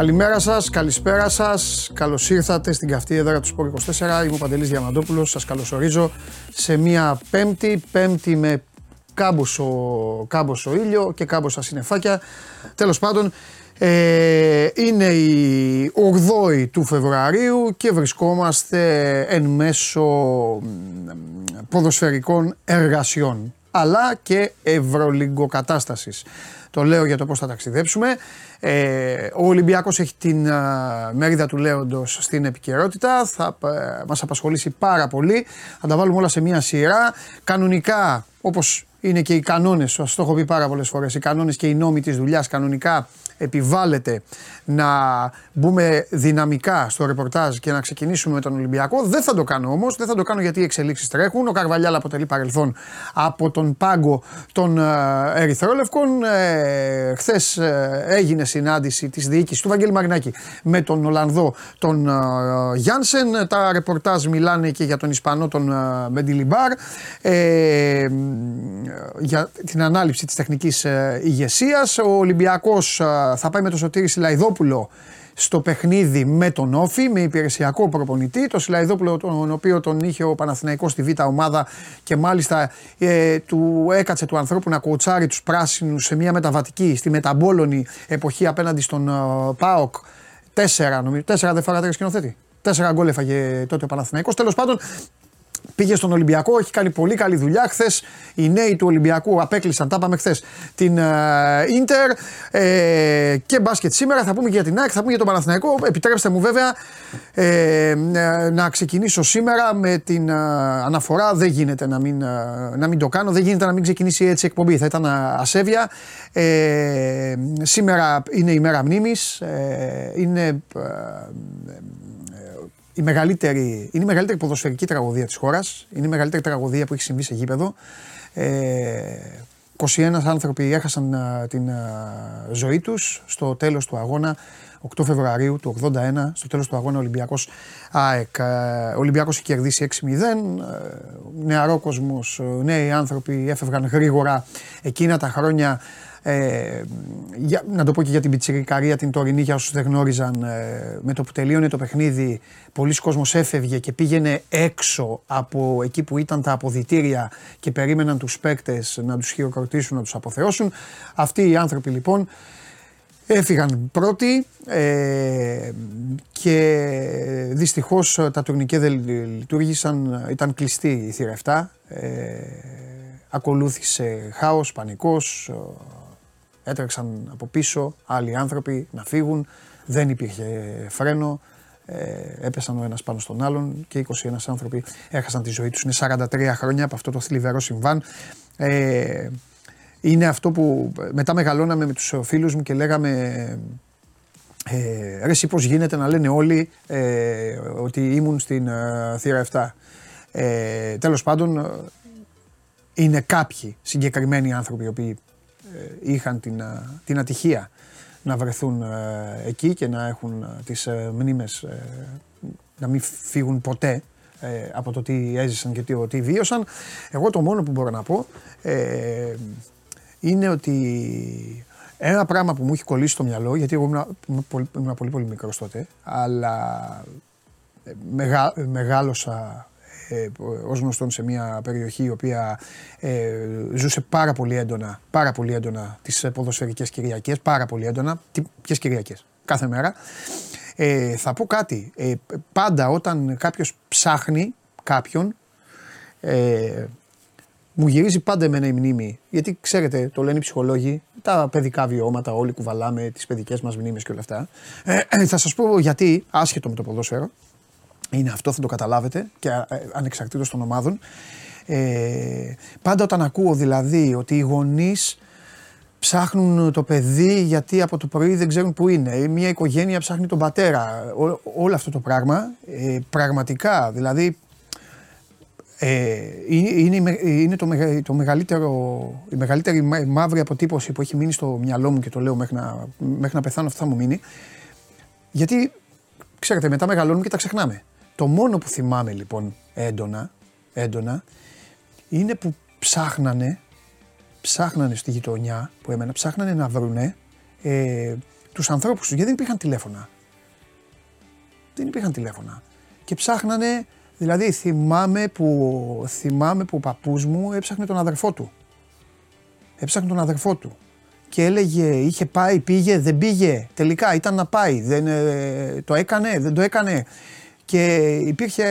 Καλημέρα σας, καλησπέρα σας. Καλώς ήρθατε στην καυτή έδρα του Σπόρ 24. Είμαι ο Παντελής Διαμαντόπουλος. Σας καλωσορίζω σε μια Πέμπτη, Πέμπτη με κάμποσο, κάμποσο ήλιο και κάμποσα συννεφάκια. Τέλος πάντων, ε, είναι η 8η του Φεβρουαρίου και βρισκόμαστε εν μέσω ποδοσφαιρικών εργασιών αλλά και ευρωλυγκοκατάστασης. Το λέω για το πώς θα ταξιδέψουμε. Ε, ο Ολυμπιακός έχει την α, μερίδα του Λέοντος στην επικαιρότητα, θα ε, μας απασχολήσει πάρα πολύ. Θα τα βάλουμε όλα σε μία σειρά. Κανονικά, όπως είναι και οι κανόνες, σας το έχω πει πάρα πολλές φορές, οι κανόνες και οι νόμοι της δουλειάς κανονικά επιβάλλεται να μπούμε δυναμικά στο ρεπορτάζ και να ξεκινήσουμε με τον Ολυμπιακό. Δεν θα το κάνω όμως, δεν θα το κάνω γιατί οι εξελίξεις τρέχουν. Ο Καρβαλιάλ αποτελεί παρελθόν από τον πάγκο των ε, Ερυθρόλευκων. Ε, Χθες ε, έγινε συνάντηση της διοίκησης του Βαγγέλη Μαρινάκη με τον Ολλανδό τον ε, Γιάνσεν. Τα ρεπορτάζ μιλάνε και για τον Ισπανό τον ε, Μεντιλιμπάρ. Ε, για την ανάληψη της τεχνικής ηγεσίας. Ο Ολυμπιακός θα πάει με τον Σωτήρη Σιλαϊδόπουλο στο παιχνίδι με τον Όφη, με υπηρεσιακό προπονητή. Το Σιλαϊδόπουλο, τον οποίο τον είχε ο Παναθηναϊκός στη Β' ομάδα και μάλιστα ε, του έκατσε του ανθρώπου να κοουτσάρει τους πράσινους σε μια μεταβατική, στη μεταμπόλωνη εποχή απέναντι στον ε, ΠΑΟΚ. Τέσσερα, νομίζω. Τέσσερα δεν φάγατε σκηνοθέτη. Τέσσερα γκολ έφαγε τότε ο Παναθηναϊκός. Τέλος πάντων, Πήγε στον Ολυμπιακό, έχει κάνει πολύ καλή δουλειά. Χθες οι νέοι του Ολυμπιακού απέκλεισαν, τα είπαμε χθες, την Ιντερ ε, και μπάσκετ σήμερα. Θα πούμε και για την ΑΕΚ, θα πούμε για τον Παναθηναϊκό. Επιτρέψτε μου βέβαια ε, να ξεκινήσω σήμερα με την αναφορά. Δεν γίνεται να μην, να μην το κάνω, δεν γίνεται να μην ξεκινήσει έτσι η εκπομπή. Θα ήταν ασέβεια. Ε, σήμερα είναι η μέρα μνήμης. Ε, είναι η μεγαλύτερη, είναι η μεγαλύτερη ποδοσφαιρική τραγωδία της χώρας. Είναι η μεγαλύτερη τραγωδία που έχει συμβεί σε γήπεδο. Ε, 21 άνθρωποι έχασαν την ζωή τους στο τέλος του αγώνα 8 Φεβρουαρίου του 81 στο τέλος του αγώνα Ολυμπιακός ΑΕΚ. Ε, ο Ολυμπιακός έχει κερδίσει 6-0, ε, νεαρό κόσμος, νέοι άνθρωποι έφευγαν γρήγορα εκείνα τα χρόνια ε, για, να το πω και για την πιτσιρικαρία την τωρινή για όσους δεν γνώριζαν ε, με το που τελείωνε το παιχνίδι πολλοί κόσμος έφευγε και πήγαινε έξω από εκεί που ήταν τα αποδητήρια και περίμεναν τους παίκτες να τους χειροκροτήσουν, να τους αποθεώσουν αυτοί οι άνθρωποι λοιπόν Έφυγαν πρώτοι ε, και δυστυχώς τα τουρνικέ δεν λειτουργήσαν, ήταν κλειστή η θύρα 7. Ε, ακολούθησε χάος, πανικός, έτρεξαν από πίσω άλλοι άνθρωποι να φύγουν, δεν υπήρχε φρένο, ε, έπεσαν ο ένας πάνω στον άλλον και 21 άνθρωποι έχασαν τη ζωή τους. Είναι 43 χρόνια από αυτό το θλιβερό συμβάν. Ε, είναι αυτό που μετά μεγαλώναμε με τους φίλους μου και λέγαμε ε, ρε εσύ πώς γίνεται να λένε όλοι ε, ότι ήμουν στην ε, θύρα 7. Ε, τέλος πάντων είναι κάποιοι συγκεκριμένοι άνθρωποι οι οποίοι ε, είχαν την, ε, την ατυχία να βρεθούν ε, εκεί και να έχουν τις μνήμες να μην φύγουν ποτέ από το τι έζησαν και τι, βίωσαν. Εγώ το μόνο που μπορώ να πω είναι ότι ένα πράγμα που μου έχει κολλήσει στο μυαλό, γιατί εγώ ήμουν, πολύ, ήμουν πολύ, πολύ μικρός τότε, αλλά μεγάλωσα ε, ως γνωστόν σε μια περιοχή η οποία ε, ζούσε πάρα πολύ έντονα, πάρα πολύ έντονα τις ποδοσφαιρικές Κυριακές, πάρα πολύ έντονα, τι, ποιες Κυριακές, κάθε μέρα. Ε, θα πω κάτι, ε, πάντα όταν κάποιος ψάχνει κάποιον, ε, μου γυρίζει πάντα εμένα η μνήμη. Γιατί ξέρετε, το λένε οι ψυχολόγοι, τα παιδικά βιώματα, όλοι κουβαλάμε τις παιδικές μας μνήμες και όλα αυτά. Ε, ε, θα σας πω γιατί, άσχετο με το ποδόσφαιρο, είναι αυτό, θα το καταλάβετε και ε, ανεξαρτήτως των ομάδων. Ε, πάντα όταν ακούω δηλαδή ότι οι γονείς ψάχνουν το παιδί γιατί από το πρωί δεν ξέρουν που είναι. Ή μια οικογένεια ψάχνει τον πατέρα. όλο αυτό το πράγμα. Ε, πραγματικά, δηλαδή ε, είναι, είναι το, το μεγαλύτερο, η μεγαλύτερη μαύρη αποτύπωση που έχει μείνει στο μυαλό μου και το λέω μέχρι να, μέχρι να πεθάνω αυτό θα μου μείνει. Γιατί, ξέρετε, μετά μεγαλώνουμε και τα ξεχνάμε. Το μόνο που θυμάμαι λοιπόν έντονα, έντονα είναι που ψάχνανε, ψάχνανε στη γειτονιά που έμενα, ψάχνανε να βρουνε ε, τους ανθρώπους τους, γιατί δεν υπήρχαν τηλέφωνα. Δεν υπήρχαν τηλέφωνα. Και ψάχνανε, δηλαδή θυμάμαι που, θυμάμαι που ο παππούς μου έψαχνε τον αδερφό του. Έψαχνε τον αδερφό του. Και έλεγε, είχε πάει, πήγε, δεν πήγε. Τελικά ήταν να πάει. Δεν, ε, το έκανε, δεν το έκανε. Και υπήρχε,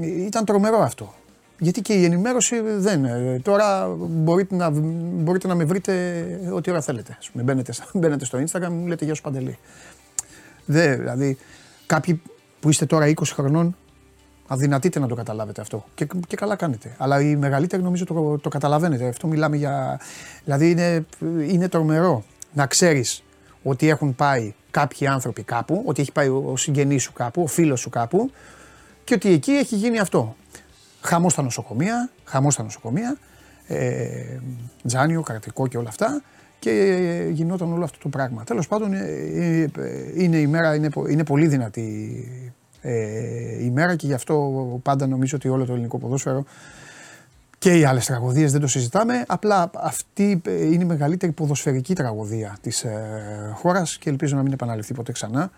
ε, ήταν τρομερό αυτό. Γιατί και η ενημέρωση δεν. ε, Τώρα μπορείτε να, μπορείτε να με βρείτε ό,τι ώρα θέλετε. Ας πούμε, μπαίνετε, στα- μπαίνετε στο Instagram μου λέτε Γεια σου Παντελή. Δε, δηλαδή, κάποιοι που είστε τώρα 20 χρονών, αδυνατείτε να το καταλάβετε αυτό. Και, και καλά κάνετε. Αλλά οι μεγαλύτεροι νομίζω το, το καταλαβαίνετε. Αυτό μιλάμε για. Δηλαδή είναι, είναι τρομερό να ξέρεις ότι έχουν πάει κάποιοι άνθρωποι κάπου, ότι έχει πάει ο συγγενής σου κάπου, ο φίλος σου κάπου και ότι εκεί έχει γίνει αυτό. Χαμό στα νοσοκομεία, χαμό στα νοσοκομεία, ε, τζάνιο, κρατικό και όλα αυτά και ε, γινόταν όλο αυτό το πράγμα. Τέλος πάντων ε, ε, είναι η μέρα, είναι, πο- είναι πολύ δυνατή ε, η μέρα και γι' αυτό πάντα νομίζω ότι όλο το ελληνικό ποδόσφαιρο και οι άλλες τραγωδίες δεν το συζητάμε, απλά αυτή ε, είναι η μεγαλύτερη ποδοσφαιρική τραγωδία της ε, χώρας και ελπίζω να μην επαναληφθεί ποτέ ξανά.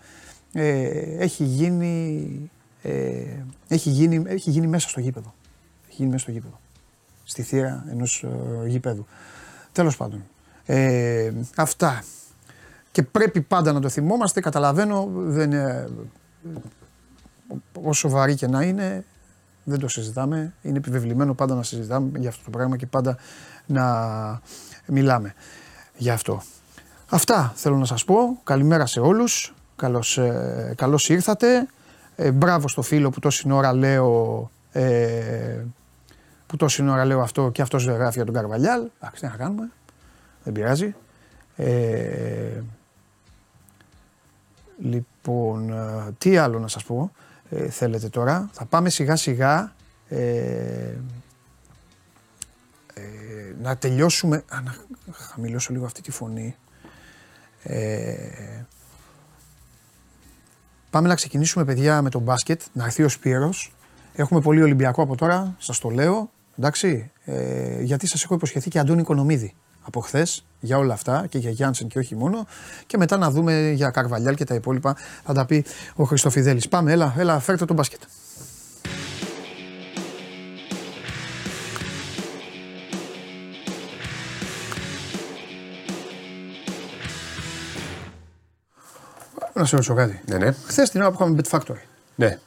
Ε, έχει γίνει ε, έχει, γίνει, έχει γίνει μέσα στο γήπεδο. Έχει γίνει μέσα στο γήπεδο. Στη θύρα ενός ε, γήπεδου. Τέλος πάντων. Ε, αυτά. Και πρέπει πάντα να το θυμόμαστε. Καταλαβαίνω, δεν, ε, όσο βαρύ και να είναι, δεν το συζητάμε. Είναι επιβεβλημένο πάντα να συζητάμε για αυτό το πράγμα και πάντα να μιλάμε για αυτό. Αυτά θέλω να σας πω. Καλημέρα σε όλους. Καλώς, ε, καλώς ήρθατε. Ε, μπράβο στο φίλο που τόση ώρα λέω ε, που τόση ώρα λέω αυτό και αυτός γράφει για τον Καρβαλιάλ. Εντάξει, τι να κάνουμε. Δεν πειράζει. Ε, λοιπόν, ε, τι άλλο να σας πω ε, θέλετε τώρα. Θα πάμε σιγά σιγά ε, ε, να τελειώσουμε. Α, να χαμηλώσω λίγο αυτή τη φωνή. Ε, πάμε να ξεκινήσουμε παιδιά με τον μπάσκετ, να έρθει ο Σπύρος. Έχουμε πολύ Ολυμπιακό από τώρα, σας το λέω. Εντάξει, ε, γιατί σας έχω υποσχεθεί και Αντώνη Οικονομίδη από χθες για όλα αυτά και για Γιάνσεν και όχι μόνο. Και μετά να δούμε για Καρβαλιάλ και τα υπόλοιπα. Θα τα πει ο Χριστοφιδέλης. Πάμε, έλα, έλα, φέρτε τον μπάσκετ. Να σε ρωτήσω κάτι. Ναι, ναι. Χθες την ώρα που είχαμε Bet Factory, ναι.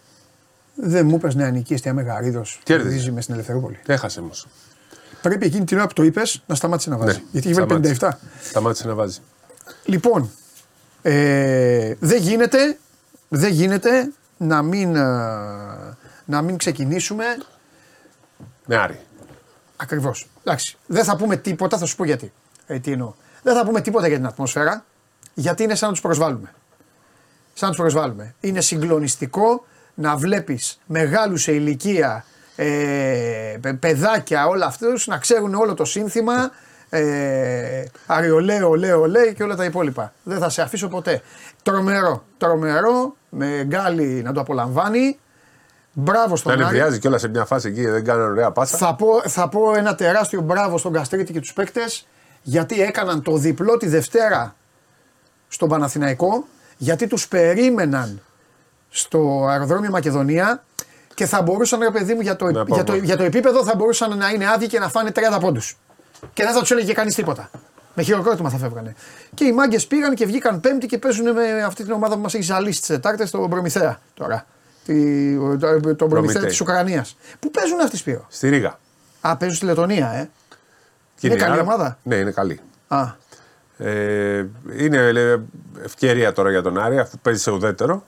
δεν μου είπες νεανική εστία Μεγαρίδο Κέρδιζε. κερδίζει μες στην Ελευθερούπολη. Έχασε όμως. Πρέπει εκείνη την ώρα που το είπες να σταμάτησε να βάζει. Ναι. Γιατί έχει βάλει 57. Σταμάτησε να βάζει. Λοιπόν, ε, δεν γίνεται, δεν γίνεται να μην, ε, να μην ξεκινήσουμε Με Άρη. ακριβώς. Εντάξει, δεν θα πούμε τίποτα, θα σου πω γιατί. Ε, τι εννοώ. Δεν θα πούμε τίποτα για την ατμόσφαιρα, γιατί είναι σαν να τους προσβάλλουμε. Σαν να τους προσβάλλουμε. Είναι συγκλονιστικό να βλέπεις μεγάλους σε ηλικία ε, παι- παιδάκια όλα αυτού να ξέρουν όλο το σύνθημα. Ε, αριολέ, ολέ, ολέ και όλα τα υπόλοιπα. Δεν θα σε αφήσω ποτέ. Τρομερό, τρομερό, με γκάλι να το απολαμβάνει. Μπράβο Να στον Άρη. νευριάζει κιόλας σε μια φάση εκεί, δεν κάνανε ωραία πάσα. Θα πω, θα πω ένα τεράστιο μπράβο στον Καστρίτη και τους παίκτες γιατί έκαναν το διπλό τη Δευτέρα στον Παναθηναϊκό γιατί τους περίμεναν στο αεροδρόμιο Μακεδονία και θα μπορούσαν, ρε παιδί μου, για το, Να για, πάμε. το, για το επίπεδο θα μπορούσαν να είναι άδειοι και να φάνε 30 πόντους. Και δεν θα τους έλεγε κανείς τίποτα. Με χειροκρότημα θα φεύγανε. Και οι μάγκες πήγαν και βγήκαν Πέμπτη και παίζουν με αυτή την ομάδα που μας έχει ζαλίσει τις Τετάρτες, τον Προμηθέα τώρα. Τη, το- τον Προμηθέα Προμηθέη. της Ουκρανίας. Πού παίζουν αυτοί, Σπύρο; Στη Ρίγα. Α, παίζουν στη Λετωνία, ε. Και Είναι καλή άρα- ομάδα; Ναι, είναι καλή. Α, Ε, είναι λέ, ευκαιρία τώρα για τον Άρη αφού παίζει σε ουδέτερο.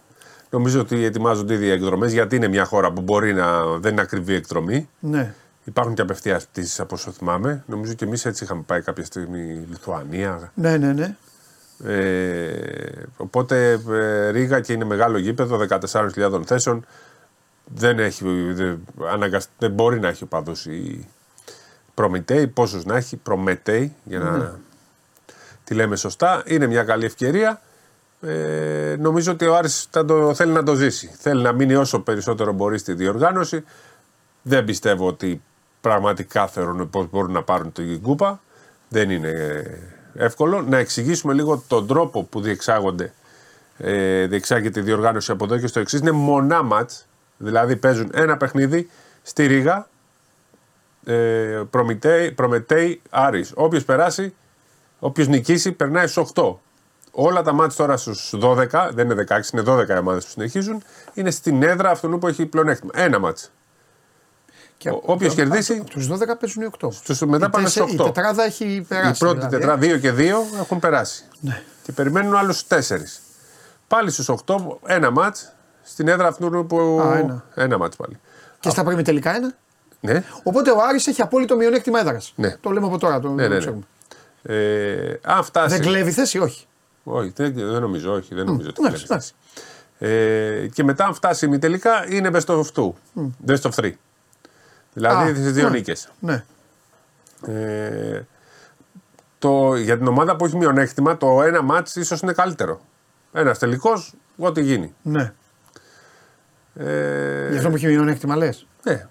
Νομίζω ότι ετοιμάζονται ήδη οι εκδρομές γιατί είναι μια χώρα που μπορεί να δεν είναι ακριβή εκδρομή. ναι. Υπάρχουν και απευθείας πτήσει από όσο θυμάμαι. Νομίζω και εμείς έτσι είχαμε πάει κάποια στιγμή Λιθουανία. Ναι, ναι, ναι. Ε, οπότε ε, Ρίγα και είναι μεγάλο γήπεδο 14.000 θέσεων. Δεν, έχει, δεν, αναγκασ- δεν μπορεί να έχει οπαδούς η Προμητέη, πόσους να έχει, Προμετέη, για να τη λέμε σωστά. Είναι μια καλή ευκαιρία. Ε, νομίζω ότι ο Άρης θα το, θέλει να το ζήσει. Θέλει να μείνει όσο περισσότερο μπορεί στη διοργάνωση. Δεν πιστεύω ότι πραγματικά θεωρούν πως μπορούν να πάρουν την κούπα. Δεν είναι ε, εύκολο. Να εξηγήσουμε λίγο τον τρόπο που διεξάγονται. Ε, διεξάγεται η διοργάνωση από εδώ και στο εξής. Είναι μονά μάτς. Δηλαδή παίζουν ένα παιχνίδι στη Ρήγα. Ε, Προμητέη, Προμετέη, Άρης. Όποιος περάσει, όποιος νικήσει, περνάει στους 8. Όλα τα μάτια τώρα στους 12, δεν είναι 16, είναι 12 οι ομάδες που συνεχίζουν, είναι στην έδρα αυτού που έχει πλεονέκτημα. Ένα μάτς. Όποιος κερδίσει. Τους 12 παίζουν οι 8. Στους, μετά πάνε στους 8. Η τετράδα έχει περάσει. Η πρώτη δηλαδή. τετράδα, 2 και 2 έχουν περάσει. Ναι. Και περιμένουν άλλους 4. Πάλι στους 8, ένα μάτς στην έδρα αυτού που. Α, ένα. ένα μάτς πάλι. Και στα πρώτη τελικά ένα. Ναι. Οπότε ο Άρης έχει απόλυτο μειονέκτημα έδρας. Ναι. Το λέμε από τώρα. Το, Ναι, το ναι, ναι. ξέρουμε. Ε, αν φτάσει. Δεν κλέβει θέση, όχι. Όχι, δεν, δεν νομίζω, όχι, δεν νομίζω ότι εντάξει, κλέβει θέση. Ε, και μετά, αν φτάσει η τελικά, είναι best of 2. Best of 3. Δηλαδή Α, τις δύο ναι. νίκες. Ναι. Ε, το, για την ομάδα που έχει μειονέκτημα, το ένα μάτς ίσως είναι καλύτερο. Ένας τελικός, ό,τι γίνει. ναι. Ε, Γι' αυτό που έχει μειονέκτημα λες. ναι. Εκεί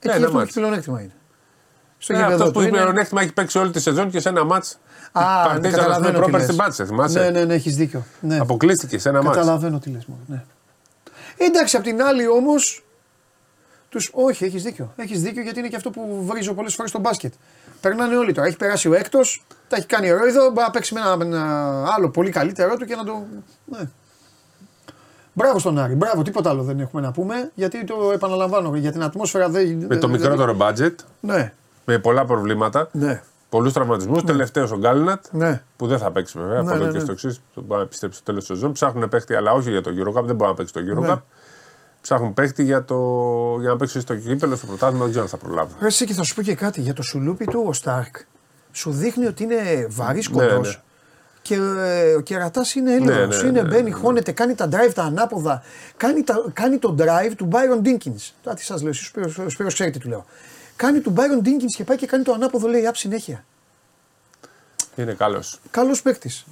ένα αυτό που μάτς. έχει πλεονέκτημα είναι. Στο Ε, γήπεδο αυτός του που έχει είναι- μειονέκτημα έχει παίξει όλη τη σεζόν και σε ένα μάτς Α, ναι, παρτίζανε καταλαβαίνω τι πρόπερ λες. στην πάτησε, θυμάσαι. Ναι, ναι, ναι, έχεις δίκιο. Ναι. Αποκλείστηκε σε ένα μάτς. Καταλαβαίνω τι λες. Ναι. Εντάξει, απ' την άλλη όμως. Τους... Όχι, έχεις δίκιο. Έχεις δίκιο γιατί είναι και αυτό που βρίζω πολλές φορές στο μπάσκετ. Περνάνε όλοι τώρα. Έχει περάσει ο έκτος, τα έχει κάνει ρόιδο, μπορεί να παίξει με ένα, ένα άλλο πολύ καλύτερό του και να το. Ναι. Μπράβο στον Άρη, μπράβο, τίποτα άλλο δεν έχουμε να πούμε. Γιατί το επαναλαμβάνω, για την ατμόσφαιρα δεν. Με το μικρότερο budget, Ναι, με πολλά προβλήματα, ναι, πολλούς τραυματισμούς. Τελευταίος ο Γκάλινατ, ναι. που δεν θα παίξει βέβαια Ναι, από εδώ ναι, και ναι. στο εξής. Μπορεί να επιστρέψει στο τέλος της σεζόν. Ψάχνουν παίχτη, αλλά όχι για το Eurocup, δεν μπορεί να παίξει το Eurocup. Ναι. Ψάχνουν παίχτη για, το... για να παίξει στο κύπελο, στο πρωτάθλημα, δεν ξέρω αν θα προλάβουν. Ρε, εσύ και θα σου πω και κάτι για το σουλούπι του ο Σταρκ. Σου δείχνει ότι είναι βαρύς Ναι, κοντός. ναι. Και ε, ο κερατάς είναι έλλειμμα. Ναι, ναι, είναι ναι, μπαίνει, ναι. χώνεται, κάνει τα drive τα ανάποδα. Κάνει, τα, κάνει το drive του Byron Dinkins. Τώρα τι σας λέω, εσείς, ο Σπύρος, ο Σπύρος ξέρει τι του λέω. Κάνει του Byron Dinkins και πάει και κάνει το ανάποδο, λέει, απ' συνέχεια. Είναι καλός. Καλός παίκτης.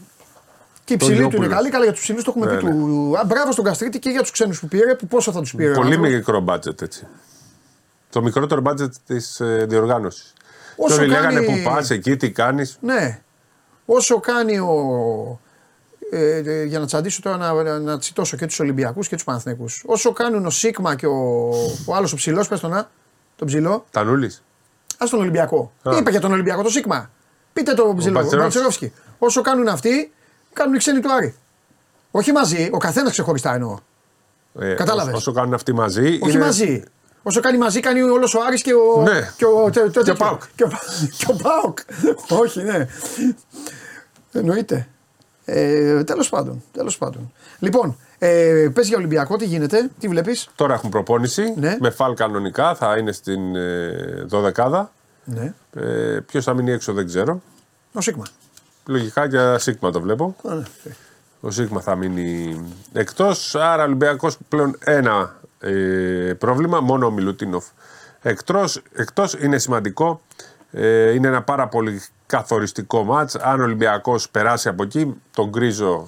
Και η Το ψηλή του είναι Λιόπουλος. καλή, καλά για τους ψηλούς το έχουμε Ναι, πει. Του, α, μπράβο στον Καστρίτη και για τους ξένους που πήρε, που πόσο θα τους πήρε. ο Πολύ άνθρωπος. μικρό budget έτσι. Το μικρότερο budget της ε, διοργάνωσης. Όσο Όλοι λέγανε κάνει- που πας εκεί, τι κάνεις. Ναι. Όσο κάνει ο. Ε, ε, για να τσαντήσω τώρα να, να, να τσιτώσω και τους Ολυμπιακούς και τους Παναθηναϊκούς. Όσο κάνουν ο Σίγμα και ο, ο άλλος ο ψηλός, πες τον να, τον ψηλό, Τανούλης. ας τον Ολυμπιακό. Α. Τι είπα για τον Ολυμπιακό, το Σίγμα; Πείτε το ψηλό, ο Μπαλτσερόφσκι. Μπαλτσερόφσκι. Όσο κάνουν αυτοί, κάνουν οι ξένοι του Άρη. Όχι μαζί, ο καθένας ξεχωριστά εννοώ. Ε, Κατάλαβες; Όσο, όσο κάνουν αυτοί μαζί. Όχι είναι- μαζί. Όσο κάνει μαζί, κάνει όλος ο Άρης και ο. Ναι. Και ο, τε- τε- Και ο τέτοιο. ΠΑΟΚ. Και ο, και ο ΠΑΟΚ. Όχι, ναι. Εννοείται. Ε, τέλος πάντων, τέλος πάντων. Λοιπόν, ε, πες για Ολυμπιακό, τι γίνεται, τι βλέπεις; Τώρα έχουν προπόνηση. Ναι. Με φαλ κανονικά θα είναι στην ε, 12 Ναι. Ε, Ποιος θα μείνει έξω δεν ξέρω. Ο Σίγμα. Λογικά για Σίγμα το βλέπω. Α, ναι. Ο Σίγμα θα μείνει εκτός. Άρα ο Ολυμπιακός πλέον ένα ε, πρόβλημα. Μόνο ο Μιλουτίνοφ εκτό. Εκτός είναι σημαντικό. Ε, είναι ένα πάρα πολύ καθοριστικό μάτς. Αν ο Ολυμπιακός περάσει από εκεί, τον γκρίζο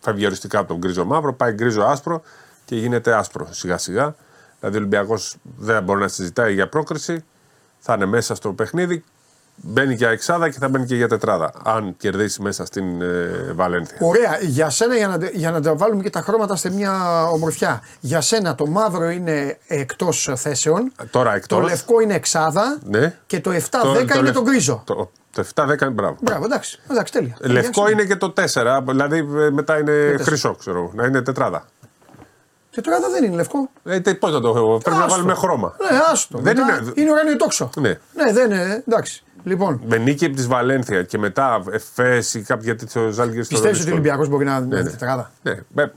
φεύγει οριστικά από τον γκρίζο μαύρο, πάει γκρίζο άσπρο και γίνεται άσπρο σιγά σιγά. Δηλαδή ο Ολυμπιακός δεν μπορεί να συζητάει για πρόκριση. Θα είναι μέσα στο παιχνίδι. Μπαίνει για εξάδα και θα μπαίνει και για τετράδα. Αν κερδίσει μέσα στην ε, Βαλένθια. Ωραία, για σένα για να, για να τα βάλουμε και τα χρώματα σε μια ομορφιά. Για σένα το μαύρο είναι εκτός θέσεων, Τώρα εκτός. το λευκό είναι εξάδα Ναι. και το 7-10 Το- είναι το το λευ- γκρίζο. Το, το 7-10 είναι μπράβο. Μπράβο, εντάξει, εντάξει τέλεια. Λευκό είναι και το 4, δηλαδή ε, μετά είναι χρυσό, ξέρω εγώ, να είναι τετράδα. Τετράδα δεν είναι λευκό. Ε, τε- πώς θα το πρέπει να Άστο. βάλουμε χρώμα. Ναι, άστο. Δεν Μετά είναι- είναι ουράνιο τόξο. Ναι. Ναι, δεν είναι. Εντάξει. Λοιπόν, Με νίκη από τη Βαλένθια και μετά Εφές ή κάποια γιατί το Ζάλγκη στο πιστεύεις ότι ο Ολυμπιακός μπορεί να είναι ναι. τετράδα; Ναι, με-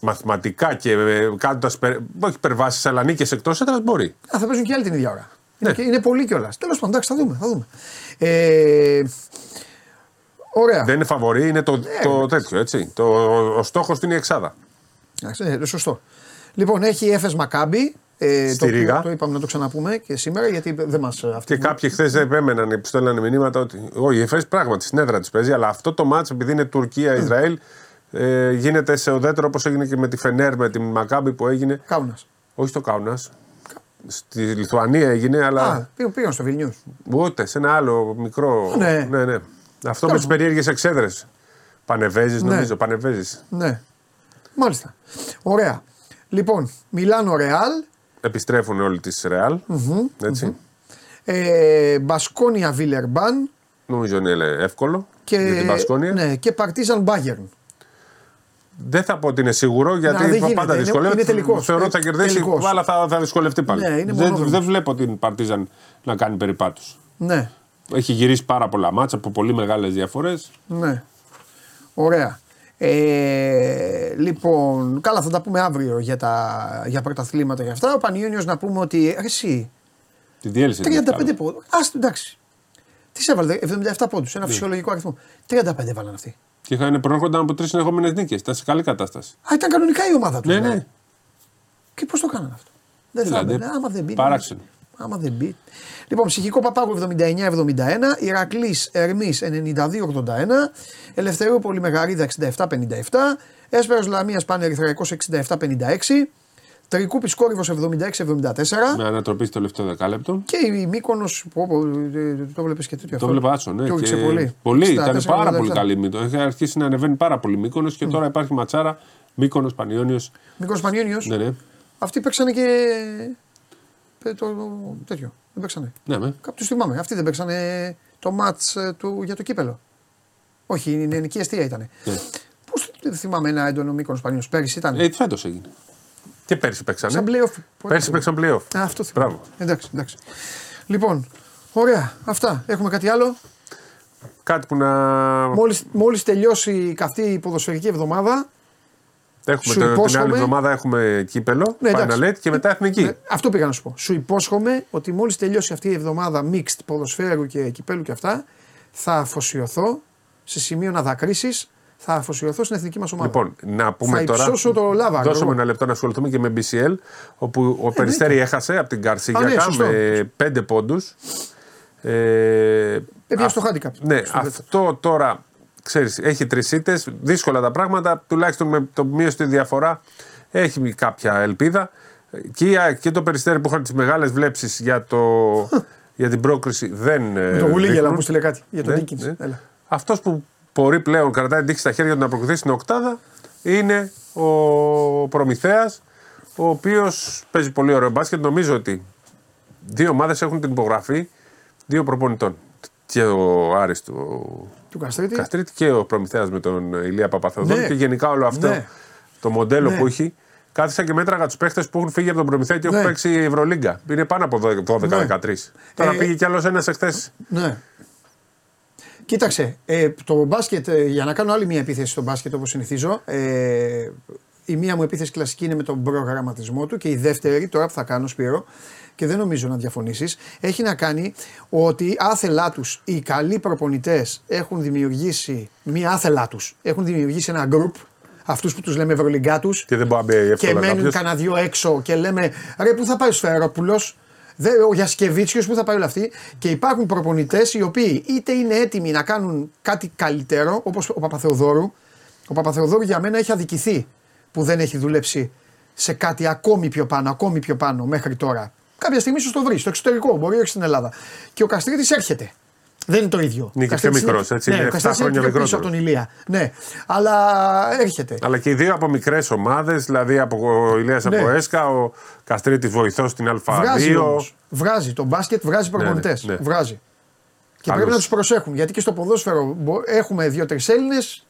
μαθηματικά και ε, κάνοντας. Όχι υπερβάσει, αλλά νίκες εκτός έδρα μπορεί. Α, θα παίζουν και άλλοι την ίδια ώρα. Ναι. Είναι, και- είναι πολύ κιόλας. Τέλος πάντων, εντάξει, θα δούμε. Θα δούμε. Ε, ωραία. Δεν είναι φαβορή, είναι το, το τέτοιο έτσι. Το, ο στόχος του είναι η εξάδα. Εντάξει, ναι, σωστό. Λοιπόν, έχει η Έφε Μακάμπι. Ε, Στη το, οποίο Ρήγα. το είπαμε να το ξαναπούμε και σήμερα γιατί δεν μας. Και κάποιοι χθες επέμεναν που στέλνανε μηνύματα ότι όχι, η Εφές πράγματι στην έδρα της παίζει, αλλά αυτό το μάτσο επειδή είναι Τουρκία-Ισραήλ ε, γίνεται σε ουδέτερο όπως έγινε και με τη Φενέρ, με τη Μακάμπη που έγινε. Κάουνας. Όχι στο Κάουνας. Στη Λιθουανία έγινε, αλλά Α, πήγαν, πήγαν στο Βιλνιούς. ούτε σε ένα άλλο μικρό. Ναι. ναι, ναι. Αυτό με Τέλος τις περίεργες εξέδρες. Πανεβέζεις, Ναι. νομίζω. Πανεβέζεις. Ναι. Μάλιστα. Ωραία. Λοιπόν, Μιλάνο Ρεάλ, Επιστρέφουν όλοι της Ρεάλ. Έτσι. ε, Μπασκόνια Βίλερμπαν Νομίζω είναι εύκολο και, για την Πασκόνια. ναι, και Παρτίζαν Μπάγερν. Δεν θα πω ότι είναι σίγουρο γιατί δεν γίνεται, πάντα είναι- δυσκολεύεται. είναι τελικός. Θεωρώ ότι θα Ε, κερδίσει, τελικός. αλλά θα, θα δυσκολευτεί πάλι. Ναι, είναι δεν, μονόδρομος. δεν βλέπω την Παρτίζαν να κάνει περιπάτους. Ναι, Έχει γυρίσει πάρα πολλά μάτσα από πολύ μεγάλες διαφορές. ναι. Ωραία. Ε, λοιπόν, καλά θα τα πούμε αύριο για, τα, για πρωταθλήματα και αυτά. Ο Πανιόνιος να πούμε ότι ε, εσύ Τη διέλυσε. την 35 ευκάλα. πόντους. Ας εντάξει. Τις σε έβαλε, 77 πόντους, Ναι. ένα φυσιολογικό αριθμό. 35 έβαλαν αυτοί. Και είχαν προέρχονταν από τρεις συνεχόμενες νίκες. Ήταν σε καλή κατάσταση. Α, ήταν κανονικά η ομάδα τους. Ναι, ναι. Και πώς το κάνανε αυτό; Δεν θα Δηλαδή, έμπαινε, άμα δεν μπει. παράξενο. Άμα δεν μπει. Λοιπόν, ψυχικό Παπάγου 79-71, Ηρακλής Ερμής 92-81, Ελευθερούπολη Μεγαρίδα 67-57, Έσπερος Λαμίας Πάνε Ερυθραϊκό 67-56, Τρικούπη Κόρυβος 76-74 Με ανατροπής στο τελευταίο δεκάλεπτο. και η Μύκονος που όπου, ε, το βλέπεις και τέτοιο Το βλέπω άσο, ναι. Το Και έριξε πολύ. πολύ ήταν 64, πάρα 87. πολύ καλή Μύκονος. Έχει αρχίσει να ανεβαίνει πάρα πολύ Μύκονος και τώρα υπάρχει ματσάρα Μύκονος Πανιόνιος. Μύκονος Πανιόνιος. Ναι, ναι. Αυτοί παίξανε και. ε, Το, τέτοιο. Δεν παίξανε. ναι με. Κάπου τους θυμάμαι. Αυτοί δεν παίξανε το ματ του για το κύπελο. Όχι, η ελληνική αιστεία ήταν. Ναι. Πώς θυμάμαι ένα έντονο μήκο Πανιόνιος. Πέρυσι ήταν. Ε, φέτος έγινε. Και πέρσι παίξανε. Σαν playoff. Πότε Πέρσι το- παίξαν playoff. Α, αυτό θυμάμαι. Μπράβο. Εντάξει, εντάξει. Λοιπόν, ωραία. Αυτά. Έχουμε κάτι άλλο; Κάτι που να. Μόλις, μόλις τελειώσει αυτή η ποδοσφαιρική εβδομάδα. Έχουμε σου το, την υπόσχομαι- άλλη εβδομάδα έχουμε κύπελο, Ναι, εντάξει. Final Eight και μετά εθνική. Ε, αυτό πήγα να σου πω. Σου υπόσχομαι ότι μόλις τελειώσει αυτή η εβδομάδα mixed ποδοσφαίρου και κυπέλου και αυτά, θα αφοσιωθώ σε σημείο να δακρύσεις, θα αφοσιωθώ στην εθνική μας ομάδα. Λοιπόν, να πούμε θα τώρα. υψώσω το λάβαρο. Δώσαμε εγώ. ένα λεπτό να ασχοληθούμε και με BCL, όπου ο Περιστέρη έχασε από την Α, ναι, Καρσίγιακα σωστό. με 5 πόντους. Ε, Έπιασε αυ- στο handicap. Ναι, Στο αυτό τώρα ξέρεις, έχει τρεις ήττες. Δύσκολα τα πράγματα. Τουλάχιστον με το μείωση τη διαφορά έχει κάποια ελπίδα. Και, η ΑΕΚ και το περιστέρι που είχαν τις μεγάλες βλέψεις για, το, για την πρόκριση δεν. Με το γουλίγελα που στείλε κάτι για τον ναι, Ντίκινς. ναι. Έλα. Αυτός που μπορεί πλέον κρατάει την τύχη στα χέρια του να προκριθεί στην Οκτάδα είναι ο Προμηθέας, ο οποίος παίζει πολύ ωραίο μπάσκετ. Νομίζω ότι δύο ομάδες έχουν την υπογραφή δύο προπονητών. Και ο Άρης του Του Καστρίτη. Καστρίτη και ο Προμηθέας με τον Ηλία Παπαθεοδόρου Ναι. και γενικά όλο αυτό Ναι. το μοντέλο Ναι. που έχει. Κάθισα και μέτραγα τους παίχτες που έχουν φύγει από τον Προμηθέα και Ναι. έχουν παίξει η Ευρωλίγκα. Είναι πάνω από 12-13. Τώρα Ε, πήγε κι άλλος ένας εχθές. Ναι. Κοίταξε, ε, το μπάσκετ, ε, για να κάνω άλλη μια επίθεση στο μπάσκετ όπως συνηθίζω, ε, η μία μου επίθεση κλασική είναι με τον προγραμματισμό του και η δεύτερη, τώρα που θα κάνω Σπύρο, και δεν νομίζω να διαφωνήσεις, έχει να κάνει ότι άθελά τους οι καλοί προπονητές έχουν δημιουργήσει, μία άθελά τους, έχουν δημιουργήσει ένα group, αυτούς που τους λέμε ευρωλυγκάτους, Και δεν μπορεί να μπει και εύκολα μένουν κάποιος. κανένα δυο έξω και λέμε ρε πού θα πάει ο Σφαιρόπουλο, ο Γιασκεβίτσιος, πού θα πάει όλοι αυτοί. Και υπάρχουν προπονητές οι οποίοι είτε είναι έτοιμοι να κάνουν κάτι καλύτερο, όπως ο Παπαθεοδόρου. Ο Παπαθεοδόρου για μένα έχει αδικηθεί που δεν έχει δουλέψει σε κάτι ακόμη πιο πάνω, ακόμη πιο πάνω μέχρι τώρα. Κάποια στιγμή ίσως το βρει στο εξωτερικό, μπορεί όχι στην Ελλάδα. Και ο Καστρίτης έρχεται. Δεν είναι το ίδιο. Είναι και Ο Καστρίτης πιο μικρός, έτσι, Ναι, είναι ο 7 Καστρίτης είναι χρόνια πιο πίσω μικρότερος. από τον Ηλία. Ναι, αλλά έρχεται. Αλλά και οι δύο από μικρές ομάδες, δηλαδή από ο Ηλίας Ναι. από ΕΣΚΑ, ο Καστρίτη βοηθός στην Βγάζει Α2. όμως. Βγάζει. Το μπάσκετ βγάζει προπονητές. ναι. Βγάζει. Και Άλλος. πρέπει να τους προσέχουν. Γιατί και στο ποδόσφαιρο μπο- έχουμε δύο-τρεις Έλληνες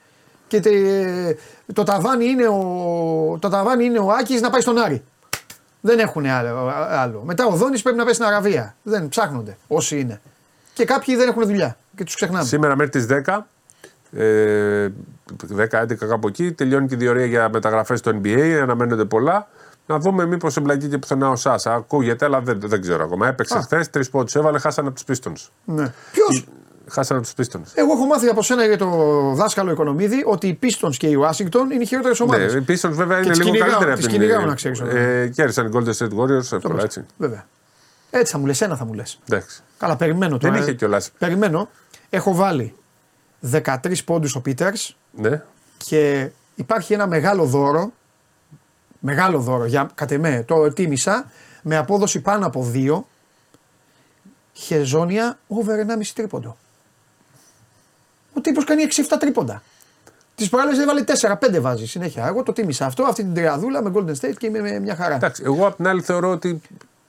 και τε- το, ταβάνι είναι ο, το ταβάνι είναι ο Άκης να πάει στον Άρη. Δεν έχουν άλλο. άλλο. Μετά ο Δόνης πρέπει να πάει στην Αραβία. Δεν ψάχνονται όσοι είναι. Και κάποιοι δεν έχουν δουλειά και τους ξεχνάμε. Σήμερα μέχρι τις 10. Ε, 10-11 κάπου εκεί τελειώνει και η διορία για μεταγραφές στο NBA. Αναμένονται πολλά. Να δούμε μήπως εμπλακεί και πουθενά ο Σάσα. Ακούγεται, αλλά δεν, δεν ξέρω ακόμα. Έπαιξε Α. χθες, τρεις πόντους έβαλε, χάσανε από τους Pistons. Ναι. Ποιος; Χάσανε από τους Pistons. Εγώ έχω μάθει από σένα για το δάσκαλο Οικονομίδη ότι οι Pistons και οι Washington είναι οι χειρότερες Ναι, ομάδες. οι Pistons βέβαια είναι τις λίγο κυνηγάω- καλύτεροι τις από την. κυνηγάω, να ξέρεις, Ε, κέρδισαν οι Golden State Warriors εύκολα έτσι. Βέβαια. Έτσι θα μου λες, ένα θα μου λες. Εντάξει. Καλά, περιμένω τώρα. Δεν είχε κιόλας. Περιμένω. Έχω βάλει 13 πόντους ο Πίτερ Ναι. και υπάρχει ένα μεγάλο δώρο. Μεγάλο δώρο για κατ' εμέ, το τίμησα με απόδοση πάνω από 2. Χεζόνια over 1,5 τρίποντο. Ο τύπος κάνει 6-7 τρίποντα. Τις προάλλες έβαλε 4-5 βάζει συνέχεια. Εγώ το τίμησα αυτό, αυτή την τριαδούλα με Golden State και είμαι με μια χαρά. Εντάξει, εγώ απ' την άλλη θεωρώ ότι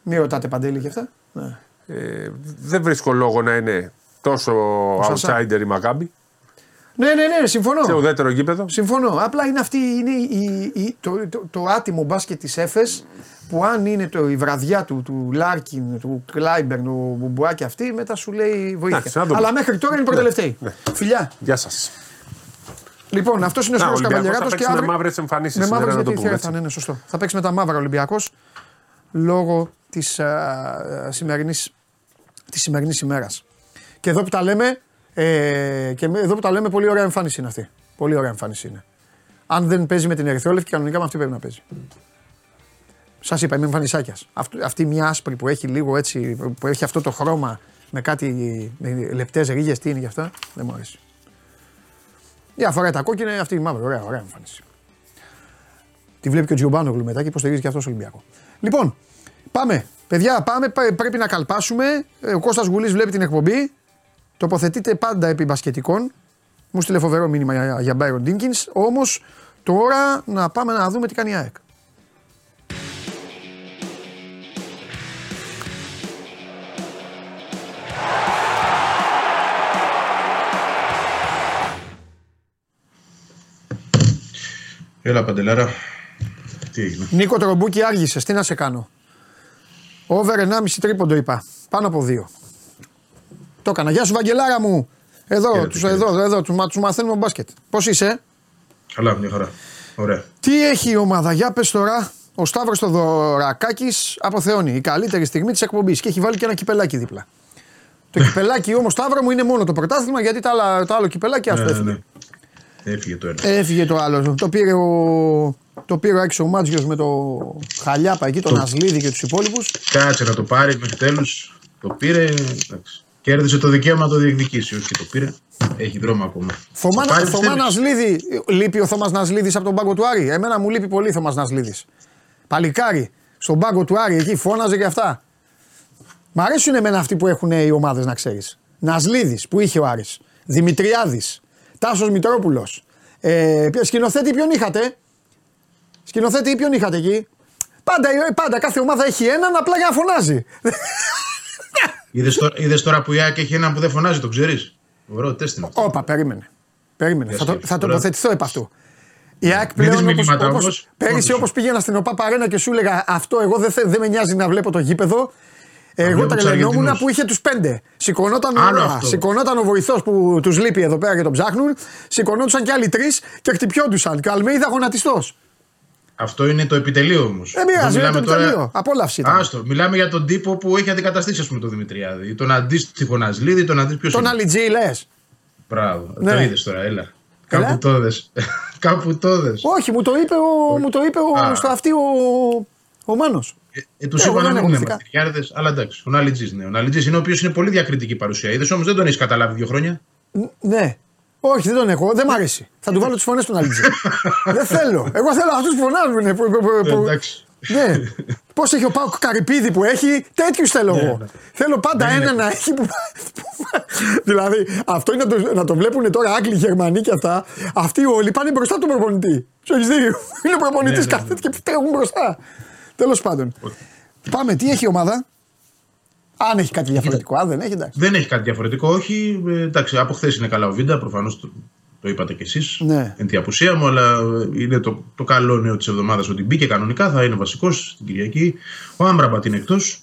Μην ρωτάτε παντέλη και αυτά. Ναι. ε, δεν βρίσκω λόγο να είναι τόσο Σασά. outsider η Μακάμπη ναι, ναι, ναι, συμφωνώ. σε ουδέτερο γήπεδο. Συμφωνώ. Απλά είναι αυτή είναι η, η- το, το, το άτιμο μπάσκετ της Έφες που αν είναι το, η βραδιά του, του Λάρκιν, του Κλάιμπερν, του Μπουμπουάκη αυτή, μετά σου λέει βοήθεια. Εντάξει, να δούμε. Αλλά μέχρι τώρα είναι προτελευταίοι. ναι. Φιλιά. Γεια σας. Λοιπόν, αυτός είναι ο Να, ο Σπύρος Ολυμπιακός Καβαλιαράτος θα και παίξει με αύριο. μαύρες εμφανίσεις Με σήμερα, μαύρες να το γιατί πούμε, θα έτσι. είναι, ναι, σωστό. Θα παίξει με τα μαύρα Ολυμπιακός λόγω της σημερινής της σημερινής ημέρας. Και εδώ που τα λέμε, ε, και με- εδώ που τα λέμε, πολύ ωραία εμφάνιση είναι αυτή. Πολύ ωραία εμφάνιση είναι. Αν δεν παίζει με την Ερυθρόλευκη, κανονικά με αυτή πρέπει να παίζει. Σας είπα, είμαι εμφανισάκιας. Αυτή μια άσπρη που έχει λίγο έτσι, που έχει αυτό το χρώμα με κάτι λεπτές ρίγες, τι είναι γι' αυτά, δεν μου αρέσει. Η αφορά τα κόκκινα, αυτή η μαύρη. Ωραία, ωραία εμφάνιση. Τη βλέπει και ο Τζιομπάνογλου μετά και υποστηρίζει και αυτός Ολυμπιακό. Λοιπόν, πάμε. Παιδιά, πάμε. πα- Πρέπει να καλπάσουμε. Ε, Ο Κώστας Γουλής βλέπει την εκπομπή. Τοποθετείτε πάντα επί μπασκετικών. Μου στείλε φοβερό μήνυμα για, για Byron Dinkins. Όμως τώρα να πάμε να δούμε τι κάνει η ΑΕΚ. Έλα Παντελάρα. Τι έγινε; Νίκο Τρομπούκι, άργησες. Τι να σε κάνω; Over 1,5 τρίποντο είπα. Πάνω από 2. Το έκανα. Γεια σου, Βαγγελάρα μου. Εδώ, Χαίρετε, τους, χαίρετε. εδώ, εδώ, τους, μα- τους μαθαίνουμε μπάσκετ. Πώς είσαι, Καλά, μια χαρά. Ωραία. Τι έχει η ομάδα, για πες τώρα. Ο Σταύρος Θοδωρακάκης αποθεώνει. Η καλύτερη στιγμή της εκπομπής και έχει βάλει και ένα κυπελάκι δίπλα. Το κυπελάκι όμως Σταύρο μου είναι μόνο το πρωτάθλημα γιατί τα άλλα, το άλλο κυπελάκι ας το Ναι, ναι, έφυγε. ναι. Έφυγε το ένα. Έφυγε το άλλο. Το πήρε ο, το πήρε ο Άκης ο Μάτζιος με το Χαλιάπα εκεί, τον Ασλίδη και τους υπόλοιπους. Κάτσε να το πάρει μέχρι τέλου. Το πήρε. Εντάξει. Κέρδισε το δικαίωμα να το διεκδικήσει. Όχι, το πήρε. Έχει δρόμο ακόμα. Θωμά, Το πάρει, Θωμάς πιστεύεις; Νασλίδη, λείπει ο Θωμάς Νασλίδης από τον πάγκο του Άρη. Εμένα μου λείπει πολύ ο Θωμάς Νασλίδης. Παλικάρι, στον πάγκο του Άρη εκεί φώναζε και αυτά. Μ' αρέσουν εμένα αυτοί που έχουν οι ομάδες να ξέρεις. Νασλίδης που είχε ο Άρης. Δημητριάδης. Τάσος Μητρόπουλος. Ε, ποιο- σκηνοθέτη ποιον είχατε; Σκηνοθέτη ποιον είχατε εκεί; Πάντα, πάντα κάθε ομάδα έχει έναν απλά για να φωνάζει. Είδες τώρα, είδες τώρα που η ΑΕΚ έχει έναν που δεν φωνάζει, το ξέρεις; Ωραίο τεστ είναι αυτό. Όπα, περίμενε. Περίμενε. Για Θα, το, σκέψου θα τώρα. τοποθετηθώ επ' αυτού. Η ΑΕΚ Μην δεις πλέον όπως, μηνύματα όπως, όμως, πέρυσι όντως. όπως πήγαινα στην ΟΠΑ Παρένα και σου έλεγα αυτό εγώ δεν, θε- δεν με νοιάζει να βλέπω το γήπεδο. Εγώ βλέπω τους τρελαινόμουν Αργεντινούς. που είχε τους πέντε. Σηκωνόταν, Άλλο ωραία. αυτό. Σηκωνόταν ο βοηθός που τους λείπει εδώ πέρα και τον ψάχνουν. Σηκωνόντουσαν και άλλοι τρεις και χτυπιόντουσαν. Και ο Αλμέιδα γονατιστός. Αυτό είναι το επιτελείο όμως. Δεν πειράζει, είναι το επιτελείο. Απόλαυση ήταν. Άστο, μιλάμε για τον τύπο που έχει αντικαταστήσει, ας πούμε, τον Δημητριάδη. Τον αντίστοιχο Νασλίδη, τον αντίστοιχο. Ποιος Τον Αλιτζή λες. Μπράβο. Ναι. Το είδες τώρα, έλα. Έλα. Κάπου το είδες. Κάπου το είδες. Όχι, μου το είπε ο, μου το είπε ο, Α. στο αυτή ο, ο Μάνος. Ε, ε, τους Ε, εγώ είπα δεν να έχω μην είναι μυστικά. μαθητιάριδε, αλλά εντάξει. Ο Ναλιτζής ναι. Ο Ναλιτζής είναι ο οποίος είναι πολύ διακριτική παρουσία. Είδες όμως δεν τον έχεις καταλάβει δύο χρόνια; Ν- Ναι. Όχι, δεν τον έχω. Δεν μ' αρέσει. Θα του βάλω τις φωνές του Ναλιτζή. δεν θέλω. Εγώ θέλω αυτούς που φωνάζουν. Που, που, που, Ε, που- εντάξει. ναι. Πώς έχει ο Πάοκ Καρυπίδη που έχει, τέτοιους θέλω εγώ. ναι. Θέλω πάντα Δεν ένα είναι. να έχει που. που- δηλαδή, αυτό είναι να το, να το βλέπουν τώρα Άγγλοι, Γερμανοί και αυτά. Αυτοί όλοι πάνε μπροστά του προπονητή. Σου έχει δίκιο. Είναι ο προπονητής, Ναι, ναι, κάθεται και τρέχουν μπροστά. Τέλος πάντων. Πάμε, τι έχει η ομάδα; Αν έχει κάτι διαφορετικό, αν δεν έχει, εντάξει. Δεν έχει κάτι διαφορετικό, όχι. Ε, εντάξει, από χθες είναι καλά ο Βίντα, προφανώς το, το είπατε κι εσείς. Ναι. Εν τη απουσία μου, αλλά ε, είναι το, το καλό νέο της εβδομάδας ότι μπήκε κανονικά, θα είναι βασικός την Κυριακή. Ο Άμπραμπατ είναι εκτός.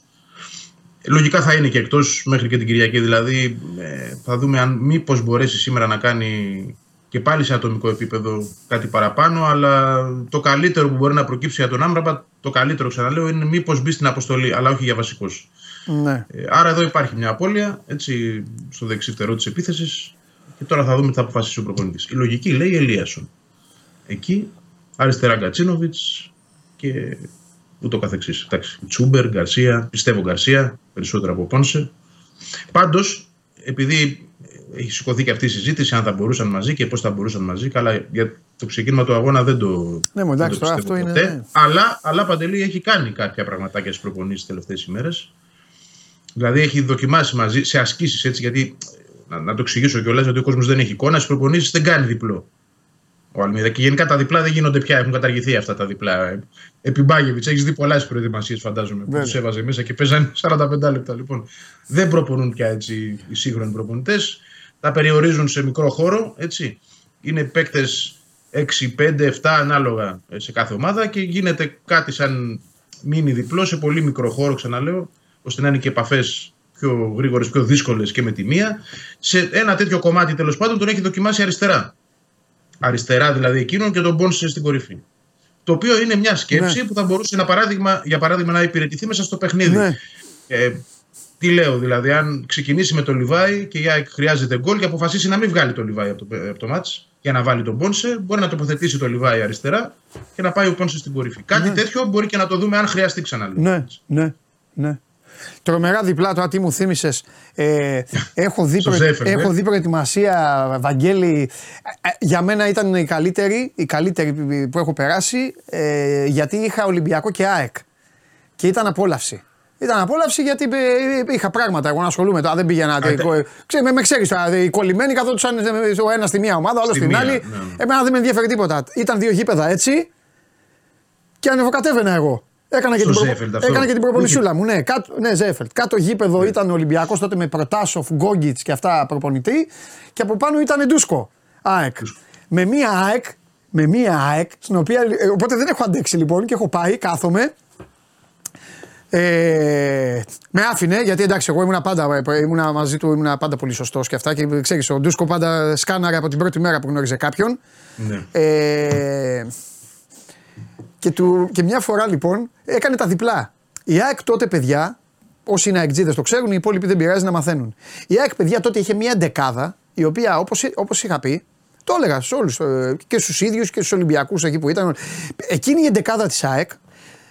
Λογικά θα είναι και εκτός μέχρι και την Κυριακή. Δηλαδή, ε, θα δούμε αν μήπως μπορέσει σήμερα να κάνει και πάλι σε ατομικό επίπεδο κάτι παραπάνω. Αλλά το καλύτερο που μπορεί να προκύψει για τον Άμπραμπατ, το καλύτερο ξαναλέω, είναι μήπως μπει στην αποστολή, αλλά όχι για βασικό. Ναι. Ε, Άρα εδώ υπάρχει μια απώλεια έτσι, στο δεξί φτερό της επίθεσης και τώρα θα δούμε τι θα αποφασίσει ο προπονητής. Η λογική λέει Ελίασον. Εκεί αριστερά Γκατσίνοβιτς και ούτω καθεξής. Εντάξει, Τσούμπερ, Γκαρσία, πιστεύω Γκαρσία, περισσότερο από Πόνσε. Πάντως, επειδή έχει σηκωθεί και αυτή η συζήτηση, αν θα μπορούσαν μαζί και πώς θα μπορούσαν μαζί, καλά, για το ξεκίνημα του αγώνα δεν το. Ναι, μου, εντάξει, δεν το τώρα πιστεύω αυτό είναι, ποτέ. ναι. Αλλά, αλλά Παντελή έχει κάνει κάποια πραγματάκια στι προπονήσει τις τελευταίες ημέρες. Δηλαδή έχει δοκιμάσει μαζί σε ασκήσεις έτσι, γιατί Να, να το εξηγήσω κιόλας, γιατί ο κόσμος δεν έχει εικόνα. Στι προπονήσεις δεν κάνει διπλό. Ο Αλμίδα. Και γενικά τα διπλά δεν γίνονται πια. Έχουν καταργηθεί αυτά τα διπλά. Επί Μπάγεβιτς, έχεις δει πολλές προετοιμασίες, φαντάζομαι, που τους έβαζε μέσα και παίζανε 45 λεπτά. Λοιπόν, δεν προπονούν πια έτσι οι σύγχρονοι προπονητές. Τα περιορίζουν σε μικρό χώρο. Έτσι. Είναι παίκτες 6, 5, 7 ανάλογα σε κάθε ομάδα και γίνεται κάτι σαν μείνει διπλό σε πολύ μικρό χώρο, ξαναλέω, ώστε να είναι και επαφές πιο γρήγορες, πιο δύσκολες και με τη μία. Σε ένα τέτοιο κομμάτι τέλος πάντων τον έχει δοκιμάσει αριστερά. Αριστερά δηλαδή εκείνον και τον πόνσε στην κορυφή. Το οποίο είναι μια σκέψη ναι. που θα μπορούσε να παράδειγμα, για παράδειγμα να υπηρετηθεί μέσα στο παιχνίδι. Ναι. Ε, τι λέω δηλαδή, αν ξεκινήσει με τον Λιβάη και η ΑΕΚ χρειάζεται γκολ και αποφασίσει να μην βγάλει τον Λιβάη από το, από το μάτς για να βάλει τον Πόνσε, μπορεί να τοποθετήσει τον Λιβάη αριστερά και να πάει ο Πόνσε στην κορυφή. Κάτι ναι. τέτοιο μπορεί και να το δούμε αν χρειαστεί ξανά. Ναι, ναι, ναι. Τρομερά διπλά τώρα, τι μου θύμισες. Ε, έχω, δει έχω δει προετοιμασία, Βαγγέλη. Ε, για μένα ήταν η καλύτερη, η καλύτερη που έχω περάσει, ε, γιατί είχα Ολυμπιακό και ΑΕΚ. Και ήταν απόλαυση. Ήταν απόλαυση γιατί είχα πράγματα εγώ να ασχολούμαι. Τώρα δεν πήγαινα. Ξέρε, με, με ξέρεις τώρα. Οι κολλημένοι καθόντουσαν ο ένας στη μία ομάδα, ο άλλος στην άλλη. Ναι, ναι. Εμένα δεν με ενδιαφέρει τίποτα. Ήταν δύο γήπεδα έτσι και ανεβοκατέβαινα εγώ. Έκανα και, την, προ... Έκανα και την προπονησούλα μου. Ναι, κάτω, ναι Ζέφελτ. Κάτω γήπεδο ναι. ήταν Ολυμπιακός τότε με Προτάσοφ, Γκόγκιτς και αυτά προπονητή. Και από πάνω ήταν Ντούσκο. ΑΕΚ. Με μία ΑΕΚ, με μία ΑΕΚ, στην οποία. Ε, οπότε δεν έχω αντέξει λοιπόν και έχω πάει, κάθομαι. Ε, με άφηνε γιατί εντάξει, εγώ ήμουν πάντα, ήμουνα μαζί του, ήμουν πάντα πολύ σωστός και αυτά. Και ξέρεις, ο Ντούσκο πάντα σκάναρε από την πρώτη μέρα που γνώριζε κάποιον. Ναι. Ε, και, του, και μια φορά λοιπόν έκανε τα διπλά. Η ΑΕΚ τότε, παιδιά, όσοι είναι αεκτζίδε το ξέρουν, οι υπόλοιποι δεν πειράζει να μαθαίνουν. Η ΑΕΚ, παιδιά, τότε είχε μια δεκάδα, η οποία όπως όπως είχα πει, το έλεγα σε όλους ε, και στους ίδιους και στους Ολυμπιακούς εκεί που ήταν. Εκείνη η δεκάδα της ΑΕΚ,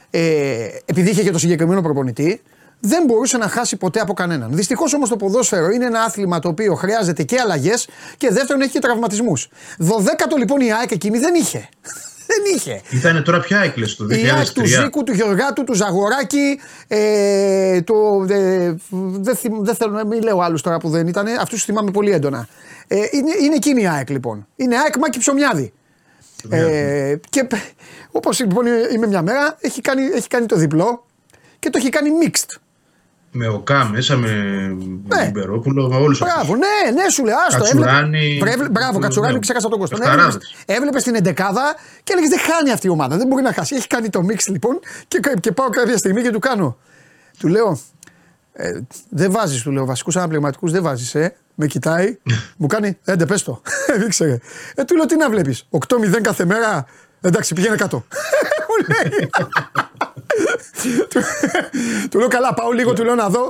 ε, επειδή είχε και το συγκεκριμένο προπονητή, δεν μπορούσε να χάσει ποτέ από κανέναν. Δυστυχώς όμως το ποδόσφαιρο είναι ένα άθλημα το οποίο χρειάζεται και αλλαγές και δεύτερον έχει και τραυματισμούς. Δωδέκατο λοιπόν η ΑΕΚ εκείνη δεν είχε. Δεν είχε. Ήταν τώρα πια έκλειστο το 2003. Η ΑΕΚ του Ζήκου, του Γεωργάτου, του Ζαγοράκη. Ε, το, ε, δεν, δεν θέλω να μην λέω άλλους τώρα που δεν ήταν. Αυτούς τους θυμάμαι πολύ έντονα. Ε, είναι, είναι εκείνη η ΑΕΚ λοιπόν. Είναι ΑΕΚ Μάκη Ψωμιάδη. Ε, και όπως λοιπόν είμαι μια μέρα, έχει κάνει, έχει κάνει το διπλό και το έχει κάνει mixed. Με ΟΚΑ μέσα, με ναι. Μπερόπουλο, με όλους Μπράβο, ναι, ναι, σου λέει. Άστο, Κατσουράνη. Έβλεπε, μπράβο, Κατσουράνη, ναι. ξέχασα τον Κώστα. Ναι, έβλεπε την εντεκάδα και έλεγες Δεν χάνει αυτή η ομάδα. Δεν μπορεί να χάσει. Έχει κάνει το μίξ λοιπόν και, και πάω κάποια στιγμή και του κάνω. Του λέω, ε, δεν βάζεις, του λέω, βασικούς αναπληρωματικού δεν βάζεις, ε. Με κοιτάει, μου κάνει, έντε πες το. δεν ξέρε. Ε, του λέω, τι να βλέπεις. 8-0 κάθε μέρα. Εντάξει, πήγαινε κάτω. Μου λέει του λέω καλά, πάω λίγο, του λέω να δω.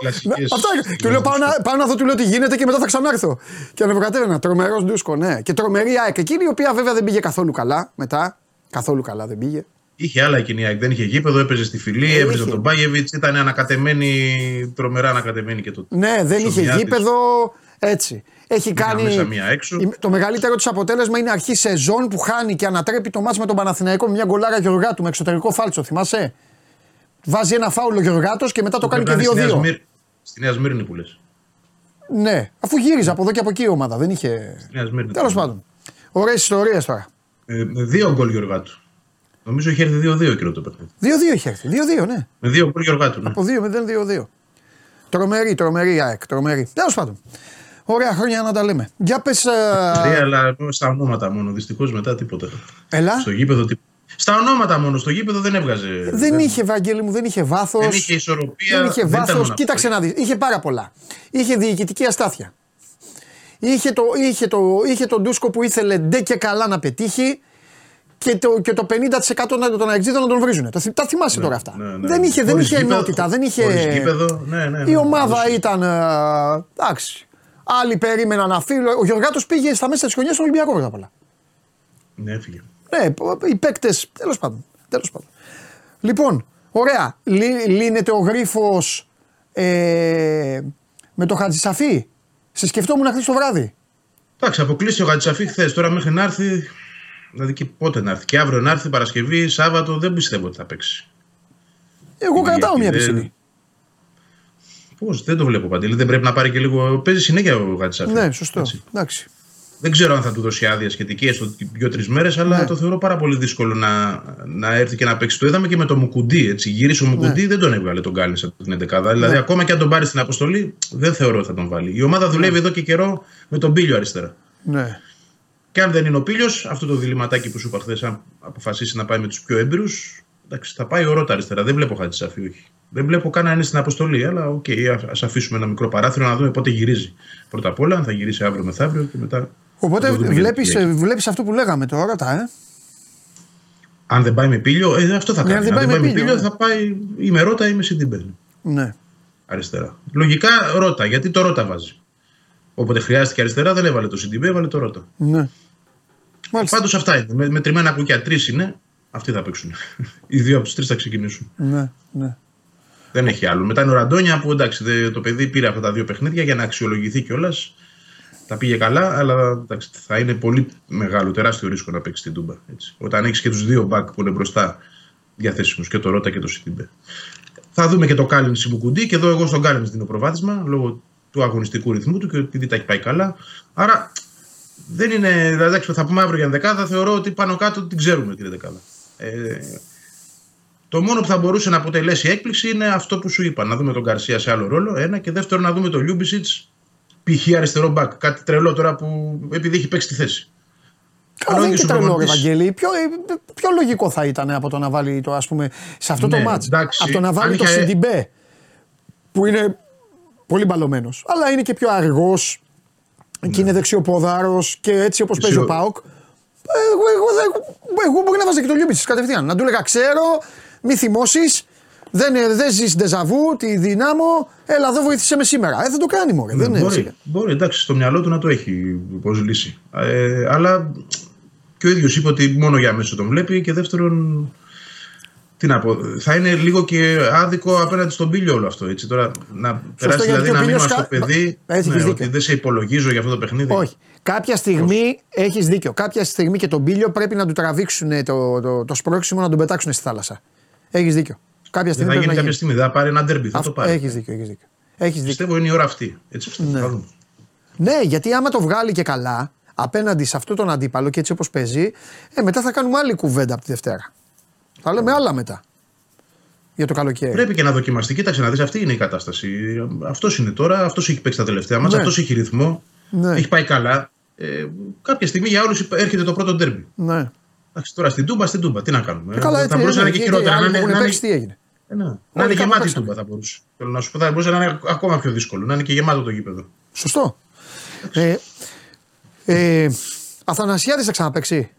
Αυτό, του λέω πάω να, πάω να δω, του λέω τι γίνεται και μετά θα ξανάρθω. Και ανεβοκατέβαινα. Τρομερός ντούσκο, ναι. Και τρομερή ΑΕΚ. Εκείνη η οποία βέβαια δεν πήγε καθόλου καλά μετά. Καθόλου καλά δεν πήγε. Είχε άλλα εκείνη η δεν είχε γήπεδο, έπαιζε στη φυλή, ε, έπαιζε τον Μπάγεβιτ, ήταν ανακατεμένη, τρομερά ανακατεμένη και το. Ναι, δεν είχε γήπεδο. Έτσι. Έχει κάνει. Μία έξω. Το μεγαλύτερο της αποτέλεσμα είναι αρχή σεζόν που χάνει και ανατρέπει το μάτσο με τον Παναθηναϊκό με μια γκολάρα Γεωργάτου με εξωτερικό φάλτσο. Θυμάσαι; Βάζει ένα φάουλο Γεωργάτος και μετά το, το κάνει και 2-2. Στη Νέα Σμύρνη που λες. Ναι, αφού γύριζε από εδώ και από εκεί η ομάδα. Δεν είχε. Τέλος πάντων. Ωραίες ιστορίες τώρα. Ε, με δύο γκολ Γεωργάτου. Νομίζω είχε έρθει 2-2 εκείνο το παιχνίδι. 2-2 είχε έρθει. 2-2, ναι. Με δύο γκολ Γεωργάτου. Ναι. Από 2-0-2-2. Τρομερή, τρομερή ΑΕΚ. Τρομερή. Τέλος πάντων. Ωραία χρόνια να τα λέμε. Για πες. Τρία, αλλά στα ονόματα μόνο. Δυστυχώς μετά τίποτα. Ελά. Στο γήπεδο τίποτα. Στα ονόματα μόνο, στο γήπεδο δεν έβγαζε. Δεν, δεν... είχε, Βαγγέλη μου, δεν είχε βάθος. Δεν είχε ισορροπία. Δεν είχε βάθος. Κοίταξε να δεις. Είχε πάρα πολλά. Είχε διοικητική αστάθεια. Είχε το, είχε, το, είχε τον Ντούσκο που ήθελε ντε και καλά να πετύχει και το, και το 50% των αεξίδων να τον βρίζουν. Τα, τα θυμάσαι ναι, τώρα αυτά. Ναι, ναι. Δεν είχε, δεν είχε ενότητα. Δεν είχε... Γήπεδο, ναι, ναι, ναι, Η ομάδα ήταν. Ε, εντάξει. Άλλοι περίμεναν να φύγουν. Ο Γιωργάτος πήγε στα μέσα της χρονιάς στον Ολυμπιακό πρώτα απ' όλα. Ναι, έφυγε. Ναι, οι παίκτε. Τέλος πάντων. Τέλος πάντων. Λοιπόν, ωραία. λύνεται ο γρίφος ε, με το Χατζησαφή. Σε σκεφτόμουν χθες το βράδυ. Εντάξει, αποκλείσει ο Χατζησαφή χθες. Τώρα μέχρι να έρθει. Δηλαδή και πότε να έρθει. Και αύριο να έρθει, Παρασκευή, Σάββατο, δεν πιστεύω ότι θα παίξει. Εγώ κρατάω μια πισινή. Πώς, δεν το βλέπω παντελή. Δεν πρέπει να πάρει και λίγο. Παίζει συνέχεια ο Χατζησαφή. Ναι, σωστό. Εντάξει. Δεν ξέρω αν θα του δώσει άδεια σχετική έστω δύο-τρεις μέρες, αλλά Ναι. το θεωρώ πάρα πολύ δύσκολο να, να έρθει και να παίξει. Το είδαμε και με το Μουκουντή. Έτσι. Γύρισε ο Μουκουντή, δεν τον έβγαλε τον Κάλιν από την 11. Δηλαδή, Ναι. ακόμα και αν τον πάρει στην αποστολή, δεν θεωρώ ότι θα τον βάλει. Η ομάδα δουλεύει εδώ και καιρό με τον Πίλιο αριστερά. Ναι. Και αν δεν είναι ο Πίλιο, αυτό το διληματάκι που σου είπα χθες, αν αποφασίσει να πάει με τους πιο έμπειρους, εντάξει, θα πάει ο Ρότα αριστερά. Δεν βλέπω Χατζησαφή, όχι. Δεν βλέπω καν να είναι στην αποστολή, αλλά οκ, ας αφήσουμε ένα μικρό παράθυρο να δούμε πότε γυρίζει. Πρώτα απ' όλα, αν θα γυρίσει αύριο μεθαύριο και μετά. Οπότε θα το δούμε για βλέπεις τι έχει. βλέπεις αυτό που λέγαμε τώρα, τα, ε; Αν δεν πάει με πίλιο, ε, αυτό θα Ναι, κάνει. αν δεν πάει με πίλιο, ναι. θα πάει ή με Ρότα ή με Σιντιμπέ. Ναι. Αριστερά. Λογικά Ρότα, γιατί το Ρότα βάζει. Όποτε χρειάστηκε αριστερά, δεν έβαλε το Σιντιμπέ, έβαλε το Ρότα. Ναι. Μάλιστα. Πάντως αυτά είναι. Με, με τριμμένα κουκιά τρεις είναι, αυτοί θα παίξουν. Οι δύο από τους τρεις θα ξεκινήσουν. Ναι, ναι. Δεν έχει άλλο. Μετά είναι ο Ραντόνια που εντάξει, δε- το παιδί πήρε αυτά τα δύο παιχνίδια για να αξιολογηθεί κιόλας. Τα πήγε καλά, αλλά εντάξει, θα είναι πολύ μεγάλο, τεράστιο ρίσκο να παίξει την Τούμπα. Έτσι. Όταν έχεις και τους δύο μπακ που είναι μπροστά διαθέσιμους, και το Ρότα και το Σιτιμπέ. Θα δούμε και το Κάλινς Σιμουκουντή και εδώ εγώ στον Κάλινς δίνω προβάδισμα λόγω του αγωνιστικού ρυθμού του και επειδή τα έχει πάει καλά. Άρα δεν είναι. Δηλαδή, εντάξει, θα πούμε αύριο για δεκάδα, θεωρώ ότι πάνω κάτω την ξέρουμε την δεκάδα. Ε, το μόνο που θα μπορούσε να αποτελέσει έκπληξη είναι αυτό που σου είπα. Να δούμε τον Καρσία σε άλλο ρόλο. Ένα και δεύτερο να δούμε τον Λιούμπισιτς π.χ. αριστερό μπακ. Κάτι τρελό τώρα που επειδή έχει παίξει τη θέση. Καλά, Αλλά δεν είναι όχι και ο τρελό, προπονητής. Ευαγγέλη. Πιο, ε, πιο λογικό θα ήταν από το να βάλει το, ας πούμε, σε αυτό Ναι, το ματς. εντάξει. Από το να βάλει Αν το είχε- Σιντιμπέ, που είναι πολύ μπαλωμένος. Αλλά είναι και πιο αργός και είναι δεξιοποδάρος και έτσι όπως παίζει ο Δεξιο- Πάοκ. Εγώ, εγώ, δεν- εγώ μπορεί να βάζα και το Λιούμπισιτς κατευθείαν. Να του έλεγα ξέρω, μη θυμώσεις, δεν, δεν ζεις ντεζαβού, τη δυνάμω, έλα εδώ βοήθησε με σήμερα. Ε, δεν το κάνει μωρέ. δεν είναι μπορεί, έτσι. μπορεί, εντάξει, στο μυαλό του να το έχει ως λύση. Ε, αλλά και ο ίδιος είπε ότι μόνο για μέσο τον βλέπει και δεύτερον. Τι να πω, θα είναι λίγο και άδικο απέναντι στον Πήλιο όλο αυτό. Έτσι. Τώρα, να περάσει γιατί δηλαδή ο ένα Πήλιος μήνυμα κα- στο παιδί Μα- έτσι ναι, έχεις ότι δίκιο. δεν σε υπολογίζω για αυτό το παιχνίδι. Όχι. Κάποια στιγμή έχεις δίκιο. Κάποια στιγμή και τον πύλιο πρέπει να του τραβήξουν το, το, το σπρώξιμο να τον πετάξουν στη θάλασσα. Έχεις δίκιο. Κάποια Δεν στιγμή θα πρέπει γίνει να κάποια γίνει. στιγμή, δεν θα πάρει ένα ντέρμπι. Θα το πάρει. Έχεις δίκιο. Έχεις δίκιο. Έχεις δίκιο. Πιστεύω είναι η ώρα αυτή. Έτσι, Ναι. θα δούμε. Ναι, γιατί άμα το βγάλει και καλά απέναντι σε αυτόν τον αντίπαλο και έτσι όπως παίζει, ε, μετά θα κάνουμε άλλη κουβέντα από τη Δευτέρα. Θα λέμε άλλα μετά. Για το καλοκαίρι. Πρέπει και να δοκιμαστεί. Κοίταξε να δεις, αυτή είναι η κατάσταση. Αυτός είναι τώρα, αυτός έχει παίξει τα τελευταία μας, Ναι. αυτός έχει ρυθμό. Ναι. Έχει πάει καλά. Ε, κάποια στιγμή για όλους έρχεται το πρώτο ντέρμπι. Ναι. Εντάξει, τώρα στην Τούμπα, στην Τούμπα. Τι να κάνουμε. Ε, καλά, θα έτσι, μπορούσε να είναι, είναι και γιατί χειρότερα. άλλοι Να που είναι, έχουν να παίξει, είναι, τι έγινε. ε, ναι. να Όλοι είναι κάπου γεμάτη η παίξανε. Τούμπα θα μπορούσε. Θέλω να σου πω, θα μπορούσε να είναι ακόμα πιο δύσκολο. Να είναι και γεμάτο το γήπεδο. Σωστό. Ε, ε, Αθανασιάδης θα ξαναπαίξει.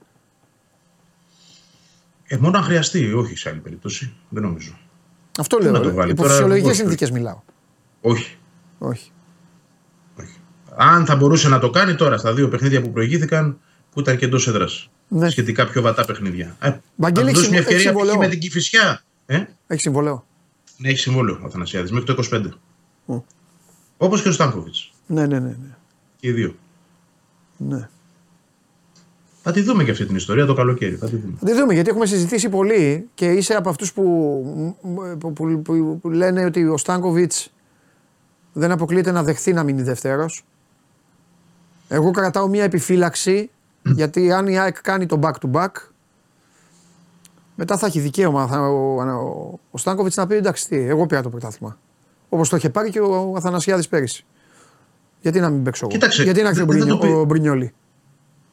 Ε, μόνο αν χρειαστεί, όχι σε άλλη περίπτωση. Δεν νομίζω. Αυτό να λέω. το βάλει Υπό τώρα, φυσιολογικές όχι. συνθήκες μιλάω. Όχι. Όχι. όχι. Αν θα μπορούσε να το κάνει τώρα στα δύο παιχνίδια που προηγήθηκαν, που ήταν και εντός έδρας. Ναι. Σχετικά πιο βατά παιχνίδια. Ε, Βαγγέλη, να του δώσει έχεις μια συμβο- έχει ευκαιρία π.χ. συμβολέο. με την Κυφυσιά. Ε; Έχεις συμβολέο. Ναι, έχεις συμβόλαιο ο Αθανασιάδης μέχρι το 25. Ω. Όπως και ο Στάνκοβιτς. Ναι, ναι, ναι. ναι. Και οι δύο. ναι. Θα τη δούμε και αυτή την ιστορία το καλοκαίρι. Θα τη δούμε. Θα τη δούμε γιατί έχουμε συζητήσει πολύ και είσαι από αυτούς που, που, που, που- που λένε ότι ο Στάνκοβιτς δεν αποκλείεται να δεχθεί να μείνει δευτέρο. Εγώ κρατάω μια επιφύλαξη γιατί αν η ΑΕΚ κάνει το back to back μετά θα έχει δικαίωμα θα, ο, ο, ο Στάνκοβιτς να πει εντάξει, τι, εγώ πήρα το πρωτάθλημα. Όπως το είχε πάρει και ο Αθανασιάδης πέρυσι. Γιατί να μην παίξω εγώ; Κοίταξε, γιατί να έρθει ο, δεν-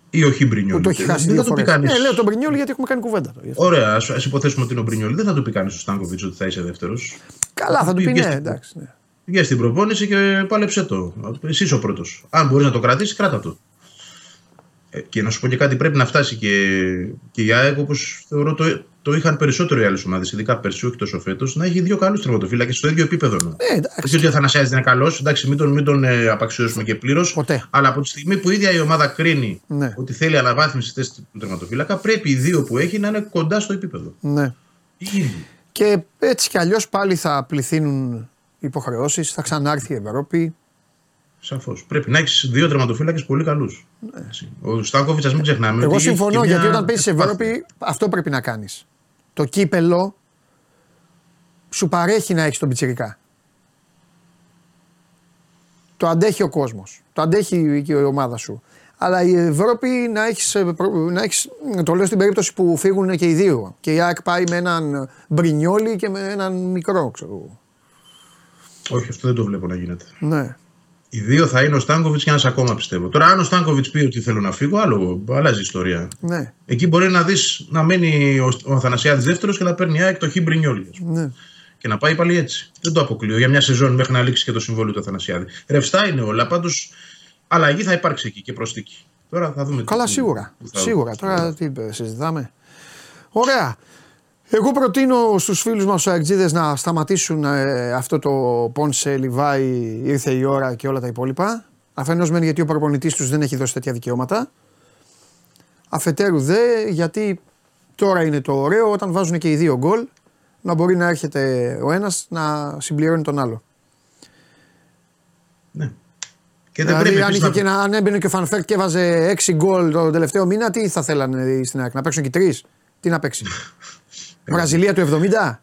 Ή ο Χιμπρινιόλ. που το έχει χάσει δεν δύο θα το πει φορές. κανείς. Ε, λέω τον Μπρινιόλι γιατί έχουμε κάνει κουβέντα. τώρα. Ωραία, ας υποθέσουμε ότι είναι ο Μπρινιόλ. Δεν θα το πει κανείς ο Στάνκοβιτς ότι θα είσαι δεύτερος. Καλά, θα του πει Πήγες ναι, στην- εντάξει. Ναι. Βγαίνει στην προπόνηση και πάλεψε το. Εσύ ο πρώτος. Αν μπορείς να το κρατήσεις, κράτα το. Ε, και να σου πω και κάτι, πρέπει να φτάσει και, και η ΑΕΚ όπως θεωρώ το, το είχαν περισσότερο οι άλλες ομάδες, ειδικά πέρσι, όχι τόσο φέτος, να έχει δύο καλούς τερματοφύλακε στο ίδιο επίπεδο. Ναι. Ε, εντάξει. Όχι ότι ο Αθανασιάδης δεν είναι καλός, εντάξει, μην τον, μην τον ε, απαξιώσουμε και πλήρως. Ποτέ. Αλλά από τη στιγμή που η ίδια η ομάδα κρίνει Ναι. ότι θέλει αναβάθμιση στη θέση του τερματοφύλακα, πρέπει οι δύο που έχει να είναι κοντά στο επίπεδο. Ναι. Ήδη. Και έτσι κι αλλιώς πάλι θα πληθύνουν υποχρεώσεις, θα ξανάρθει η Ευρώπη. Σαφώς. Πρέπει να έχεις δύο τερματοφύλακε πολύ καλούς. Ο Στάνκοβιτς, ας μην ξεχνάμε. Ναι. Εγώ ότι έχει συμφωνώ και μια γιατί όταν παίζει ευπάθεια. Ευρώπη, αυτό πρέπει να κάνεις. Το κύπελο σου παρέχει να έχεις τον πιτσιρικά. το αντέχει ο κόσμος. Το αντέχει και η ομάδα σου. Αλλά η Ευρώπη να έχεις. Να έχεις, το λέω στην περίπτωση που φύγουν και οι δύο. Και η ΑΕΚ πάει με έναν Μπρινιόλι και με έναν μικρό, ξέρω εγώ. Όχι, αυτό δεν το βλέπω να γίνεται. Ναι. Οι δύο θα είναι ο Στάνκοβιτς και ένας ακόμα πιστεύω. Τώρα, αν ο Στάνκοβιτς πει ότι θέλω να φύγω, άλλο, αλλάζει η ιστορία. Ναι. Εκεί μπορεί να δεις να μένει ο, ο Αθανασιάδης δεύτερος και να παίρνει η ΑΕΚ το Χιμπρινιόλι. ναι. Και να πάει πάλι έτσι. Δεν το αποκλείω για μια σεζόν μέχρι να λήξει και το συμβόλαιο του Αθανασιάδη. Ρευστά είναι όλα. Πάντως αλλαγή θα υπάρξει εκεί και προστίκη. Τώρα θα δούμε. Καλά, τι- σίγουρα. τι θα- Σίγουρα. Τώρα τι συζητάμε. Ωραία. Εγώ προτείνω στους φίλους μας τους να σταματήσουν ε, αυτό το Πόνσε, Λιβάη, ήρθε η ώρα και όλα τα υπόλοιπα. Αφενός μεν γιατί ο προπονητής τους δεν έχει δώσει τέτοια δικαιώματα. Αφετέρου δε γιατί τώρα είναι το ωραίο όταν βάζουν και οι δύο γκολ να μπορεί να έρχεται ο ένας να συμπληρώνει τον άλλο. Ναι. Και δεν Δηλαδή, πρέπει αν, επίσης είχε να- και να, αν έμπαινε και ο Φανφέρ και έβαζε 6 γκολ το τελευταίο μήνα, τι θα θέλανε στην ΑΕΚ, να παίξουν και τρεις. Τι να παίξει. Βραζιλία του 70.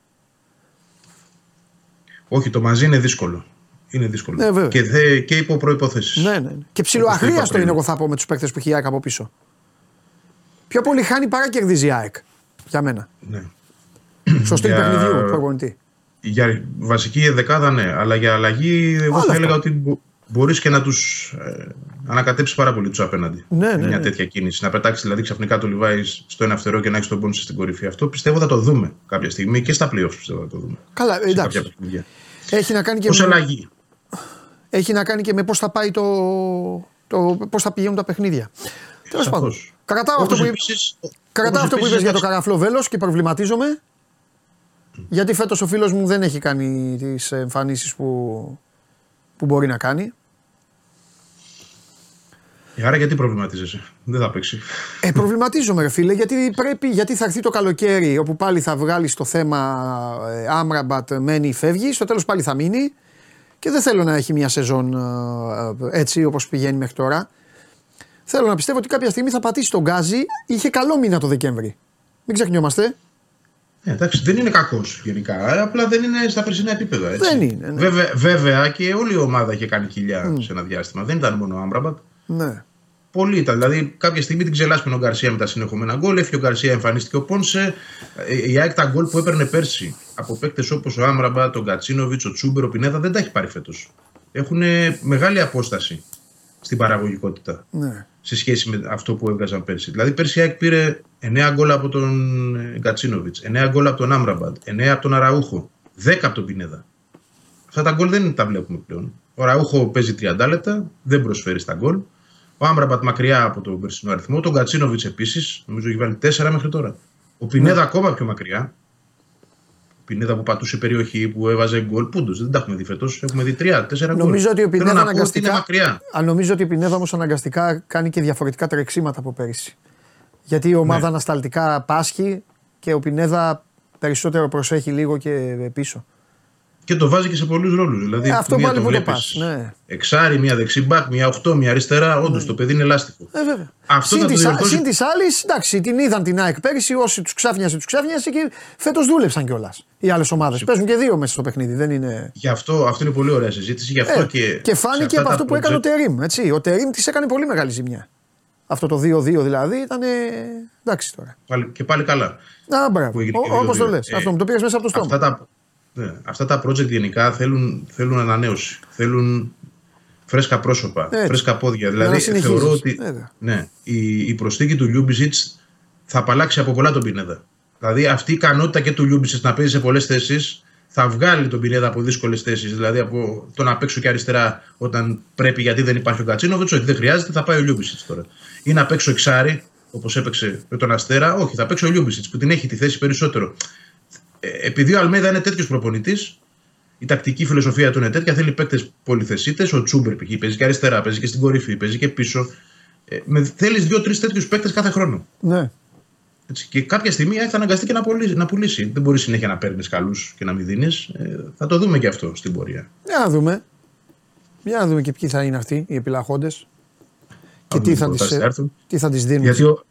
Όχι, το μαζί είναι δύσκολο. Είναι δύσκολο. Ναι, βέβαια. και, δε, και υπό προποθέσει. Ναι, ναι. ναι. Και ψιλοαχρίαστο είναι, εγώ θα πω, με τους παίκτες που έχει η ΑΕΚ από πίσω. Πιο πολύ χάνει παρά κερδίζει η ΑΕΚ. Για μένα. Ναι. Στο στυλ Για- παιχνιδιού του προπονητή. Για βασική δεκάδα, ναι. Αλλά για αλλαγή, εγώ Όλα θα αυτά. έλεγα ότι μπορείς και να τους ε, ανακατέψεις πάρα πολύ τους απέναντι. Ναι, με ναι, μια ναι. τέτοια κίνηση. Να πετάξεις δηλαδή ξαφνικά το Λιβάη στο ένα φτερό και να έχεις τον πόνι στην κορυφή. Αυτό πιστεύω θα το δούμε κάποια στιγμή και στα playoffs πιστεύω θα το δούμε. Καλά, Σε κάποια εντάξει. παιχνίδια. Έχει να κάνει και Ω με, αλλαγή. έχει να κάνει και με πώς θα πάει το. το πώς θα πηγαίνουν τα παιχνίδια. Τέλος Σαφώς. πάντων. Κρατάω αυτό Όπως που, επίσης- Κρατάω όπως αυτό που επίσης είπες για το εντάξει, καραφλό βέλος και προβληματίζομαι. Γιατί φέτος ο φίλος μου δεν έχει κάνει τις εμφανίσεις που, που μπορεί να κάνει. Ε, Άρα γιατί προβληματίζεσαι; Δεν θα παίξει. Ε, προβληματίζομαι, ρε φίλε, γιατί πρέπει, γιατί θα έρθει το καλοκαίρι όπου πάλι θα βγάλεις το θέμα ε, Άμραμπατ, μένει ή φεύγει. Στο τέλος πάλι θα μείνει. Και δεν θέλω να έχει μια σεζόν ε, ε, έτσι όπως πηγαίνει μέχρι τώρα. Θέλω να πιστεύω ότι κάποια στιγμή θα πατήσει το γκάζι. Είχε καλό μήνα το Δεκέμβρη. Μην ξεχνιόμαστε. Ε, εντάξει, δεν είναι κακός γενικά. ε, Απλά δεν είναι στα περσινά επίπεδα. Έτσι. Δεν είναι, ναι. Βέβαια, βέβαια και όλη η ομάδα είχε κάνει κοιλιά σε ένα διάστημα. Δεν ήταν μόνο ο Άμραμπατ. Ναι. Πολύ ήταν. Δηλαδή, κάποια στιγμή την ξελάσπωνε ο Γκαρσία με τα συνεχόμενα γκολ. Έφυγε ο Γκαρσία, εμφανίστηκε ο Πόνσε. Ε, Η ΑΕΚ τα γκολ που έπαιρνε πέρσι από παίκτες όπως ο Άμραμπατ, ο Γκατσίνοβιτς, ο Τσούμπερ, ο Πινέδα δεν τα έχει πάρει φέτος. Έχουν μεγάλη απόσταση στην παραγωγικότητα ναι. σε σχέση με αυτό που έβγαζαν πέρσι. Δηλαδή, πέρσι η ΑΕΚ πήρε 9 γκολ από τον ε, Γκατσίνοβιτς, 9 γκολ από τον Άμραμπαντ, 9 από τον Αραούχο, 10 από τον Πινέδα. Αυτά τα γκολ δεν τα βλέπουμε πλέον. Ο Αραούχο παίζει 30 λεπτά, δεν προσφέρει στα γκολ. Ο Άμραμπατ μακριά από τον περσινό αριθμό. Τον Γκατσίνοβιτ επίσης, νομίζω έχει βάλει 4 μέχρι τώρα. Ο Πινέδα ακόμα πιο μακριά. Ο Πινέδα που πατούσε περιοχή, που έβαζε γκολ. Πούντος, δεν τα έχουμε δει φέτος. Έχουμε δει 3-4 γκολ. Νομίζω ότι ο Θέλω Πινέδα να πω ότι αναγκαστικά. είναι μακριά. Α, νομίζω ότι ο Πινέδα όμως αναγκαστικά κάνει και διαφορετικά τρεξίματα από πέρυσι. Γιατί η ομάδα Ναι. ανασταλτικά πάσχει και ο Πινέδα περισσότερο προσέχει λίγο και πίσω. Και το βάζει και σε πολλούς ρόλους. Δηλαδή, Ε, αυτό μία πάλι που το βλέπεις πας, ναι. Εξάρι, μία δεξί μπακ, μία οχτώ, μία αριστερά. Όντως το παιδί είναι ελάστικο. Ε, βέβαια. Αυτό συν θα το της, διορθώσεις. συν της άλλης, εντάξει, την είδαν την ΑΕΚ πέρυσι. Όσοι τους ξάφνιασε, τους ξάφνιασε και φέτος δούλεψαν κιόλας. Οι άλλες ομάδες. Παίζουν και δύο μέσα στο παιχνίδι. Δεν είναι. Γι' αυτό, αυτό είναι πολύ ωραία συζήτηση. Γι' αυτό Ε, και. και σε φάνηκε αυτά από τα αυτό που έκανε ο project- Τερήμ. Έτσι. Ο Τερήμ της έκανε πολύ μεγάλη ζημιά. Αυτό το 2-2 δηλαδή ήταν. Εντάξει τώρα. Πάλι- Και πάλι καλά. Α, μπράβο. Που έγινε και Όπως το 2-2. λες. Ε, Αυτό μου το πήρες μέσα από το στόμα. Αυτά τα, ναι, αυτά τα project γενικά θέλουν, θέλουν ανανέωση. Θέλουν φρέσκα πρόσωπα, Έτσι. φρέσκα πόδια. να Δηλαδή συνεχίζεις. θεωρώ ότι Βέβαια. ναι, η, η προσθήκη του Λιούμπισιτς θα απαλλάξει από πολλά τον Πινέδα. Δηλαδή αυτή η ικανότητα και του Λιούμπισιτς να παίζει σε πολλές θέσεις θα βγάλει τον Πινέδα από δύσκολες θέσεις. Δηλαδή από το να παίξω και αριστερά όταν πρέπει γιατί δεν υπάρχει ο Γκατσίνοβιτς, όχι δεν χρειάζεται, θα πάει ο Λιούμπισιτς τώρα. Ή να παίξω εξάρι, όπως έπαιξε με τον Αστέρα, όχι, θα παίξει ο Λιούμπισιτς που την έχει τη θέση περισσότερο. Ε, επειδή ο Αλμέιδα είναι τέτοιος προπονητής, η τακτική φιλοσοφία του είναι τέτοια. Θέλει παίκτες πολυθεσίτες. Ο Τσούμπερ π.χ. παίζει και αριστερά, παίζει και στην κορυφή, παίζει και πίσω. Ε, με, θέλεις δύο-τρει τέτοιους παίκτες κάθε χρόνο. Ναι. Έτσι. Και κάποια στιγμή θα αναγκαστεί και να πουλήσει. Να πουλήσει. Δεν μπορείς συνέχεια να παίρνεις καλούς και να μην δίνεις. Ε, θα το δούμε και αυτό στην πορεία. Για να δούμε. Για να δούμε και ποιοι θα είναι αυτοί οι επιλαχόντες. Και δούμε τι θα, οι τις, προτάσεις θα έρθουν. τι θα τις δίνουν. Γιατί ο,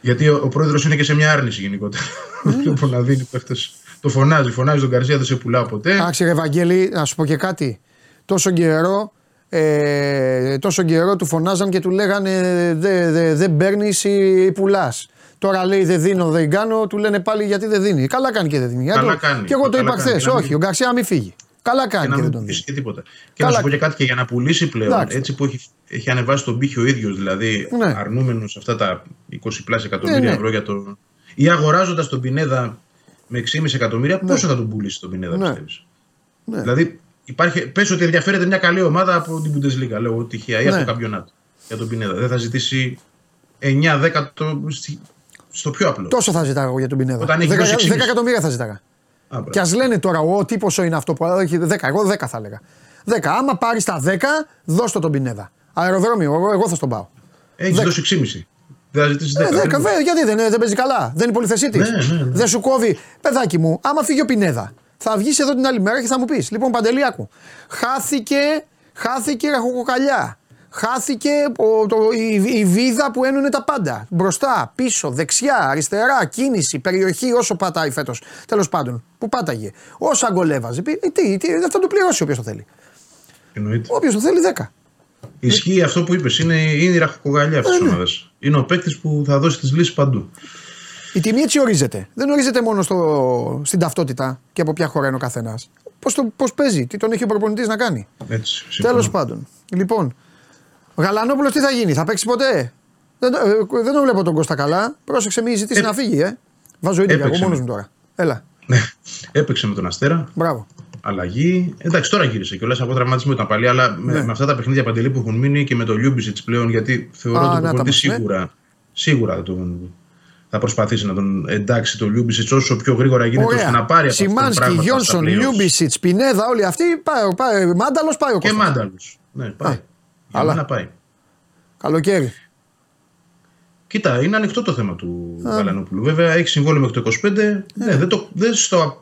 γιατί ο, ο πρόεδρος είναι και σε μια άρνηση γενικότερα. Βλέπω να δίνει παίκτες. Το φωνάζει, φωνάζει τον Καρσία, δεν σε πουλάω ποτέ. Εντάξει, ρε Ευαγγέλη, να σου πω και κάτι. Τόσο καιρό Ε, τόσο καιρό του φωνάζαν και του λέγανε δεν δε, δε παίρνεις ή πουλάς. Τώρα λέει δεν δίνω, δεν κάνω, του λένε πάλι γιατί δεν δίνει. Καλά κάνει και δεν δίνει. Καλά κάνει. Και εγώ το Καλά είπα κάνει. χθες. Να Όχι, μην- ο Γκαρσία μην φύγει. Καλά κάνει και και, να δεν μην τον πεις δίνει. και τίποτα. Και Καλά. να σου πω και κάτι και για να πουλήσει πλέον, Εντάξει. έτσι που έχει, έχει ανεβάσει τον πύχη ο ίδιος, δηλαδή Ναι. αρνούμενος αυτά τα 20 πλάσια εκατομμύρια Ναι, ναι. ευρώ για το. ή αγοράζοντας τον Πινέδα με 6,5 εκατομμύρια, Ναι. πόσο θα τον πουλήσει τον Πινέδα, Ναι. πιστεύεις; Ναι. Δηλαδή, υπάρχει, πες ότι ενδιαφέρεται μια καλή ομάδα από την Bundesliga, λέω τυχαία, ή Ναι. από το καμπιονάτο για τον Πινέδα. Δεν θα ζητήσει 9-10 το, στη- στο πιο απλό. Τόσο θα ζητάγα εγώ για τον Πινέδα. Όταν έχει 10, δώσει 6,5. 10 εκατομμύρια θα ζητάγα. Α, μπράβο. Και ας λένε τώρα, ο τι ποσό είναι αυτό που έχει 10, εγώ 10 θα έλεγα. 10. Άμα πάρεις τα 10, δώσ' το τον Πινέδα. Αεροδρόμιο, εγώ, εγώ θα στον πάω. Έχεις δέκα. δώσει 6,5. Δεν θα ζητήσει 10. Ε, 10, βέβαια, γιατί δεν, δεν παίζει καλά, δεν είναι πολυθεσίτης. Ναι, ναι, ναι. Δεν σου κόβει. Παιδάκι μου, άμα φύγει ο Πινέδα, θα βγεις εδώ την άλλη μέρα και θα μου πεις: Λοιπόν, Παντελή, άκου. Χάθηκε, χάθηκε ραχοκοκαλιά. Χάθηκε ο, το, η, η βίδα που ένωνε τα πάντα. Μπροστά, πίσω, δεξιά, αριστερά, κίνηση, περιοχή, όσο πατάει φέτος. Τέλος πάντων, που πάταγε. Όσα γκολ έβαζε. πει, Ε, τι, τι, θα το πληρώσει όποιος το θέλει. Εννοείται. Όποιος το θέλει 10. Ισχύει αυτό που είπες. Είναι, είναι η ραχοκοκαλιά αυτής Ε, της ναι. ομάδας. Είναι ο παίκτης που θα δώσει τις λύσεις παντού. Η τιμή έτσι ορίζεται. Δεν ορίζεται μόνο στο, στην ταυτότητα και από ποια χώρα είναι ο καθένας. Πώς πώς παίζει, τι τον έχει ο προπονητής να κάνει. Έτσι. συμφωνώ. Τέλος πάντων. Λοιπόν, ο Γαλανόπουλος τι θα γίνει, θα παίξει ποτέ; Δεν, το- ε, δεν τον βλέπω τον Κώστα καλά. Πρόσεξε, μην ζητήσει Ε, να φύγει, ε. Βάζω ίδια εγώ έπαιξε. μόνος μου τώρα. Έλα, Ναι. Έπαιξε με τον Αστέρα. μπράβο. Αλλαγή. Εντάξει, τώρα γύρισε κιόλας από τραυματισμό ήταν παλιά, αλλά με, Ναι. με αυτά τα παιχνίδια Παντελή που έχουν μείνει και με το Λιούμπισιτς πλέον, γιατί θεωρώ Α, ότι ο να τα προπονητή μας, ναι. σίγουρα, σίγουρα θα, τον, θα προσπαθήσει να τον εντάξει το Λιούμπισιτς όσο πιο γρήγορα γίνεται ώστε να πάρει από αυτό το Σιμάνσκι, πράγμα στα Γιόνσον, playoffs. Λιούμπισιτς, Πινέδα, όλοι αυτοί. Πάει, πάει, Μάνταλος πάει ο Και Κώστας. Μάνταλος. Ναι, πάει. Για αλλά. μένα πάει. Καλοκαίρι. Κοίτα, είναι ανοιχτό το θέμα του Γαλανόπουλου. Βέβαια έχει συμβόλαιο μέχρι το 25. Ναι, δεν, το, δεν, στο, κρυ-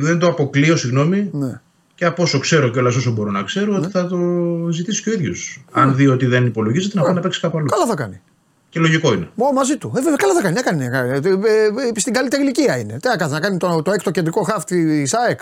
δεν το αποκλείω, συγγνώμη. Ναι. Και από όσο ξέρω και όλα όσο μπορώ να ξέρω, ότι θα το ζητήσει και ο ίδιος. Αν δει ότι δεν υπολογίζεται, να πάει να παίξει κάπου αλλού. Καλά θα κάνει. Και λογικό είναι. Ω, μαζί του. Ε, βέβαια, καλά θα κάνει. Έκανε, έκανε. Ε, ε, ε, στην καλύτερη ηλικία είναι. Τι να κάνει, να κάνει το, το έκτο κεντρικό χάφ της ΑΕΚ.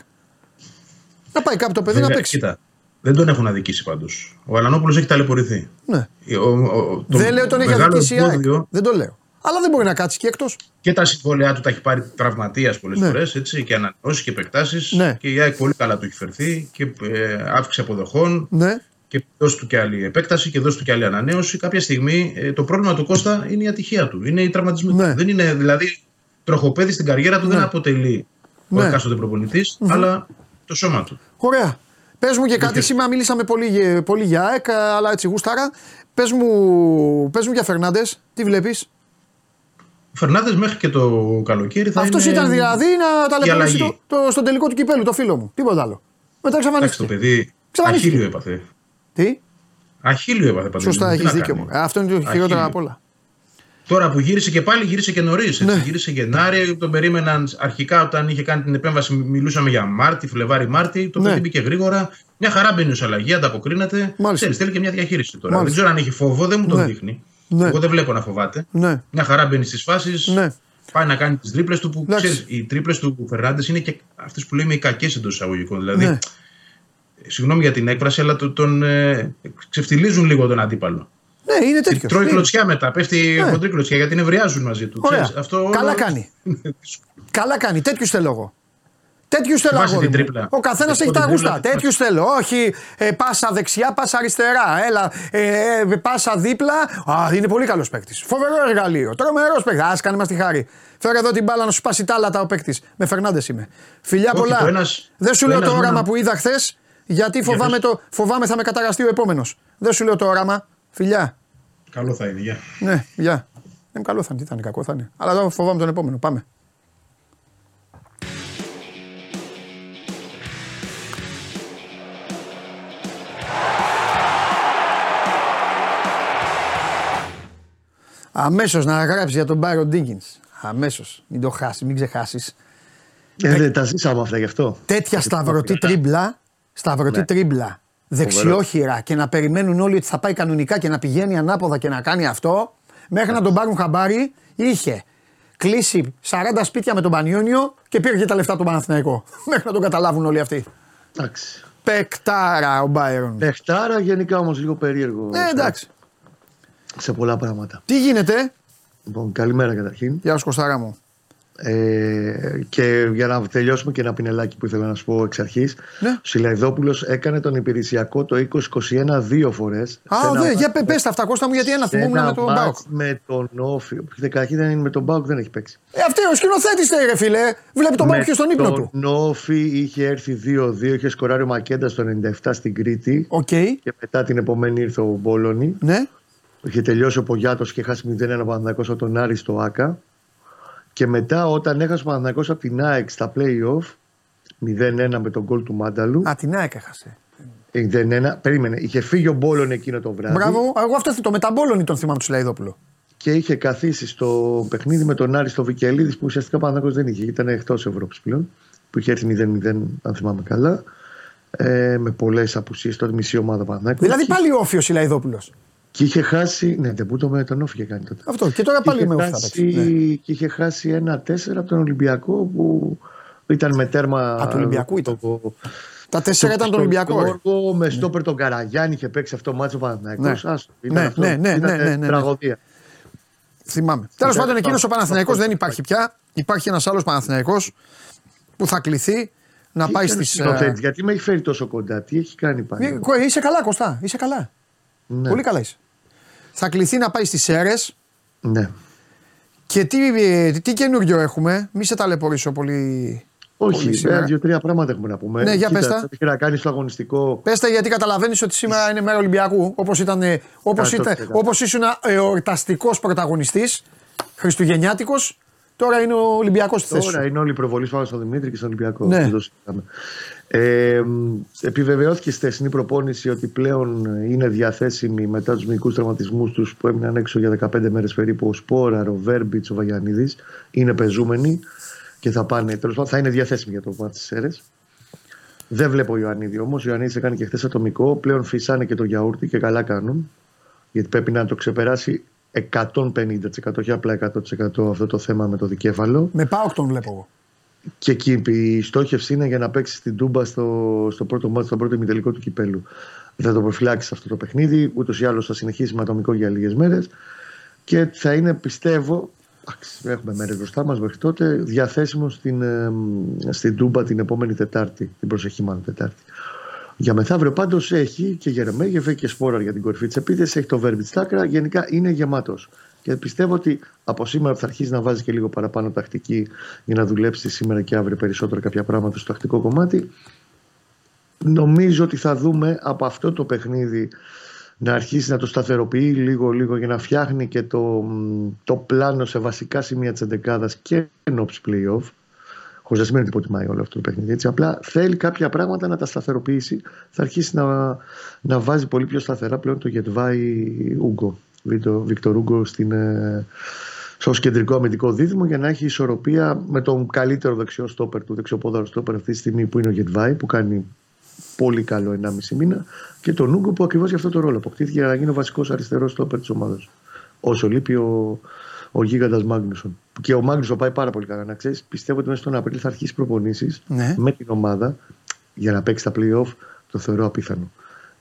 Να πάει κάπου το παιδί να Βέβαια, παίξει. Κοίτα, δεν τον έχουν αδικήσει πάντως. Ο Γαλανόπουλο έχει ταλαιπωρηθεί. Ναι. Ο, ο, το δεν λέω τον έχει μεγάλο αδικήσει η ΑΕΚ. εμπόδιο Δεν το λέω. Αλλά δεν μπορεί να κάτσει και εκτός. Και τα συμβόλαιά του τα έχει πάρει τραυματίας πολλές Ναι. φορές και ανανεώσεις και επεκτάσεις. Ναι. Και η ΑΕΚ πολύ καλά του έχει φερθεί και ε, αύξηση αποδοχών. Ναι. και δώσει του και άλλη επέκταση και δώσει του και άλλη ανανέωση. Κάποια στιγμή ε, το πρόβλημα του Κώστα είναι η ατυχία του. Είναι οι τραυματισμοί Ναι. του. Δεν είναι δηλαδή τροχοπέδι στην καριέρα του, δεν αποτελεί Ναι. ο εκάστοτε προπονητής, αλλά το σώμα του. Ωραία. Πες μου και κάτι. Σήμερα μιλήσαμε πολύ, για- πολύ για ΑΕΚ, αλλά έτσι γούσταρα. Πες μου, πες μου για Φερνάντες, τι βλέπεις; Ο Φερνάνδε μέχρι και το καλοκαίρι θα Αυτός είναι. ήταν δηλαδή να ταλαιπωρήσει αλλαγή. το, το, στον τελικό του κυπέλου, το φίλο μου. Τίποτα άλλο. Μετά Εντάξει, το εξαφανίστηκε. παιδί Εξαφανίστηκε. αχίλιο έπαθε. Τι, Αχίλιο έπαθε παντού. σωστά, Τι έχεις να δίκιο κάνει. μου. Αυτό είναι το χειρότερο Αχίλιο. απ' όλα. Τώρα που γύρισε και πάλι, γύρισε και νωρίς. Ναι. Γύρισε Γενάρη, τον περίμεναν αρχικά όταν είχε κάνει την επέμβαση. Μιλούσαμε για Μάρτι, Φλεβάρι-Μάρτι. Το Ναι. παιδί μπήκε γρήγορα. Μια χαρά μπαίνει ως αλλαγή, ανταποκρίνεται. Μάλιστα. Ξέρεις, θέλει και μια διαχείριση τώρα. Μάλιστα. Δεν ξέρω αν έχει φόβο, δεν μου τον Ναι. δείχνει. Ναι. Εγώ δεν βλέπω να φοβάται. Ναι, Μια χαρά μπαίνει στις φάσεις. ναι. Πάει να κάνει τις τρίπλες του που Εντάξει. ξέρεις, οι τρίπλες του Φερνάντες είναι και αυτές που λέμε οι κακές εντός εισαγωγικών. Δηλαδή, Ναι. συγγνώμη για την έκφραση, αλλά το- τον ε, ξεφτιλίζουν λίγο τον αντίπαλο. Ναι, είναι τέτοιος. Τρώει κλωτσιά μετά, πέφτει Ναι. χοντρή κλωτσιά γιατί νευριάζουν μαζί του. Ωραία. Ξέρεις, αυτό Καλά όλο- κάνει. Καλά κάνει. Τέτοιους θέλω εγώ. Τέτοιους θέλω Θυμάσαι αγόρι την μου. τρίπλα. Ο καθένας την έχει τα τρίπλα, γούστα. θυμάσαι. Τέτοιους θέλω. Όχι ε, πάσα δεξιά, πάσα αριστερά. Έλα, ε, ε, πάσα δίπλα. Α, είναι πολύ καλός παίκτης. Φοβερό εργαλείο. Τρομερός παίκτης. Α, κάνε μας τη χάρη. Φέρε εδώ την μπάλα να σου σπάσει τα άλλα τα ο παίκτης. Με Φερνάντες είμαι. Φιλιά Όχι, πολλά. το ένας- Δεν σου το λέω το ένας όραμα μόνο- που είδα χθες, γιατί φοβάμαι, πες. το, φοβάμαι θα με καταγαστεί ο επόμενος. Δεν σου λέω το όραμα. Φιλιά. Καλό θα είναι, γεια. Ναι, γεια. Είναι καλό θα είναι, τι θα είναι, κακό θα είναι. Αλλά εδώ φοβάμαι τον επόμενο. Πάμε. Αμέσως να γράψεις για τον Μπάιρον Ντίγκιν. Αμέσως. Μην το χάσεις, μην ξεχάσεις. Ε, δεν τα ζήσαμε αυτά γι' αυτό. Τέτοια σταυρωτή τρίμπλα, σταυρωτή Ναι. τρίμπλα, δεξιόχειρα και να περιμένουν όλοι ότι θα πάει κανονικά και να πηγαίνει ανάποδα και να κάνει αυτό, μέχρι να τον πάρουν χαμπάρι, είχε κλείσει 40 σπίτια με τον Πανιόνιο και πήρε και τα λεφτά του Παναθηναϊκό. μέχρι να τον καταλάβουν όλοι αυτοί. Εντάξει. Πεκτάρα ο Μπάιρον. Πεχτάρα γενικά όμως λίγο περίεργο. Ε, εντάξει. Σε πολλά πράγματα. Τι γίνεται, Λοιπόν, καλημέρα καταρχήν. Γεια σου Κωστάρα μου. Ε, και για να τελειώσουμε και ένα πινελάκι που ήθελα να σου πω εξ αρχής. Ναι. Ο Σιλαϊδόπουλος έκανε τον υπηρεσιακό το 2021 δύο φορές. Α, δε, για πε πες τα αυτά Κώστα μου γιατί ένα θυμούμουν με τον Μπάουκ. Με τον Όφη. Καταρχήν δεν είναι με τον Μπάουκ, δεν έχει παίξει. Ε, αυτή ο σκηνοθέτης ρε φίλε. Βλέπει τον Μπάουκ και στον ύπνο του. Τον Όφη είχε έρθει 2-2, είχε σκοράρει ο Μακέντα στο 97 στην Κρήτη. Οκ. Και μετά την επομένη ήρθε ο Μπόλονι. Ναι. Είχε τελειώσει ο Πογιάτος και χάσει 0-1 Παναθηναϊκός από τον Άρη στο ΟΑΚΑ. Και μετά όταν έχασε ο Παναθηναϊκός από την ΑΕΚ στα play-off 0-1 με το γκολ του Μάνταλου. Α, την ΑΕΚ έχασε. 0-1. Περίμενε. Είχε φύγει ο Μπόλονι εκείνο το βράδυ. Μπράβο. Εγώ αυτό το μετά Μπόλονι τον θυμάμαι του Σιλαϊδόπουλο. Και είχε καθίσει στο παιχνίδι με τον Άρη στο Βικελίδης που ουσιαστικά ο Παναθηναϊκός δεν είχε. Ήταν εκτός Ευρώπης πλέον. Που είχε έρθει 0-0, αν θυμάμαι καλά. Ε, με πολλές απουσίες. Τότε μισή ομάδα Παναθηναϊκού. Δηλαδή Και- πάλι όφη ο Σιλαϊδόπουλο. Και είχε χάσει. Ναι, δεν με τον Όφη είχε κάνει τότε. Αυτό. Και τώρα πάλι είχε με όφη θα χάσει, παίξει. Ναι. Και είχε χάσει ένα-4 από τον Ολυμπιακό που ήταν με τέρμα. Α, του Ολυμπιακού ήταν. το- Τα τέσσερα ήταν τον Ολυμπιακό. ρε. Γιώργο, με στόπερ τον Καραγιάννη είχε παίξει αυτό το μάτσο Παναθηναϊκός. Ναι. Άστο, ήταν Ναι, αυτό. ναι, ναι, Ήταν ναι, ναι, ναι. Τραγωδία. Θυμάμαι. Τέλος πάντων, εκείνος ο αυτό- Παναθηναϊκός αυτό- δεν υπάρχει πια. Υπάρχει ένας άλλος Παναθηναϊκός που θα κληθεί να Τι πάει έκανε στις. σκηνοθέτης, Γιατί με έχει φέρει τόσο κοντά, τι έχει κάνει πάλι; Είσαι καλά, Κωστά. Είσαι καλά. Ναι. Πολύ καλά είσαι. Θα κληθεί να πάει στις ΣΕΡΕΣ Ναι. και τι, ε, τι καινούριο έχουμε; Μη σε ταλαιπωρήσω πολύ. πολύ Όχι, σήμερα. βέβαια, δύο-τρία πράγματα έχουμε να πούμε. Ναι, για Κοίτα, πες τα. θα είχε να κάνεις στο αγωνιστικό. Πες τα γιατί καταλαβαίνεις ότι σήμερα είναι μέρα Ολυμπιακού. Όπως ήταν, ε, όπως ήταν, 100%. όπως ήσουν εορταστικός πρωταγωνιστής, Χριστουγεννιάτικος, τώρα είναι ο Ολυμπιακός στη θέση. Τώρα σου. είναι όλη η προβολή πάνω στον Δημήτρη και στον Ολυμπιακό. Ναι. Δεν το συζητάμε. Ε, μ, επιβεβαιώθηκε στη θεσινή προπόνηση ότι πλέον είναι διαθέσιμοι μετά τους μυϊκούς τραυματισμούς τους που έμειναν έξω για 15 μέρες περίπου ο Σπόρα, ο Βέρμπιτς, ο Βαγιανίδης. Είναι πεζούμενοι και θα πάνε. Τέλος πάντων, θα είναι διαθέσιμοι για το μάτι της ΣΕΡΕΣ. Δεν βλέπω Ιωαννίδη όμως. Ο Ιωαννίδης έκανε και χθες ατομικό. Πλέον φυσάνε και το γιαούρτι και καλά κάνουν. Γιατί πρέπει να το ξεπεράσει 150%, όχι απλά 100% αυτό το θέμα με το δικέφαλο. Με πάω τον βλέπω εγώ. Και εκεί η στόχευση είναι για να παίξει στην Τούμπα στο, στο πρώτο μάτι, στο πρώτο ημιτελικό του κυπέλου. Θα το προφυλάξεις αυτό το παιχνίδι. Ούτως ή άλλως θα συνεχίσει με ατομικό για λίγες μέρες. Και θα είναι, πιστεύω, εντάξει, έχουμε μέρες μπροστά μας μέχρι τότε, διαθέσιμος στην, ε, στην Τούμπα την επόμενη Τετάρτη. Την προσεχή, μάλλον Τετάρτη. Για μεθαύριο πάντως έχει και Γερεμέγεφ, έχει και Σπόρα για την κορυφή της επίθεσης, έχει το Βέρμπιτς Στάκρα. Γενικά είναι γεμάτος. Και πιστεύω ότι από σήμερα θα αρχίσει να βάζει και λίγο παραπάνω τακτική για να δουλέψει σήμερα και αύριο περισσότερο κάποια πράγματα στο τακτικό κομμάτι. Νομίζω ότι θα δούμε από αυτό το παιχνίδι να αρχίσει να το σταθεροποιεί λίγο-λίγο για να φτιάχνει και το, το πλάνο σε βασικά σημεία της εντεκάδας και ενόψη playoff. Χωρίς να σημαίνει ότι υποτιμάει όλο αυτό το παιχνίδι. Έτσι. Απλά θέλει κάποια πράγματα να τα σταθεροποιήσει. Θα αρχίσει να, να βάζει πολύ πιο σταθερά πλέον το Γετβάη Ούγκο. Βίκτορ Ούγκο στην, ε, στο κεντρικό αμυντικό δίδυμο για να έχει ισορροπία με τον καλύτερο δεξιό στόπερ του δεξιοπόδαρο στόπερ αυτή τη στιγμή που είναι ο Γετβάη που κάνει πολύ καλό 1,5 μήνα και τον Ούγκο που ακριβώς για αυτό το ρόλο αποκτήθηκε για να γίνει ο βασικός αριστερός στόπερ της ομάδας. Όσο λείπει ο, ο γίγαντας Μάγνουσον. Και ο Μάγνουσον πάει πάρα πολύ καλά. Να ξέρεις, πιστεύω ότι μέσα στον Απρίλιο θα αρχίσει προπονήσεις Ναι. με την ομάδα για να παίξει τα playoff. Το θεωρώ απίθανο.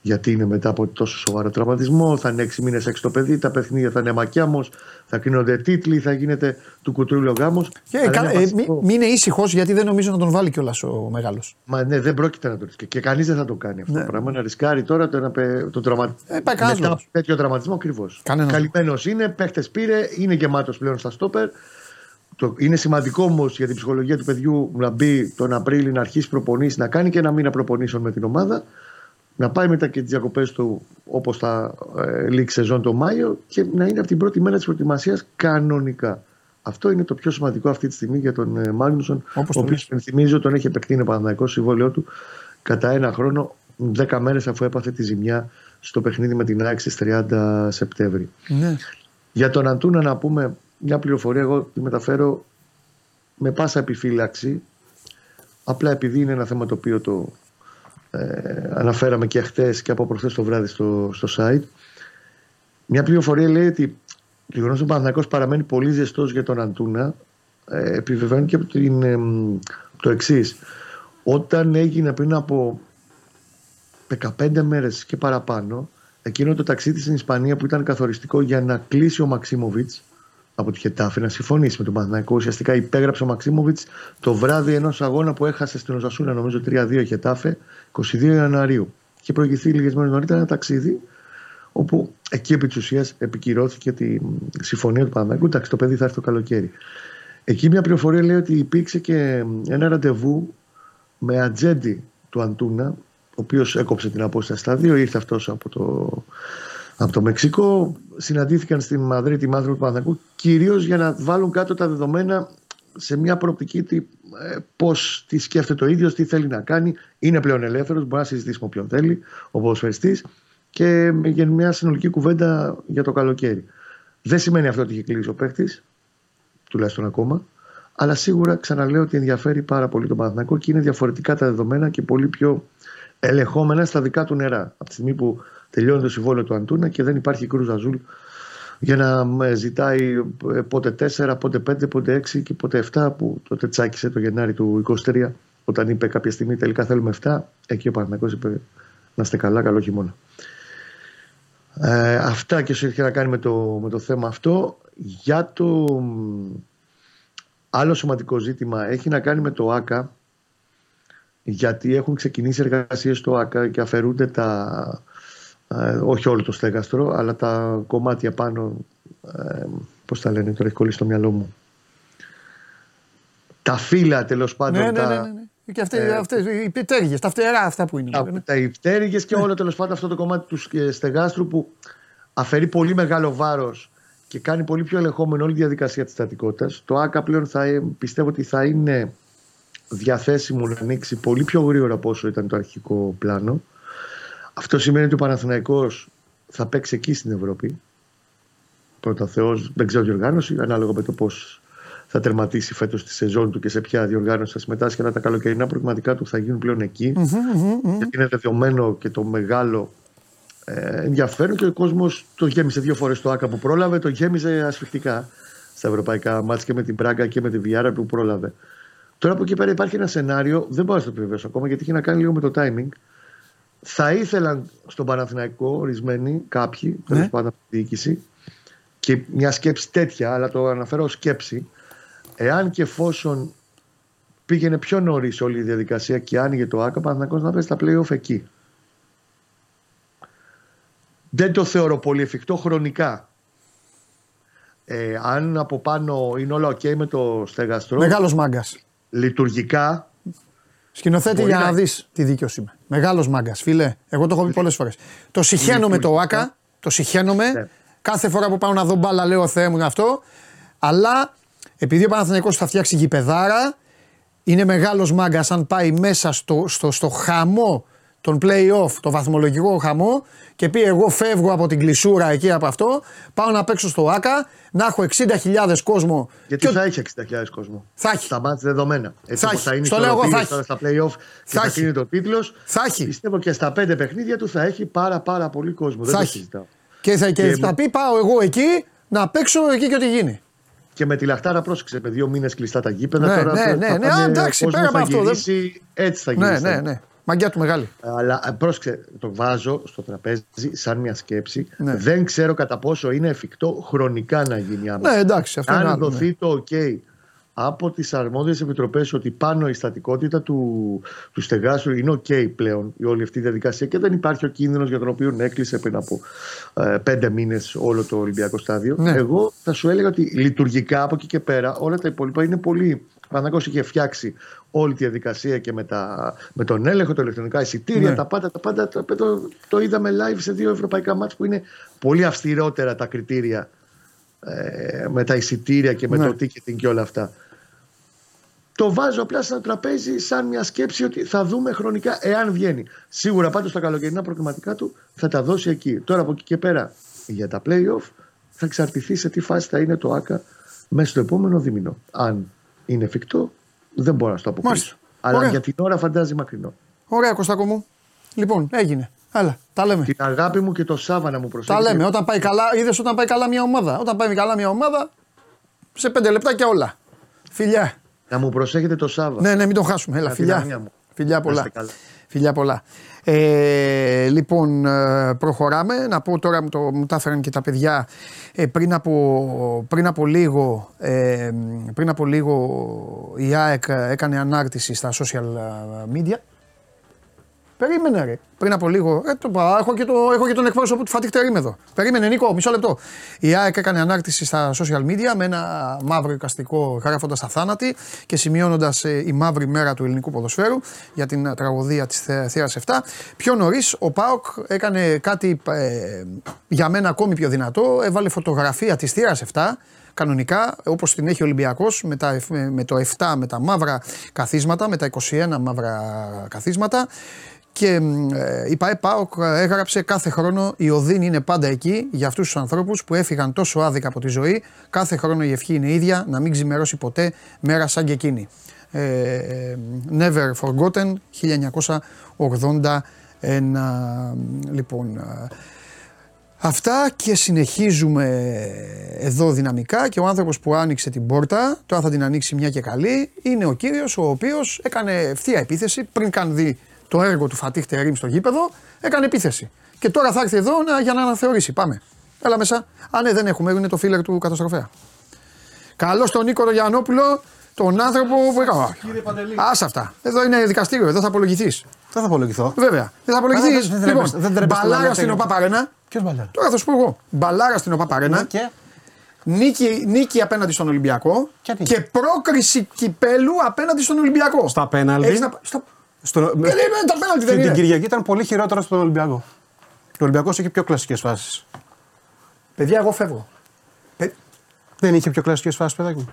Γιατί είναι μετά από τόσο σοβαρό τραυματισμό, θα είναι 6 μήνες έξω το παιδί, τα παιχνίδια θα είναι μακιάμος, θα κρίνονται τίτλοι, θα γίνεται του κουτρούλιο γάμος. Και, κα- ε, μη, μην είναι ήσυχος γιατί δεν νομίζω να τον βάλει κιόλας ο μεγάλος. Μα ναι, δεν πρόκειται να το ρισκάρει. Και κανείς δεν θα το κάνει αυτό Ναι. το πράγμα. Να ρισκάρει τώρα το, να πε- το τραυμα... Ε, πάει κανένας Μετά λόγος. από τέτοιο τραυματισμό ακριβώς. Κανένας Καλυμμένος είναι, παίχτες πήρε, είναι γεμάτος πλέον στα στόπερ. Το, είναι σημαντικό όμως για την ψυχολογία του παιδιού να μπει τον Απρίλιο να αρχίσει προπονήσεις, να κάνει και ένα μήνα προπονήσεων με την ομάδα. Να πάει μετά και τις διακοπές του όπως θα ε, λήξει σεζόν το Μάιο και να είναι από την πρώτη μέρα της προετοιμασίας κανονικά. Αυτό είναι το πιο σημαντικό αυτή τη στιγμή για τον ε, Μάγνουσον, Όπως ο το οποίος λες. ενθυμίζω τον έχει επεκτείνει Παναθηναϊκός συμβόλαιό του κατά ένα χρόνο, 10 μέρες αφού έπαθε τη ζημιά στο παιχνίδι με την ΑΕΚ στις 30 Σεπτέμβρη. Ναι. Για τον Αντούνα να πούμε μια πληροφορία, εγώ τη μεταφέρω με πάσα επιφύλαξη. Απλά επειδή είναι ένα θέμα το οποίο το ε, αναφέραμε και χθες και από προχθές το βράδυ στο, στο site. Μια πληροφορία λέει ότι το γεγονός ότι ο Παναθηναϊκός παραμένει πολύ ζεστός για τον Αντούνα ε, επιβεβαιώνει και από την, ε, το εξής. Όταν έγινε πριν από 15 μέρες και παραπάνω εκείνο το ταξίδι στην Ισπανία που ήταν καθοριστικό για να κλείσει ο Μαξίμοβιτς από τη Χετάφη να συμφωνήσει με τον Παναθηναϊκό. Ουσιαστικά υπέγραψε ο Μαξίμοβιτς το βράδυ ενός αγώνα που έχασε στην Οζασούνα, νομίζω 3-2 Χετάφε, 22 Ιανουαρίου. Είχε προηγηθεί λίγες μέρες νωρίτερα ένα ταξίδι όπου εκεί επί της ουσίας επικυρώθηκε τη συμφωνία του Παναθηναϊκού. Εντάξει, το παιδί θα έρθει το καλοκαίρι. Εκεί μια πληροφορία λέει ότι υπήρξε και ένα ραντεβού με ατζέντη του Αντούνα, ο οποίος έκοψε την απόσταση στα δύο, ήρθε αυτός από το, από το Μεξικό. Συναντήθηκαν στη Μαδρίτη οι άνθρωποι του Παναθηναϊκού κυρίως για να βάλουν κάτω τα δεδομένα σε μια προοπτική τι, ε, πώς, τι σκέφτεται ο ίδιος, τι θέλει να κάνει. Είναι πλέον ελεύθερος, μπορεί να συζητήσει με όποιον θέλει, ο ποδοσφαιριστής και για μια συνολική κουβέντα για το καλοκαίρι. Δεν σημαίνει αυτό ότι έχει κλείσει ο παίχτης, τουλάχιστον ακόμα. Αλλά σίγουρα ξαναλέω ότι ενδιαφέρει πάρα πολύ τον Παναθηναϊκό και είναι διαφορετικά τα δεδομένα και πολύ πιο ελεγχόμενα στα δικά του νερά. Από τη στιγμή που τελειώνει το συμβόλαιο του Αντούνα και δεν υπάρχει κρούζα ζούλ για να ζητάει ε, πότε 4, πότε 5, πότε 6 και πότε 7 που τότε τσάκισε το Γενάρη του 23 όταν είπε κάποια στιγμή τελικά θέλουμε 7 εκεί ο Παναθηναϊκός είπε να είστε καλά, καλό χειμώνα. Ε, αυτά και όσο είχε να κάνει με το, με το θέμα αυτό. Για το άλλο σημαντικό ζήτημα έχει να κάνει με το ΆΚΑ γιατί έχουν ξεκινήσει εργασίες στο ΆΚΑ και αφαιρούνται τα, ε, όχι όλο το στέγαστρο, αλλά τα κομμάτια πάνω, ε, πώς τα λένε, τώρα έχει κολλήσει στο μυαλό μου. Τα φύλλα τέλος πάντων. Ναι, ναι, τα, ναι, ναι, ναι. Και αυτές, Ε, αυτές, οι πτέρυγες, τα φτερά αυτά που είναι. τα, ναι. τα υπτέρυγες και όλο τέλος πάντων αυτό το κομμάτι του σκε- στεγάστρου που αφαιρεί πολύ μεγάλο βάρος και κάνει πολύ πιο ελεγχόμενο όλη τη διαδικασία της στατικότητας. Το ΆΚΑ πλέον θα, ε, πιστεύω ότι θα είναι διαθέσιμο να ανοίξει πολύ πιο γρήγορα από όσο ήταν το αρχικό πλάνο. Αυτό σημαίνει ότι ο Παναθηναϊκός θα παίξει εκεί στην Ευρώπη. Πρώτα Θεός, δεν ξέρω διοργάνωση, ανάλογα με το πώς θα τερματίσει φέτος τη σεζόν του και σε ποια διοργάνωση θα συμμετάσχει. Αλλά τα καλοκαιρινά προγραμματικά του θα γίνουν πλέον εκεί. Μμμ, μμμ, μμμ. Γιατί είναι δεδομένο και το μεγάλο ε, ενδιαφέρον και ο κόσμος το γέμισε δύο φορές το ΑΚΑ που πρόλαβε, το γέμισε ασφιχτικά στα ευρωπαϊκά μάτια και με την Πράγκα και με τη Βιάρα που πρόλαβε. Τώρα από εκεί πέρα υπάρχει ένα σενάριο, δεν μπορώ να το επιβεβαιώσω ακόμα γιατί έχει να κάνει λίγο με το timing. Θα ήθελαν στον Παναθηναϊκό ορισμένοι, κάποιοι, Ναι. τέλος πάντων από τη διοίκηση, και μια σκέψη τέτοια, αλλά το αναφέρω ως σκέψη, εάν και εφόσον πήγαινε πιο νωρίς όλη η διαδικασία και άνοιγε το ΑΚΑ, ο Παναθηναϊκός να παίζει τα playoff εκεί. Δεν το θεωρώ πολύ εφικτό χρονικά. Ε, αν από πάνω είναι όλα ok με το στεγαστρό, Μεγάλος μάγκας. λειτουργικά Σκηνοθέτη Μπορεί για να να- δεις τι δίκιο είμαι. Μεγάλος μάγκας, φίλε. Εγώ το έχω πει πολλές φορές. Το συχαίνομαι το ΆΚΑ. Το συχαίνομαι. Ναι. Κάθε φορά που πάω να δω μπάλα λέω Θεέ μου είναι αυτό. Αλλά επειδή ο Παναθηναϊκός θα φτιάξει γηπεδάρα, είναι μεγάλος μάγκας αν πάει μέσα στο, στο, στο χαμό των play-off, το βαθμολογικό χαμό και πει εγώ φεύγω από την κλεισούρα εκεί από αυτό, πάω να παίξω στο ΆΚΑ, να έχω 60.000 κόσμο. γιατί και- θα έχει 60.000 κόσμο. Θα έχει. Στα μάτια δεδομένα. Έτσι Θα όπως έχει. θα είναι Στο οι λέω εγώ, θα ισορροπίες έχει. τώρα στα playoff και Θα θα, έχει. κλείνει το τίτλος. Θα έχει. Πιστεύω και στα πέντε παιχνίδια του θα έχει πάρα πάρα πολύ κόσμο. Δεν Θα το έχει. συζητάω. Και θα, και Και θα με- πει πάω εγώ εκεί να παίξω εκεί και ό,τι γίνει. Και με τη λαχτάρα πρόσεξε με δύο μήνες κλειστά τα γήπεδα. Ναι, τώρα ναι, θα ναι, πάνε, ναι, α, εντάξει, ο κόσμος πέρα από θα αυτό, δεν- γυρίσει, Έτσι θα Ναι, γυρίσει. ναι, ναι. Μαγκιά του μεγάλη. Αλλά ε, πρόσεξε, το βάζω στο τραπέζι σαν μια σκέψη. Ναι. Δεν ξέρω κατά πόσο είναι εφικτό χρονικά να γίνει άμεσα. Ναι, εντάξει, αυτό είναι Αν άλλο. δοθεί ναι. το OK από τις αρμόδιες επιτροπές ότι πάνω η στατικότητα του, του στεγάσου είναι OK πλέον η όλη αυτή η διαδικασία και δεν υπάρχει ο κίνδυνος για τον οποίο έκλεισε πριν από ε, πέντε μήνες όλο το Ολυμπιακό στάδιο. Ναι. Εγώ θα σου έλεγα ότι λειτουργικά από εκεί και πέρα όλα τα υπόλοιπα είναι πολύ. Ο Παναγός είχε φτιάξει όλη τη διαδικασία και με, τα, με τον έλεγχο, τα ηλεκτρονικά εισιτήρια, Ναι. τα πάντα, τα πάντα. Το, το, το είδαμε live σε δύο ευρωπαϊκά μάτς που είναι πολύ αυστηρότερα τα κριτήρια ε, με τα εισιτήρια και με Ναι. το ticketing και όλα αυτά. Το βάζω απλά στο τραπέζι σαν μια σκέψη ότι θα δούμε χρονικά εάν βγαίνει. Σίγουρα πάντως τα καλοκαιρινά προκριματικά του θα τα δώσει εκεί. Τώρα από εκεί και πέρα για τα play-off θα εξαρτηθεί σε τι φάση θα είναι το ΆΚΑ μέσα στο επόμενο δίμηνο. Αν είναι εφικτό δεν μπορώ να σου το αποκρίσω. Μάλιστα. Αλλά Ωραία. για την ώρα φαντάζει μακρινό. Ωραία, Κωστάκο μου. Λοιπόν, έγινε. Έλα, τα λέμε. Την αγάπη μου και το Σάβα να μου προσέχει. Τα λέμε. Όταν πάει καλά, είδες όταν πάει καλά μια ομάδα. Όταν πάει καλά μια ομάδα, σε πέντε λεπτά και όλα. Φιλιά. Να μου προσέχετε το Σάβα. Ναι, ναι, μην τον χάσουμε. Έλα, Τα φιλιά. δυναμία μου. Φιλιά πολλά. είστε καλά. Φιλιά πολλά. Ε, λοιπόν, ε, προχωράμε. Να πω τώρα, μου, το, μου τα έφεραν και τα παιδιά, ε, πριν, από, πριν, από λίγο, ε, πριν από λίγο η ΑΕΚ έκανε ανάρτηση στα social media. Περίμενε ρε. Πριν από λίγο. Ε, το, πα- έχω, και το, έχω και τον εκπρόσωπο του Φατίχ Τερίμ εδώ. Περίμενε Νίκο, μισό λεπτό. Η ΑΕΚ έκανε ανάρτηση στα social media με ένα μαύρο εικαστικό γράφοντας αθάνατη και σημειώνοντας η μαύρη μέρα του ελληνικού ποδοσφαίρου για την ε, τραγωδία της Θέα 7. Πιο νωρίς ο Πάοκ έκανε κάτι ε, για μένα ακόμη πιο δυνατό. Έβαλε φωτογραφία της Θέας 7 κανονικά όπως την έχει ο Ολυμπιακός με, τα- με το 7 με τα μαύρα καθίσματα, με τα 21 μαύρα καθίσματα. Και μ, ε, η ΠαΕ ΠΑΟΚ έγραψε κάθε χρόνο η Οδύνη είναι πάντα εκεί για αυτούς τους ανθρώπους που έφυγαν τόσο άδικα από τη ζωή. Κάθε χρόνο η ευχή είναι ίδια, να μην ξημερώσει ποτέ μέρα σαν και εκείνη. Ε, ε, never forgotten 1981. Λοιπόν, ε, Αυτά και συνεχίζουμε εδώ δυναμικά και ο άνθρωπος που άνοιξε την πόρτα, τώρα θα την ανοίξει μια και καλή, είναι ο κύριος ο οποίος έκανε ευθεία επίθεση πριν καν δει το έργο του Φατίχ Τερίμ στο γήπεδο, έκανε επίθεση. Και τώρα θα έρθει εδώ να, για να αναθεωρήσει. Πάμε. Έλα μέσα. Α, ναι, δεν έχουμε. Είναι το φίλερ του καταστροφέα. Καλώς τον Νίκο τον Γιαννόπουλο, τον άνθρωπο που έκανε. Κύριε Παντελή. Άσε αυτά. Εδώ είναι δικαστήριο, εδώ θα απολογηθείς. Δεν θα απολογηθώ. Βέβαια. Δεν θα Α, απολογηθείς. δεν- δεν τρέπεστε- δεν τρέπεστε να μπαλάρα λέτε στην για- ΟΠΑΠΑΡΕΝΑ. Ποιος μπαλάρα; Τώρα θα σου πω εγώ. Μπαλάρα στην ΟΠΑΠΑΡΕΝΑ. Ναι, και; Νίκη, νίκη απέναντι στον Ολυμπιακό Ποια νίκη; και πρόκριση κυπέλου απέναντι στον Ολυμπιακό. Στα πέναλτι. Έχεις να... στα... στο, Ε, λέει, ε, τα πέναλτι δεν την είναι. Κυριακή ήταν πολύ χειρότερο στον Ολυμπιακό. Ο Ολυμπιακός είχε πιο κλασικές φάσεις. Παιδιά, εγώ φεύγω. Παι... Δεν είχε πιο κλασικές φάσεις, παιδάκι μου.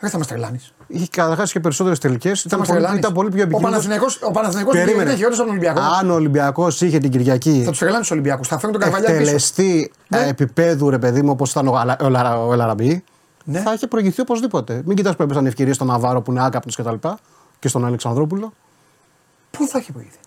Δεν θα μας τρελάνεις. Είχε καταρχάς και περισσότερες τελικές. Θα Ήταν, μας πολύ- τρελάνεις. ήταν πολύ πιο Ο επικίνδυνος. Παναθηναϊκός, ο Παναθηναϊκός δεν Περίμενε. έχει χειρότερος στον Ολυμπιακό. Αν ο Ολυμπιακός είχε την Κυριακή Θα τους τρελάνεις του Ολυμπιακού. Θα φέρουν τον Καρβαλιά πίσω. εκτελεστεί Ναι. ε, επίπεδου ρε παιδί μου όπως ήταν ο, Αλα- ο, Λαρα- ο Ελαραμπή, Ναι. θα είχε προηγηθεί οπωσδήποτε. Μην κοιτάς που έπεσαν ευκαιρίες στον Ναβάρο που είναι άκαπνο κτλ. Και, και στον Αλεξανδρόπουλο. Πού θα έχει βοήθεια.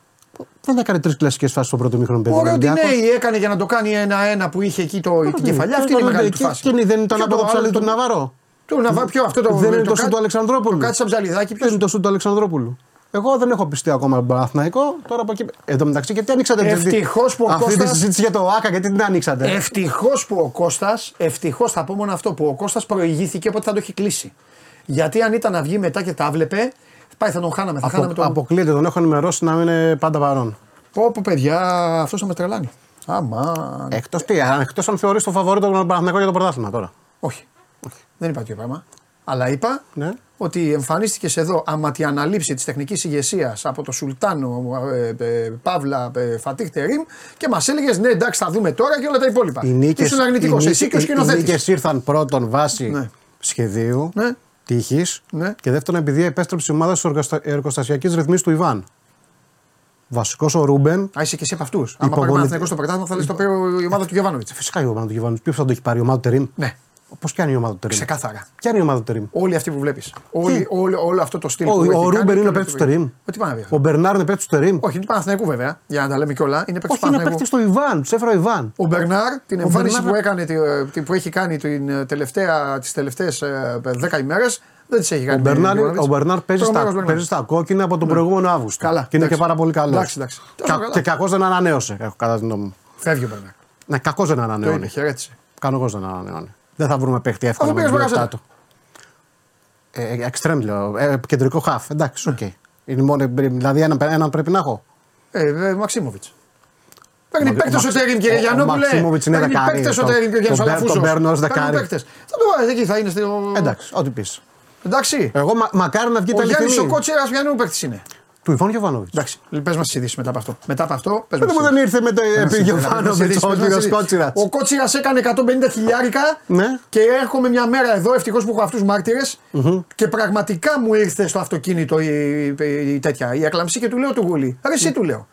Δεν έκανε τρεις κλασικές φάσεις στο πρώτο μήχρονο παιδί. Ωραία, ο ότι Ολυμπιακός. ναι, έκανε για να το κάνει ένα-ένα που είχε εκεί το, την κεφαλιά. Αυτή είναι η Έβαλε μεγάλη του και- φάση. Εκείνη δεν ήταν Ποιο από το άλλο, ψαλίδι του Ναβάρο; Το να βάλει ποιο αυτό το. Δεν είναι το σου κάτι- του Αλεξανδρόπουλου. Το κάτι σαν ψαλιδάκι. Δεν Ποιο. είναι το σου του Αλεξανδρόπουλου. Εγώ δεν έχω πιστεί ακόμα με τον Παναθηναϊκό. Τώρα από εκεί. Εν τω μεταξύ, γιατί ανοίξατε την- Ευτυχώς που ο Αυτή τη Κώστας- συζήτηση για το ΑΚΑ, γιατί την ανοίξατε. Ευτυχώς που ο Κώστα, ευτυχώς θα πω μόνο αυτό που ο Κώστας προηγήθηκε οπότε θα το έχει κλείσει. Γιατί αν ήταν να βγει μετά και τα βλέπε, πάει θα τον χάναμε. Θα Απο- χάναμε τον. Αποκλείεται, τον έχω ενημερώσει να είναι πάντα παρόν. Πω, πω, παιδιά, αυτός θα με τρελάνει. Αμά. Εκτός τι, εκτός αν θεωρείς το φαβορή τον Παναθηναϊκό για το πρωτάθλημα τώρα. Όχι. Δεν είπα τέτοιο πράγμα. Αλλά είπα Ναι. ότι εμφανίστηκες εδώ άμα τη αναλήψη της τεχνικής ηγεσίας από το Σουλτάνο ε, ε, Παύλα ε, Φατίχ Τερίμ και μας έλεγες ναι, εντάξει, θα δούμε τώρα και όλα τα υπόλοιπα. Οι νίκε Ήσουν αρνητικό. Εσύ και ο σκηνοθέτης. ήρθαν πρώτον βάσει Ναι. σχεδίου, Ναι. Τύχης Ναι. και δεύτερον επειδή επέστρεψε η ομάδα στις εργοστασιακές ρυθμίσεις του Ιβάν. Βασικός ο Ρούμπεν. Α, είσαι και εσύ από αυτούς. Αν πάρει Υποβολη- Παναθηναϊκός στο πρωτάθλημα, θα λες το πήρε η ομάδα του Γιοβάνοβιτς. Φυσικά η ομάδα του Γιοβάνου. Ποιος θα το έχει πάρει, η ομάδα του Τερίμ. Ναι, Πώς πιάνει η ομάδα του Τερίμ; ξεκάθαρα. Ποια είναι η ομάδα του Τερίμ. Όλοι αυτοί που βλέπεις. Όλο, όλο αυτό το στυλ Ο- που ο έχει Ρούμπεν κάνει είναι και ο όλο παίκτης το- του Τερίμ. Ε, Τι πάνε βέβαια. Ο Μπερνάρ είναι παίκτης του Τερήμ. Όχι, είναι του Παναθηναϊκού βέβαια, για να τα λέμε κιόλας. Είναι παίκτης του Όχι, είναι Παναθηναϊκού. παίκτης στο Ιβάν. Τους έφερε ο Ιβάν. Ο Μπερνάρ, την Ο εμφάνιση Μπερνάρ- που, έκανε, τη- τη- που έχει κάνει την ε, τελευταία, τις τελευταίες ε, 10 ημέρες, δεν τις έχει κάνει. Ο Μπερνάρ, Γιοβάνοβιτς. ο Μπερνάρ παίζει, Τρομερός στα, Μπερνάρ. παίζει στα κόκκινα από τον προηγούμενο Αύγουστο. Καλά, Και είναι εντάξει. και πάρα πολύ καλός. Εντάξει, εντάξει. Τόσο καλά. Και κακώς δεν ανανέωσε, έχω κατά την γνώμη μου. Φεύγει ο Μπερνάρ. Ναι, κακώς δεν Το είναι, ανανεώνει. χαιρέτησε. Κανονικό δεν ανανεώνει. Δεν θα βρούμε παίχτη εύκολα Αφού με την πήρες ποιότητά του. Ε, εξτρέμ λέω. Ε, κεντρικό χαφ. Εντάξει, οκ. Είναι μόνο, δηλαδή έναν, έναν πρέπει να έχω. Ε, ε, Μαξίμοβιτς. Παίρνει Ο παίκτες ο Μαξ- Τερίμ κύριε ο- ο Γιαννόπουλε. Μαξίμοβιτς είναι Παίρνει δεκάρι. παίκτες ο Τον- Τερίμ και ο Γιάννης τον παίρνει- Αλαφούζος. τον παίρνω ως Παίρνει δεκάρι. παίκτες. Θα το βάλεις εκεί, θα είναι στο... Εντάξει, ό,τι πεις. Εντάξει. Εγώ μα, μακάρι να βγει Ο τα Γιάννης ο αληθινή. Κότσιρας Γιάννου παίκτης είναι. Του Ιβάν Γιωβάνοβιτς. Εντάξει, πες μας τις ειδήσεις μετά από αυτό. Μετά από αυτό, πες μας Δεν τις μου δεν ειδήσεις. ήρθε με το επί Γιωβάνοβιτς ο κύριος Κότσιρας. Ο Κότσιρας έκανε 150 χιλιάρικα Ναι. και έρχομαι μια μέρα εδώ. Ευτυχώς που έχω αυτούς μάρτυρες. Και πραγματικά μου ήρθε στο αυτοκίνητο η, η, η τέτοια η έκλαμψη και του λέω του Γουλή. Ρε, εσύ του λέω.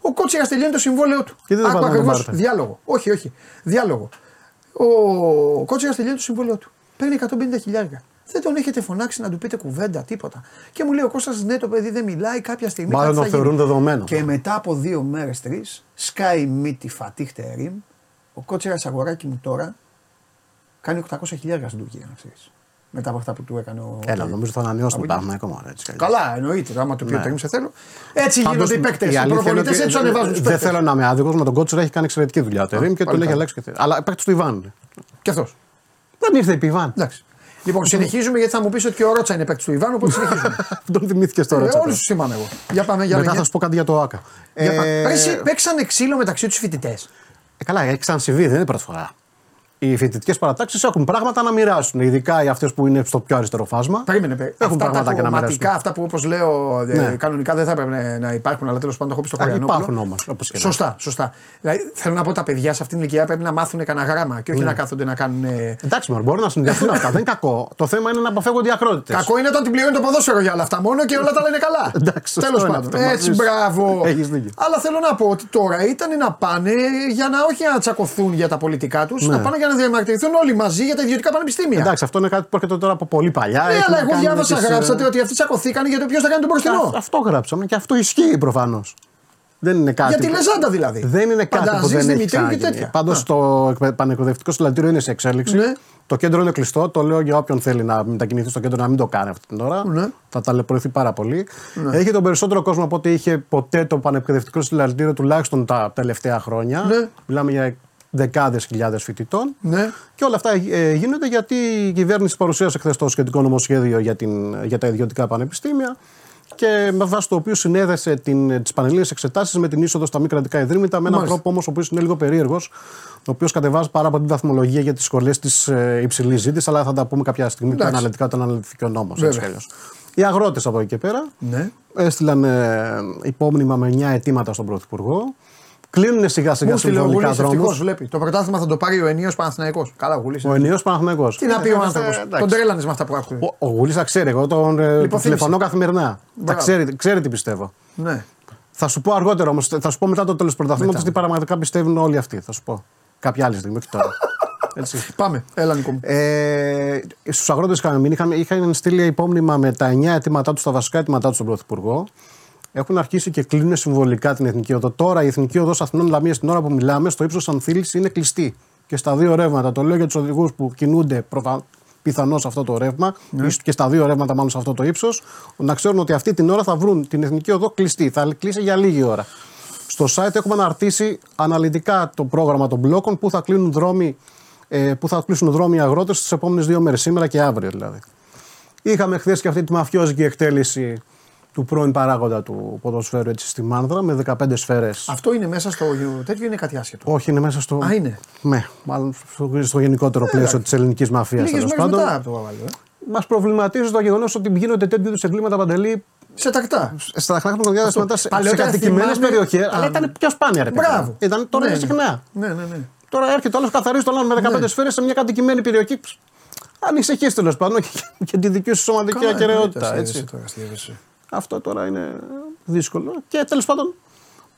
Ο Κότσιρας τελειώνει το συμβόλαιο του. Και δεν το Άκου πάτε να τον ακριβώς, πάρετε. Διάλογο. Όχι, όχι. Διάλογο. Ο Κότσιρας τελειώνει το συμβόλαιο του. Παίρνει 150 χιλιάρικα. Δεν τον έχετε φωνάξει να του πείτε κουβέντα, τίποτα. Και μου λέει ο Κώστας, ναι, το παιδί δεν μιλάει κάποια στιγμή. Μάλλον κάτι το θα γίνει». θεωρούν δεδομένο. Και μετά από δύο μέρες, τρεις, σκάει μύτη Φατίχ Τερίμ. Ο κότσερα αγοράκι μου τώρα κάνει 800 χιλιάρια στην Τουρκία, να ξέρεις. Μετά από αυτά που του έκανε ο. Έλα, νομίζω θα ανανεώσει τον Από εκεί. Παναθηναϊκό ακόμα. Έτσι, κι αλλιώς. Καλά, εννοείται. Άμα το πει ο Ναι. Τέρμι, σε θέλω. Έτσι Πάντως, γίνονται οι παίκτες. η Οι αλήθεια είναι προπονητές ότι έτσι του ανεβάζουν τους Δεν παίκτες. θέλω να είμαι άδικος με τον Κότσερ, έχει κάνει εξαιρετική δουλειά ο Τερήμ και πάλι τον έχει καλά. αλλάξει και τέτοια. Αλλά παίκτης του Ιβάν. Και αυτός. Δεν ήρθε επί Ιβάν. Εντάξει. Λοιπόν, συνεχίζουμε γιατί θα μου πεις ότι και ο Ρότσα είναι παίκτης του Ιβάνου, οπότε συνεχίζουμε. Τον θυμήθηκες τώρα. ε, έτσι, Όλους τους θυμάμαι εγώ. Για πάμε, για Μετά πάμε. θα σου πω κάτι για το ΑΚΑ. Για πάμε. Ε, Ρε, εσύ παίξανε ξύλο μεταξύ τους φοιτητές. Ε, καλά, έχεις ξανασυμβεί, δεν είναι πρώτη φορά. Οι φοιτητικές παρατάξεις έχουν πράγματα να μοιράσουν, ειδικά οι αυτές που είναι στο πιο αριστερό φάσμα. Περίμενε. πε- Έχουν αυτά τα πραγματάκια να κομματικά, μοιράσουν. αυτά που όπως λέω ε, Ναι. κανονικά δεν θα έπρεπε να υπάρχουν, αλλά τέλος πάντων το έχω πει στο Α, Κοριανόπουλο. υπάρχουν όμως, όπως και να Σωστά, σωστά. Δηλαδή θέλω να πω τα παιδιά σε αυτήν την ηλικία πρέπει να μάθουν κανένα γράμμα και όχι να κάθονται να κάνουν. ε, Εντάξει, μωρέ, μπορεί να συνδυαστούν αυτά. δεν είναι κακό. Το θέμα είναι να αποφεύγονται οι ακρότητες. Κακό είναι όταν την πληρώνει το ποδόσφαιρο για όλα αυτά μόνο και όλα τα λένε καλά. Εντάξει, σωστό Τέλος είναι πάντων. αυτό. Έτσι, Έχεις- μπράβο. έχεις δίκιο. Αλλά θέλω να πω ότι τώρα ήταν να πάνε για να όχι να τσακωθούν για τα πολιτικά τους, να πάνε για να διαμαρτυρηθούν όλοι μαζί για τα ιδιωτικά πανεπιστήμια. Ναι. Εντάξει, αυτό είναι κάτι που έρχεται τώρα από πολύ παλιά. Ναι, Έχει αλλά να εγώ κάνει με διάβασα, τις, ε, γράψατε ότι αυτοί τσακωθήκαν γιατί ποιος θα κάνει τον μπροστινό. Α- Αυτό γράψαμε και αυτό ισχύει προφανώς. Δεν είναι κάτι. Για τη που- Λεζάντα δηλαδή. Δεν είναι κάτι που Πανταζής, δεν έχει Δημητρίου και ξαναγίνει. τέτοια. Πάντως Α. το εκπαι- πανεκπαιδευτικό συλλαλητήριο είναι σε εξέλιξη. Ναι. Το κέντρο είναι κλειστό. Το λέω για όποιον θέλει να μετακινηθεί στο κέντρο να μην το κάνει αυτή την ώρα. Ναι. Θα ταλαιπωρηθεί πάρα πολύ. Έχει τον περισσότερο κόσμο από ό,τι είχε ποτέ το πανεκπαιδευτικό συλλαλητήριο τουλάχιστον τα τελευταία χρόνια. Ναι. Μιλάμε για δεκάδες χιλιάδες φοιτητών. Ναι. Και όλα αυτά ε, γίνονται γιατί η κυβέρνηση παρουσίασε χθες το σχετικό νομοσχέδιο για, την, για τα ιδιωτικά πανεπιστήμια και με βάση το οποίο συνέδεσε τις πανελλήνιε εξετάσεις με την είσοδο στα μη κρατικά ιδρύματα με έναν Μάλιστα. τρόπο όμως ο οποίος είναι λίγο περίεργος, ο οποίος κατεβάζει πάρα πολύ βαθμολογία για τις σχολές της ε, υψηλής ζήτησης, αλλά θα τα πούμε κάποια στιγμή πιο Εντάξει. αναλυτικά όταν αναλυθεί ο νόμος. Βέβαια. Οι αγρότες από εκεί και πέρα Ναι. έστειλαν ε, υπόμνημα με 9 αιτήματα στον Πρωθυπουργό. Κλείνουν σιγά σιγά Μου στείλε ο συμβολικά Γουλής ευτυχώς δρόμου. βλέπει. Το πρωτάθλημα θα το πάρει ο ενίος Παναθηναϊκός. Καλά, ο Γουλής. Ο ενιαίο Παναθυνακό. Τι να πει ο άνθρωπος. Τον τρέλανες με αυτά που άκουγε. Ο, ο Γουλής τα ξέρει. Εγώ τον ε, Λιποθύμησε. τηλεφωνώ καθημερινά. Τα Μπράβο. ξέρει, ξέρει τι πιστεύω. Ναι. Θα σου πω αργότερα όμως. Θα σου πω μετά το τέλος του πρωταθλήματος τι πραγματικά πιστεύουν όλοι αυτοί. Θα σου πω. Κάποια άλλη στιγμή, όχι τώρα. Έτσι. Πάμε. Έλα, Νίκο. μου. Ε, Στους αγρότες είχαμε μείνει. Είχαν, είχαν στείλει υπόμνημα με τα 9 αιτήματά τους, τα βασικά αιτήματά τους στον Πρωθυπουργό. Έχουν αρχίσει και κλείνουν συμβολικά την Εθνική Οδό. Τώρα η Εθνική Οδός Αθηνών Λαμίας, την ώρα που μιλάμε, στο ύψος Ανθήλη είναι κλειστή. Και στα δύο ρεύματα. Το λέω για τους οδηγούς που κινούνται προφα... πιθανώς σε αυτό το ρεύμα, Ναι. ίσως και στα δύο ρεύματα, μάλλον σε αυτό το ύψος, να ξέρουν ότι αυτή την ώρα θα βρουν την Εθνική Οδό κλειστή. Θα κλείσει για λίγη ώρα. Στο site έχουμε αναρτήσει αναλυτικά το πρόγραμμα των μπλόκων που θα κλείνουν δρόμοι, ε, που θα κλείσουν δρόμοι οι αγρότες τις επόμενες δύο μέρες, σήμερα και αύριο δηλαδή. Είχαμε χθες και αυτή τη μαφιόζικη εκτέλεση του πρώην παράγοντα του ποδοσφαίρου έτσι στη Μάνδρα με 15 σφαίρες. Αυτό είναι μέσα στο τέτοιο ή είναι κάτι άσχετο; Όχι, είναι μέσα στο. Α, είναι. Ναι, μάλλον στο, στο γενικότερο πλαίσιο της ελληνικής μαφίας Λίγες τέλος μέρες πάντων. μετά από το καβάλιο. Ε. Μας προβληματίζει το γεγονός ότι γίνονται τέτοιου είδους εγκλήματα παντελή Σε τακτά. στα χρονικά διαστήματα σε, σε Παλαιότερα κατοικημένες θυμάμαι- περιοχές, Α, αλλά ήταν πιο σπάνια ρε παιδί. Μπράβο. Ήταν τώρα Ναι, είναι ναι. συχνά. Ναι, ναι, ναι. Τώρα έρχεται ο άλλο καθαρίζει τον άλλο με 15 Ναι. σφαίρες σε μια κατοικημένη περιοχή. Ανησυχεί τέλος πάντων και, και τη δική σου σωματική Καλά, ακαιρεότητα. εννοείται, Έτσι. εσύ τώρα, αστείευεσαι. Αυτό τώρα είναι δύσκολο. Και τέλος πάντων,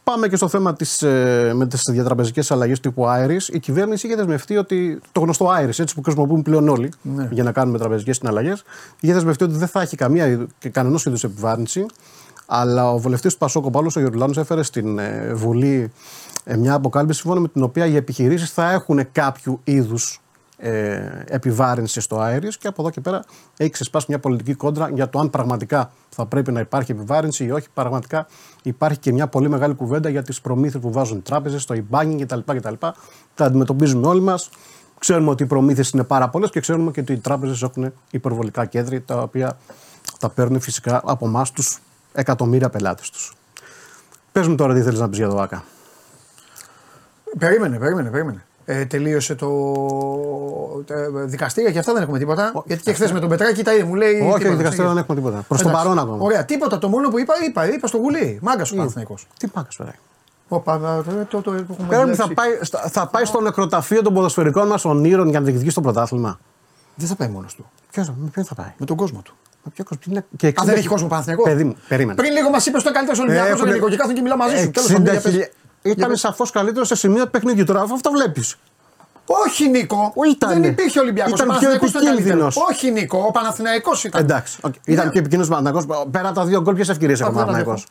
πάμε και στο θέμα της, ε, με τις διατραπεζικές αλλαγές τύπου Iris. Η κυβέρνηση είχε δεσμευτεί ότι. Το γνωστό Iris, έτσι που χρησιμοποιούν πλέον όλοι Ναι. για να κάνουμε τραπεζικές συναλλαγές, είχε δεσμευτεί ότι δεν θα έχει καμία είδου- και κανένα είδους επιβάρυνση. Αλλά ο βουλευτή του Πασόκο Παύλος ο Γιωργουλάνο έφερε στην ε, Βουλή ε, μια αποκάλυψη σύμφωνα με την οποία οι επιχειρήσεις θα έχουν κάποιο είδους ε, επιβάρυνση στο Άιρις και από εδώ και πέρα έχει ξεσπάσει μια πολιτική κόντρα για το αν πραγματικά θα πρέπει να υπάρχει επιβάρυνση ή όχι. Πραγματικά υπάρχει και μια πολύ μεγάλη κουβέντα για τις προμήθειες που βάζουν οι τράπεζες, το e-banking κτλ. κτλ. Τα αντιμετωπίζουμε όλοι μας. Ξέρουμε ότι οι προμήθειες είναι πάρα πολλές και ξέρουμε και ότι οι τράπεζες έχουν υπερβολικά κέντρη τα οποία τα παίρνουν φυσικά από εμάς τους εκατομμύρια πελάτες τους. Πες μου τώρα τι θέλεις να πεις για το ΆΚΑ. Περίμενε, περίμενε, περίμενε ε, τελείωσε το ε, δικαστήριο και αυτά δεν έχουμε τίποτα. Ο, γιατί και χθες με τον Πετράκη τα είδε, μου λέει. Όχι, τίποτα, δικαστήριο δεν έχουμε τίποτα. Προς τον παρόν ακόμα. Ωραία, τίποτα. Το μόνο που είπα, είπα, είπα στο γουλί. Μάγκας ο Παναθυνικό. Τι μάγκας πέρα. Πέρα μου θα πάει, θα πάει στο νεκροταφείο των ποδοσφαιρικών μας ονείρων για να διεκδικήσει το πρωτάθλημα. Δεν θα πάει μόνος του. Ποιος, με ποιον θα πάει; Με τον κόσμο του. Ποιο κόσμο, και 60... Α, δεν έχει κόσμο Παναθηναϊκό. Παιδί μου, περίμενε. Πριν λίγο μας είπες ότι ήταν καλύτερο Ολυμπιακός Ελληνικό και κάθομαι και μιλάω μαζί σου. Ε, 60.000 ήταν πες. σαφώς καλύτερο σε σημείο του παιχνιδιού. Τώρα αυτό βλέπεις. Όχι Νίκο, Ο, ήτανε. δεν υπήρχε Ολυμπιακός. Ήταν πιο επικίνδυνος. Όχι Νίκο, ο Παναθηναϊκός ήταν. Εντάξει. οκ. Ήταν πιο επικίνδυνος Παναγό. Πέρα από τα δύο γκολ, ποιες ευκαιρίες Αυτό έχουμε δεν Παναγό. έχω.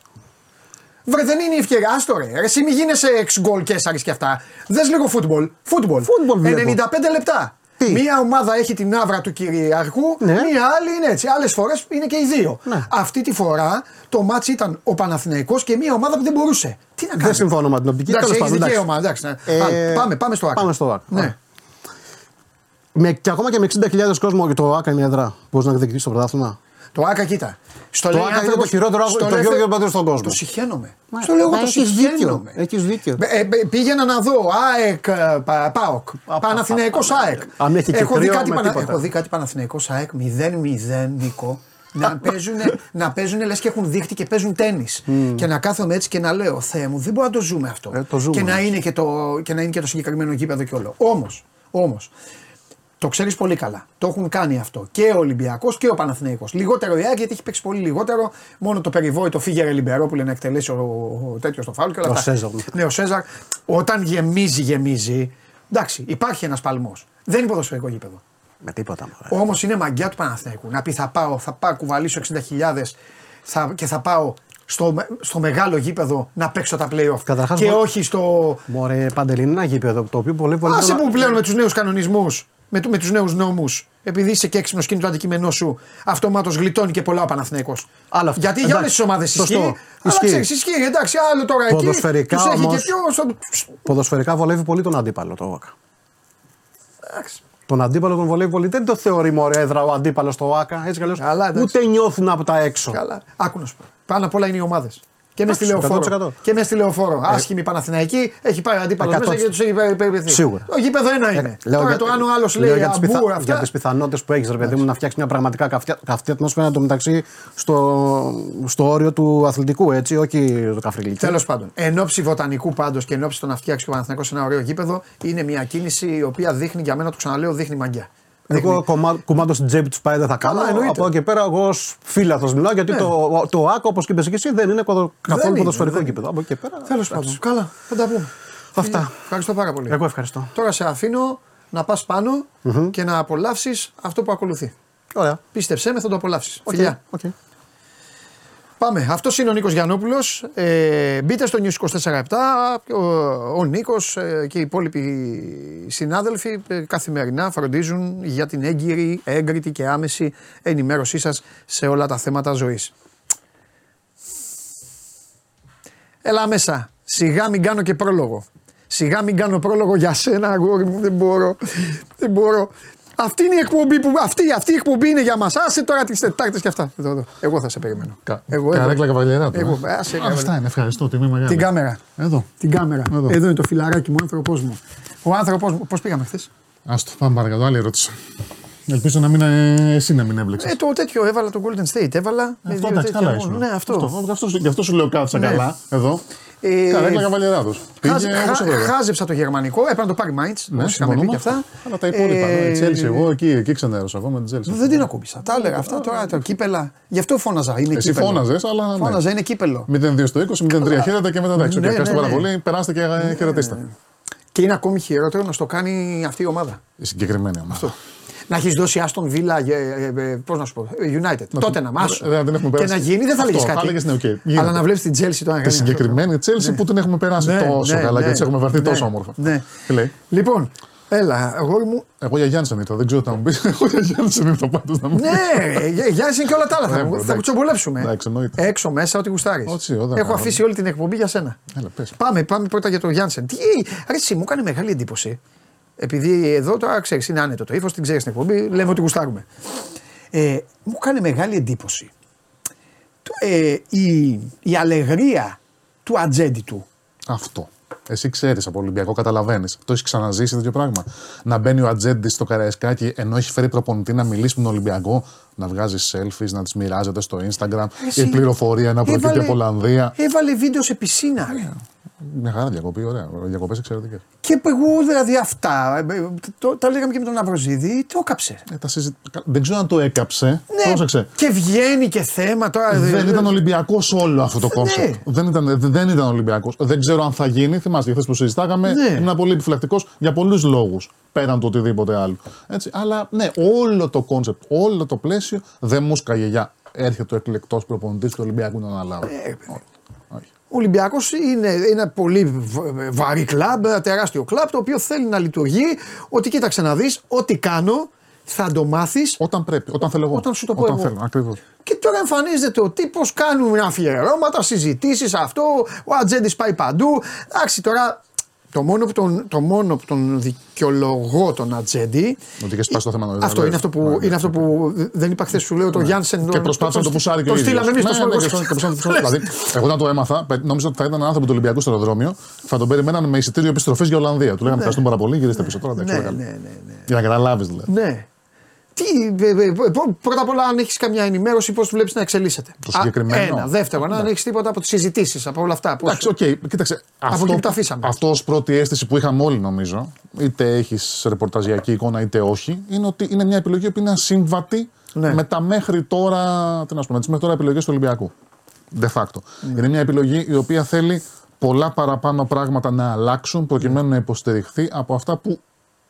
Βρε δεν είναι η ευκαιρία, άστο ρε. Ρε, Εσύ μη γίνεσαι x goal και και αυτά. Δες λίγο football. Football. Football βλέπω. 95 λεπτά. Τι; Μία ομάδα έχει την αύρα του κυριαρχού, Ναι. μία άλλη είναι έτσι. Άλλες φορές είναι και οι δύο. Ναι. Αυτή τη φορά το ματς ήταν ο Παναθηναϊκός και μία ομάδα που δεν μπορούσε. Τι να κάνεις; Δεν συμφωνώ με την οπτική. Εντάξει, Τέλος έχεις πάντων, δικαίωμα. Εντάξει, ναι. Ε, Πάμε, πάμε, πάμε στο άκρο. Πάμε στο άκρο. Ναι. Ωραία. Με, και ακόμα και με 60.000 κόσμο και το ΑΚΑ είναι η έδρα. Μπορείς να διεκδικήσει το πρωτάθλημα; Το Άκα, κοίτα. Στο Το λέει Άκα είναι άνθρωπος- το χειρότερο- στο το λέει- χειρότερο παντού στον κόσμο. Το συχαίνομαι. Μα, Στο λέω εγώ μα το έχεις δίκιο. συχαίνομαι. Έχεις δίκιο. Ε, ε, πήγαινα να δω ΑΕΚ ε, Πα- ΠΑΟΚ. Παναθηναϊκός ΑΕΚ. Αν έχει και Έχω δει κρύο, κάτι με Πανα- τίποτα. Έχω δει κάτι Παναθηναϊκός ΑΕΚ 0-0 Νίκο. να παίζουν, να παίζουν λες και έχουν δείχτη και παίζουν τέννις. Και να κάθομαι έτσι και να λέω Θεέ μου δεν μπορούμε να το ζούμε αυτό. Ε, το ζούμε και, να όμως. είναι και, το, και να είναι και το συγκεκριμένο γήπεδο και όλο. Όμως, όμως το ξέρεις πολύ καλά. Το έχουν κάνει αυτό και ο Ολυμπιακός και ο Παναθηναϊκός. Λιγότερο η ΑΕΚ γιατί έχει παίξει πολύ λιγότερο. Μόνο το περιβόητο φύγερε Λιμπερό που λένε να εκτελέσει ο, ο, τέτοιος το φάουλ και όλα Ο αυτά. Σέζαρ. Ναι, ο Σέζαρ. Όταν γεμίζει, γεμίζει. Εντάξει, υπάρχει ένας παλμός. Δεν είναι ποδοσφαιρικό γήπεδο. Με τίποτα. μωρέ. Όμως είναι μαγκιά του Παναθηναϊκού. Να πει θα πάω, θα πάω κουβαλήσω 60.000 θα, και θα πάω στο, με- στο μεγάλο γήπεδο να παίξω τα playoff. Καταρχάς, και μο- όχι στο. Μωρέ, Παντελή, είναι ένα γήπεδο το οποίο πολύ πολύ. Άσε που πλέον με τους νέους κανονισμούς, με, του- με τους νέους νόμους, επειδή είσαι και έξυπνος και είναι το αντικείμενό σου, αυτομάτως γλιτώνει και πολλά ο Παναθηναϊκός. Άλλο αυτό. Γιατί για όλες Εντάξει, τις ομάδες σωστό. ισχύει. Αλλά Ισχύει. ξέρεις, ισχύει. Εντάξει, άλλο τώρα εκεί. Ποδοσφαιρικά τους έχει και όμως- πιο. στο- Ποδοσφαιρικά βολεύει πολύ τον αντίπαλο το ΟΑΚΑ. Εντάξει. Τον αντίπαλο τον βολεύει πολύ. Δεν το θεωρεί μωρέ έδρα ο αντίπαλος στο ΟΑΚΑ. Έτσι καλώς. Καλά, εντάξει. Ούτε νιώθουν από τα έξω. Καλά. Άκου να σου πω. Πάνω απ' όλα είναι οι ομάδες. Και με στη Εντάξει, λεωφόρο. 100%. Και με στη λεωφόρο. Άσχημη Παναθηναϊκή, έχει πάει ο αντίπαλος 100%. μέσα και τους έχει περιποιηθεί. Σίγουρα. Το γήπεδο ένα είναι. Ε, Λέω Τώρα για- το αν ο άλλος λέω λέει για τις πιθα- αμπού Για αυτά. τις πιθανότητες που έχεις, ρε παιδί μου, να φτιάξεις μια πραγματικά καυτή, καυτή ατμόσφαιρα το μεταξύ στο, στο όριο του αθλητικού, έτσι, όχι το καφριλίκι. Τέλος πάντων, εν ώψη βοτανικού πάντως και εν ώψη το να φτιάξει ο Παναθηναϊκός ένα ωραίο γήπεδο, είναι μια κίνηση η οποία δείχνει για μένα, το ξαναλέω, δείχνει μαγκιά. Εγώ κομμά, κουμάντο στην τσέπη του πάει δεν θα κάνω. Καλά, εννοείται. από εδώ και πέρα, εγώ ως φίλαθλος μιλάω γιατί Ναι. το, το ΟΑΚΑ, όπως είπες και εσύ, δεν είναι κοδο- καθόλου είναι, ποδοσφαιρικό δεν γήπεδο. Από εκεί και πέρα. Τέλος εντάξει. πάντων. Καλά, θα τα πούμε. Αυτά. Φίλε, Ευχαριστώ πάρα πολύ. Εγώ ευχαριστώ. Τώρα σε αφήνω να πας και να απολαύσεις αυτό που ακολουθεί. Ωραία. Πίστεψέ με, θα το απολαύσεις. Οκ, Φιλιά. οκ. Πάμε. Αυτός είναι ο Νίκος Γιαννόπουλος. Ε, μπείτε στο News 24-7. Ο, ο Νίκος και οι υπόλοιποι συνάδελφοι ε, καθημερινά φροντίζουν για την έγκυρη, έγκριτη και άμεση ενημέρωσή σας σε όλα τα θέματα ζωής. Έλα μέσα. Σιγά μην κάνω και πρόλογο. Σιγά μην κάνω πρόλογο για σένα, αγόρι μου. Δεν μπορώ. Δεν μπορώ. Αυτή είναι η εκπομπή που. Αυτή, αυτή η εκπομπή είναι για μας. Άσε τώρα τις Τετάρτες και αυτά. Εδώ, εδώ. Εγώ θα σε περιμένω. Κα... Εγώ, Καρέκλα εγώ. καβαλιέρα του. Εγώ, ε. άσε, Α, Αυτά είναι, ευχαριστώ. Τιμή μεγάλη. Την κάμερα. Εδώ. Την κάμερα. Εδώ, Εδώ. είναι το φιλαράκι μου, ο άνθρωπός μου. Ο άνθρωπός μου. Πώς πήγαμε χθες; Άστο, πάμε παρακάτω. Άλλη ερώτηση. Ελπίζω να μην, ε, εσύ να μην έμπλεξες. Ε, το τέτοιο έβαλα το Golden State. Έβαλα. με αυτό δύο εντάξει, τέτοια καλά μόνο. ήσουν. Ναι, αυτό. αυτό. Γι' αυτό, σου- γι' αυτό σου λέω κάθισα Ναι. καλά. Εδώ. Ε, Καρέκλα καβαλιέρα του. Πήγε Χάζε- όπω χά- έπρεπε. Χάζεψα το γερμανικό, έπρεπε να το πάρει Mainz. Ναι, όπως είχαμε πει συμφωνώ. και αυτά. Αλλά τα υπόλοιπα. Ε, Ε, η Chelsea, εγώ εκεί, εκεί ξενέρωσα. Εγώ με την Chelsea. Δεν την ακούμπησα. Τα έλεγα αυτά τώρα, τα κύπελα. Γι' αυτό φώναζα. Είναι Εσύ κύπελο. φώναζες, αλλά. ναι. Φώναζα, είναι κύπελο. 0-2 στο 20, 0-3 χαίρετε και μετά εντάξει. Ναι, οκ, Ευχαριστώ ναι, πάρα ναι. πολύ. Περάστε και ε, χαιρετίστε. Και είναι ακόμη χειρότερο να στο κάνει αυτή η ομάδα. Η συγκεκριμένη ομάδα. Να έχεις δώσει Άστον Βίλα, πώς να σου πω, ε, United. Τότε να μάσου. ε, δεν την έχουμε Και περάσει. να γίνει, δεν θα Αυτό, λέγε θα κάτι. έλεγες, ναι, οκ, γίνεται. Αλλά να βλέπεις την Chelsea τώρα να Τη κάνει αυτό. συγκεκριμένη Chelsea που την έχουμε περάσει Ναι, τόσο ναι, καλά ναι. και την έχουμε βαρθεί Ναι, τόσο όμορφα. Ναι. Τι λέει; Λοιπόν, έλα, αγόρι μου. Εγώ για Γιάνσεν ήρθα, δεν ξέρω τι θα μου πεις. Εγώ για Γιάνσεν ήρθα πάντως να μου πεις. Ναι, Γιάννη είναι και όλα τα άλλα. Ναι, Θα, μπρο, θα εντάξει. κουτσομπολέψουμε. Εντάξει, εννοείται. Έξω μέσα, ό,τι γουστάρεις. Ό,τι, όταν Έχω κάνω. αφήσει όλη την εκπομπή για σένα. Έλα, πες. Πάμε, πάμε πρώτα για τον Γιάνσεν. Τι, ρε, εσύ, μου έκανε μεγάλη εντύπωση. Επειδή εδώ τώρα ξέρεις, είναι άνετο το ύφος, την ξέρεις την εκπομπή, λέμε ότι γουστάρουμε. Ε, μου έκανε μεγάλη εντύπωση το, ε, η, η αλεγρία του ατζέντη του. Αυτό. Εσύ ξέρεις από Ολυμπιακό, καταλαβαίνεις. Το έχεις ξαναζήσει τέτοιο πράγμα. Να μπαίνει ο ατζέντη στο Καραϊσκάκι ενώ έχει φέρει προπονητή να μιλήσει με τον Ολυμπιακό, να βγάζει selfies, να τις μοιράζεται στο Instagram. Εσύ, η πληροφορία να προκύπτει έβαλε- από Ολλανδία. Έβαλε βίντεο σε πισίνα. ρε. Μια χαρά διακοπή, ωραία. Διακοπές εξαιρετικές. Και εγώ δηλαδή αυτά, ε, το, τα λέγαμε και με τον Αβροζίδη, το έκαψε. Ε, τα συζη... Δεν ξέρω αν το έκαψε. Πρόσεξε. Και βγαίνει και θέμα τώρα. Δεν ε, ήταν Ολυμπιακός όλο αυτό το Ναι. concept. Δεν ήταν, δεν ήταν Ολυμπιακός. Δεν ξέρω αν θα γίνει. Θυμάστε, χθες που συζητάγαμε, Ναι. ήμουν πολύ επιφυλακτικός για πολλούς λόγους. Πέραν του οτιδήποτε άλλο. Έτσι, αλλά ναι, όλο το concept, όλο το πλαίσιο δεν μου σκάγε για έρχεται ο εκλεκτός προπονητής του Ολυμπιακού να αναλάβει. Ε, Όχι. Όχι. Ο Ολυμπιακός είναι ένα πολύ β- βαρύ κλαμπ, ένα τεράστιο κλαμπ το οποίο θέλει να λειτουργεί. Ότι κοίταξε να δεις, ό,τι κάνω θα το μάθεις. Όταν πρέπει, όταν θέλω εγώ. Όταν σου το πω Όταν εγώ. θέλω, ακριβώς. Και τώρα εμφανίζεται ο τύπος, κάνουμε αφιερώματα, συζητήσεις αυτό. Ο Ατζέντης πάει παντού. Εντάξει, τώρα το μόνο που τον, το μόνο που τον δικαιολογώ τον Ατζέντη. Ότι είχε σπάσει το θέμα νωρίτερα, Αυτό είναι λες. αυτό, που, Ναι, ναι. είναι αυτό που δεν είπα χθες σου λέω το Γιάνσεν. Και προσπάθησε να το πουσάρει και ο Το ίδιος. στείλαμε εμείς Ναι, το ναι, και σπορ. προσπάθησε- και προσπάθησε να το πουσάρει. Δηλαδή, εγώ όταν το έμαθα, πε- νόμιζα ότι θα ήταν άνθρωπο του Ολυμπιακού στο αεροδρόμιο, θα τον περιμέναν με εισιτήριο επιστροφής για Ολλανδία. Του λέγανε ευχαριστούμε πάρα πολύ, γυρίστε πίσω τώρα. εντάξει, Ναι, όλα καλά. ναι, ναι, ναι. Για να καταλάβεις δηλαδή. Ναι. Τι, ε, ε, ε, πρώτα απ' όλα, αν έχεις καμιά ενημέρωση, πώς βλέπεις να εξελίσσεται. Το συγκεκριμένο. Α, Ένα. Δεύτερον, αν έχεις τίποτα από τις συζητήσεις, από όλα αυτά. πώς- Εντάξει, οκ, κοίταξε. Αυτό, εκεί που τα αφήσαμε. αυτό ως πρώτη αίσθηση που είχαμε όλοι νομίζω, είτε έχεις ρεπορταζιακή εικόνα είτε όχι, είναι ότι είναι μια επιλογή που είναι ασύμβατη Ναι. με τα μέχρι τώρα, τι να σου πω, με τις μέχρι τώρα επιλογές του Ολυμπιακού. De facto. Ναι. Είναι μια επιλογή η οποία θέλει πολλά παραπάνω πράγματα να αλλάξουν προκειμένου να υποστηριχθεί από αυτά που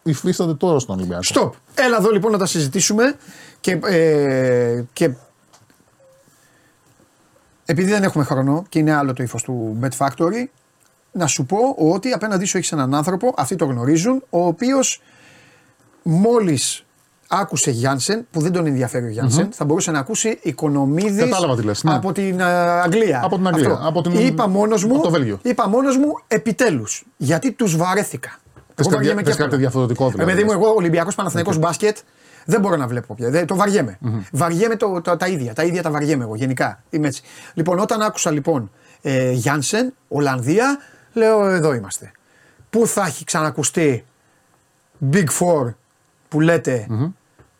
υφίστανται τώρα στον Ολυμπιακό. Στοπ. Έλα εδώ λοιπόν να τα συζητήσουμε και, ε, και επειδή δεν έχουμε χρόνο και είναι άλλο το ύφος του Bet Factory, να σου πω ότι απέναντί σου έχεις έναν άνθρωπο, αυτοί το γνωρίζουν, ο οποίος μόλις άκουσε Γιάνσεν, που δεν τον ενδιαφέρει ο γιανσεν θα μπορούσε να ακούσει οικονομίδης Κατάλαβα τι λες, ναι. από την ε, Αγγλία. Από την Αγγλία, Αυτό. από την- Είπα μόνος μου, από το Βέλγιο. είπα μόνος μου επιτέλους. Γιατί τους βαρέθηκα. Θες Εγώ κάτι- βαριέμαι θες και κάτι εύκολα. διαφορετικό, δηλαδή, Ε, παιδί μου, λες. εγώ Ολυμπιακός Παναθηναϊκός μπάσκετ δεν μπορώ να βλέπω πια. Δεν- το βαριέμαι. Βαριέμαι το, το- τα ίδια. Τα ίδια τα βαριέμαι εγώ γενικά. Είμαι έτσι. Λοιπόν, όταν άκουσα λοιπόν ε, Γιάνσεν, Ολλανδία, λέω εδώ είμαστε. Πού θα έχει ξανακουστεί Big Four που λέτε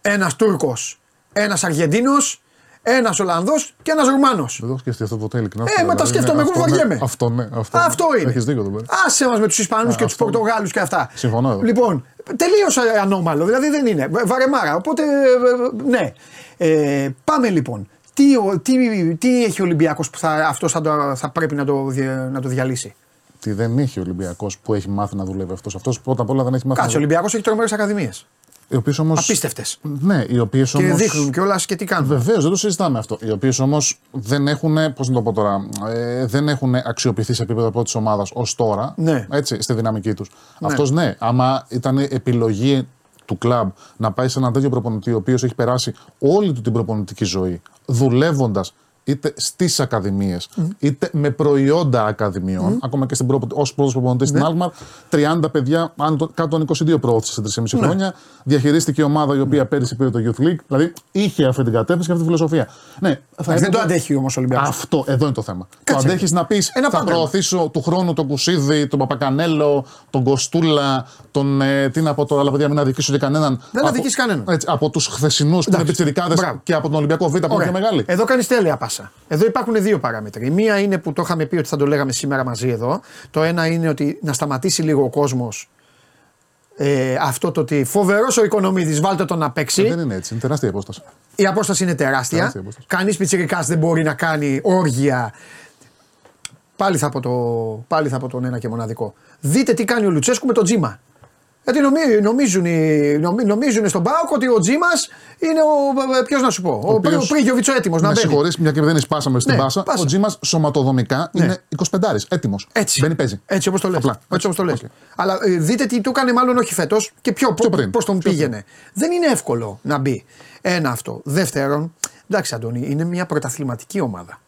ένας Τούρκος, ένας Αργεντίνος, ένας Ολλανδός και ένας Ρουμάνος. Δεν το έχω σκεφτεί αυτό ποτέ ειλικρινά. Ε, μα τα σκέφτομαι, εγώ αυτό, ναι, βαριέμαι. Αυτό ναι. Αυτό, Αυτό είναι. Έχεις δίκιο εδώ πέρα. Άσε μας με τους Ισπανούς και τους αυτό- Πορτογάλους και αυτά. Συμφωνώ εδώ. Λοιπόν, τελείως ανώμαλο. Δηλαδή δεν είναι. Β- Βαρεμάρα. Οπότε, ε, ναι. Ε, πάμε λοιπόν. Τι, ο- τι, τι έχει ο Ολυμπιακός που θα, αυτός θα, το- θα πρέπει να το, δια- να το διαλύσει; Τι δεν έχει ο Ολυμπιακός που έχει μάθει να δουλεύει αυτός. Αυτός πρώτα απ' όλα δεν έχει μάθει. Κάτσε, ο να... Ολυμπιακός έχει τρομερές ακαδημίες. Οι οποίες όμω. Απίστευτες. Ναι, οι οποίες Και όμω. δείχνουν κιόλας και τι κάνουν. Βεβαίως, δεν το συζητάμε αυτό. Οι οποίες όμως δεν έχουν, πώς να το πω τώρα, ε, δεν έχουν αξιοποιηθεί σε επίπεδο πρώτης ομάδας ως τώρα. Ναι. Έτσι, στη δυναμική τους. Αυτός ναι, άμα ήταν επιλογή του κλαμπ να πάει σε έναν τέτοιο προπονητή, ο οποίος έχει περάσει όλη του την προπονητική ζωή δουλεύοντας είτε στις ακαδημίες, είτε με προϊόντα ακαδημιών, ακόμα και ως πρώτος προπονητής στην Άλμαρ, 30 παιδιά, άνω το- κάτω των 22 προώθησε σε 3,5 χρόνια. Διαχειρίστηκε η ομάδα η οποία πέρυσι πήρε το Youth League. Δηλαδή είχε αυτή την κατεύθυνση και αυτή τη φιλοσοφία. Ναι, θα δεν έπρεπε- το αντέχει όμως ο Ολυμπιακός. αυτό, εδώ είναι το θέμα. Κάτσε. Το αντέχεις να πεις Ένα θα πάμε. προωθήσω του χρόνου τον Κουσίδη, τον Παπακανέλο, τον Κοστούλα, τον. Ε, τι να πω τώρα, αλλά παιδιά, μην αδικήσω και κανέναν. Δεν Από- αδικείς κανέναν. Έτσι, από τους χθεσινούς που είναι Εντάξει. πιτσιρικάδε Μπράβο. και από τον Ολυμπιακό Β που είναι Ωραία. πιο μεγάλη. Εδώ κάνει τέλεια πάσα. Εδώ υπάρχουν δύο παράμετροι. Η μία είναι που το είχαμε πει ότι θα το λέγαμε σήμερα μαζί εδώ. Το ένα είναι ότι να σταματήσει λίγο ο κόσμος ε, αυτό το ότι φοβερός ο Οικονομίδης, βάλτε τον να παίξει. Δεν είναι έτσι, είναι τεράστια η απόσταση. Η απόσταση είναι τεράστια. Τεράστια απόσταση. Κανείς πιτσιρικάς δεν μπορεί να κάνει όργια. Πάλι θα, πω το, πάλι θα πω τον ένα και μοναδικό. Δείτε τι κάνει ο Λουτσέσκου με τον Τζίμα. Γιατί νομι- νομίζουν, οι- νομι- νομίζουν στον Πάοκ ότι ο Τζίμας είναι ο. Ποιος να σου πω, ο, ο, οποίος- Πρίγιοβιτς ο έτοιμος να Με μπαίνει. συγχωρείς, μια και δεν σπάσαμε στην Ναι, πάσα. πάσα. Ο Τζίμας σωματοδομικά Ναι. είναι 25 έτοιμος. Έτσι. Μπαίνει παίζει. Έτσι όπως το λες. Απλά. Έτσι όπως το λες. Οκ. Αλλά ε, δείτε τι του έκανε μάλλον όχι φέτος και πιο, Πιο πριν. πώς τον Πιο πήγαινε. Δεν είναι εύκολο να μπει. Ένα αυτό. Δεύτερον, εντάξει Αντώνη, είναι μια πρωταθληματική ομάδα.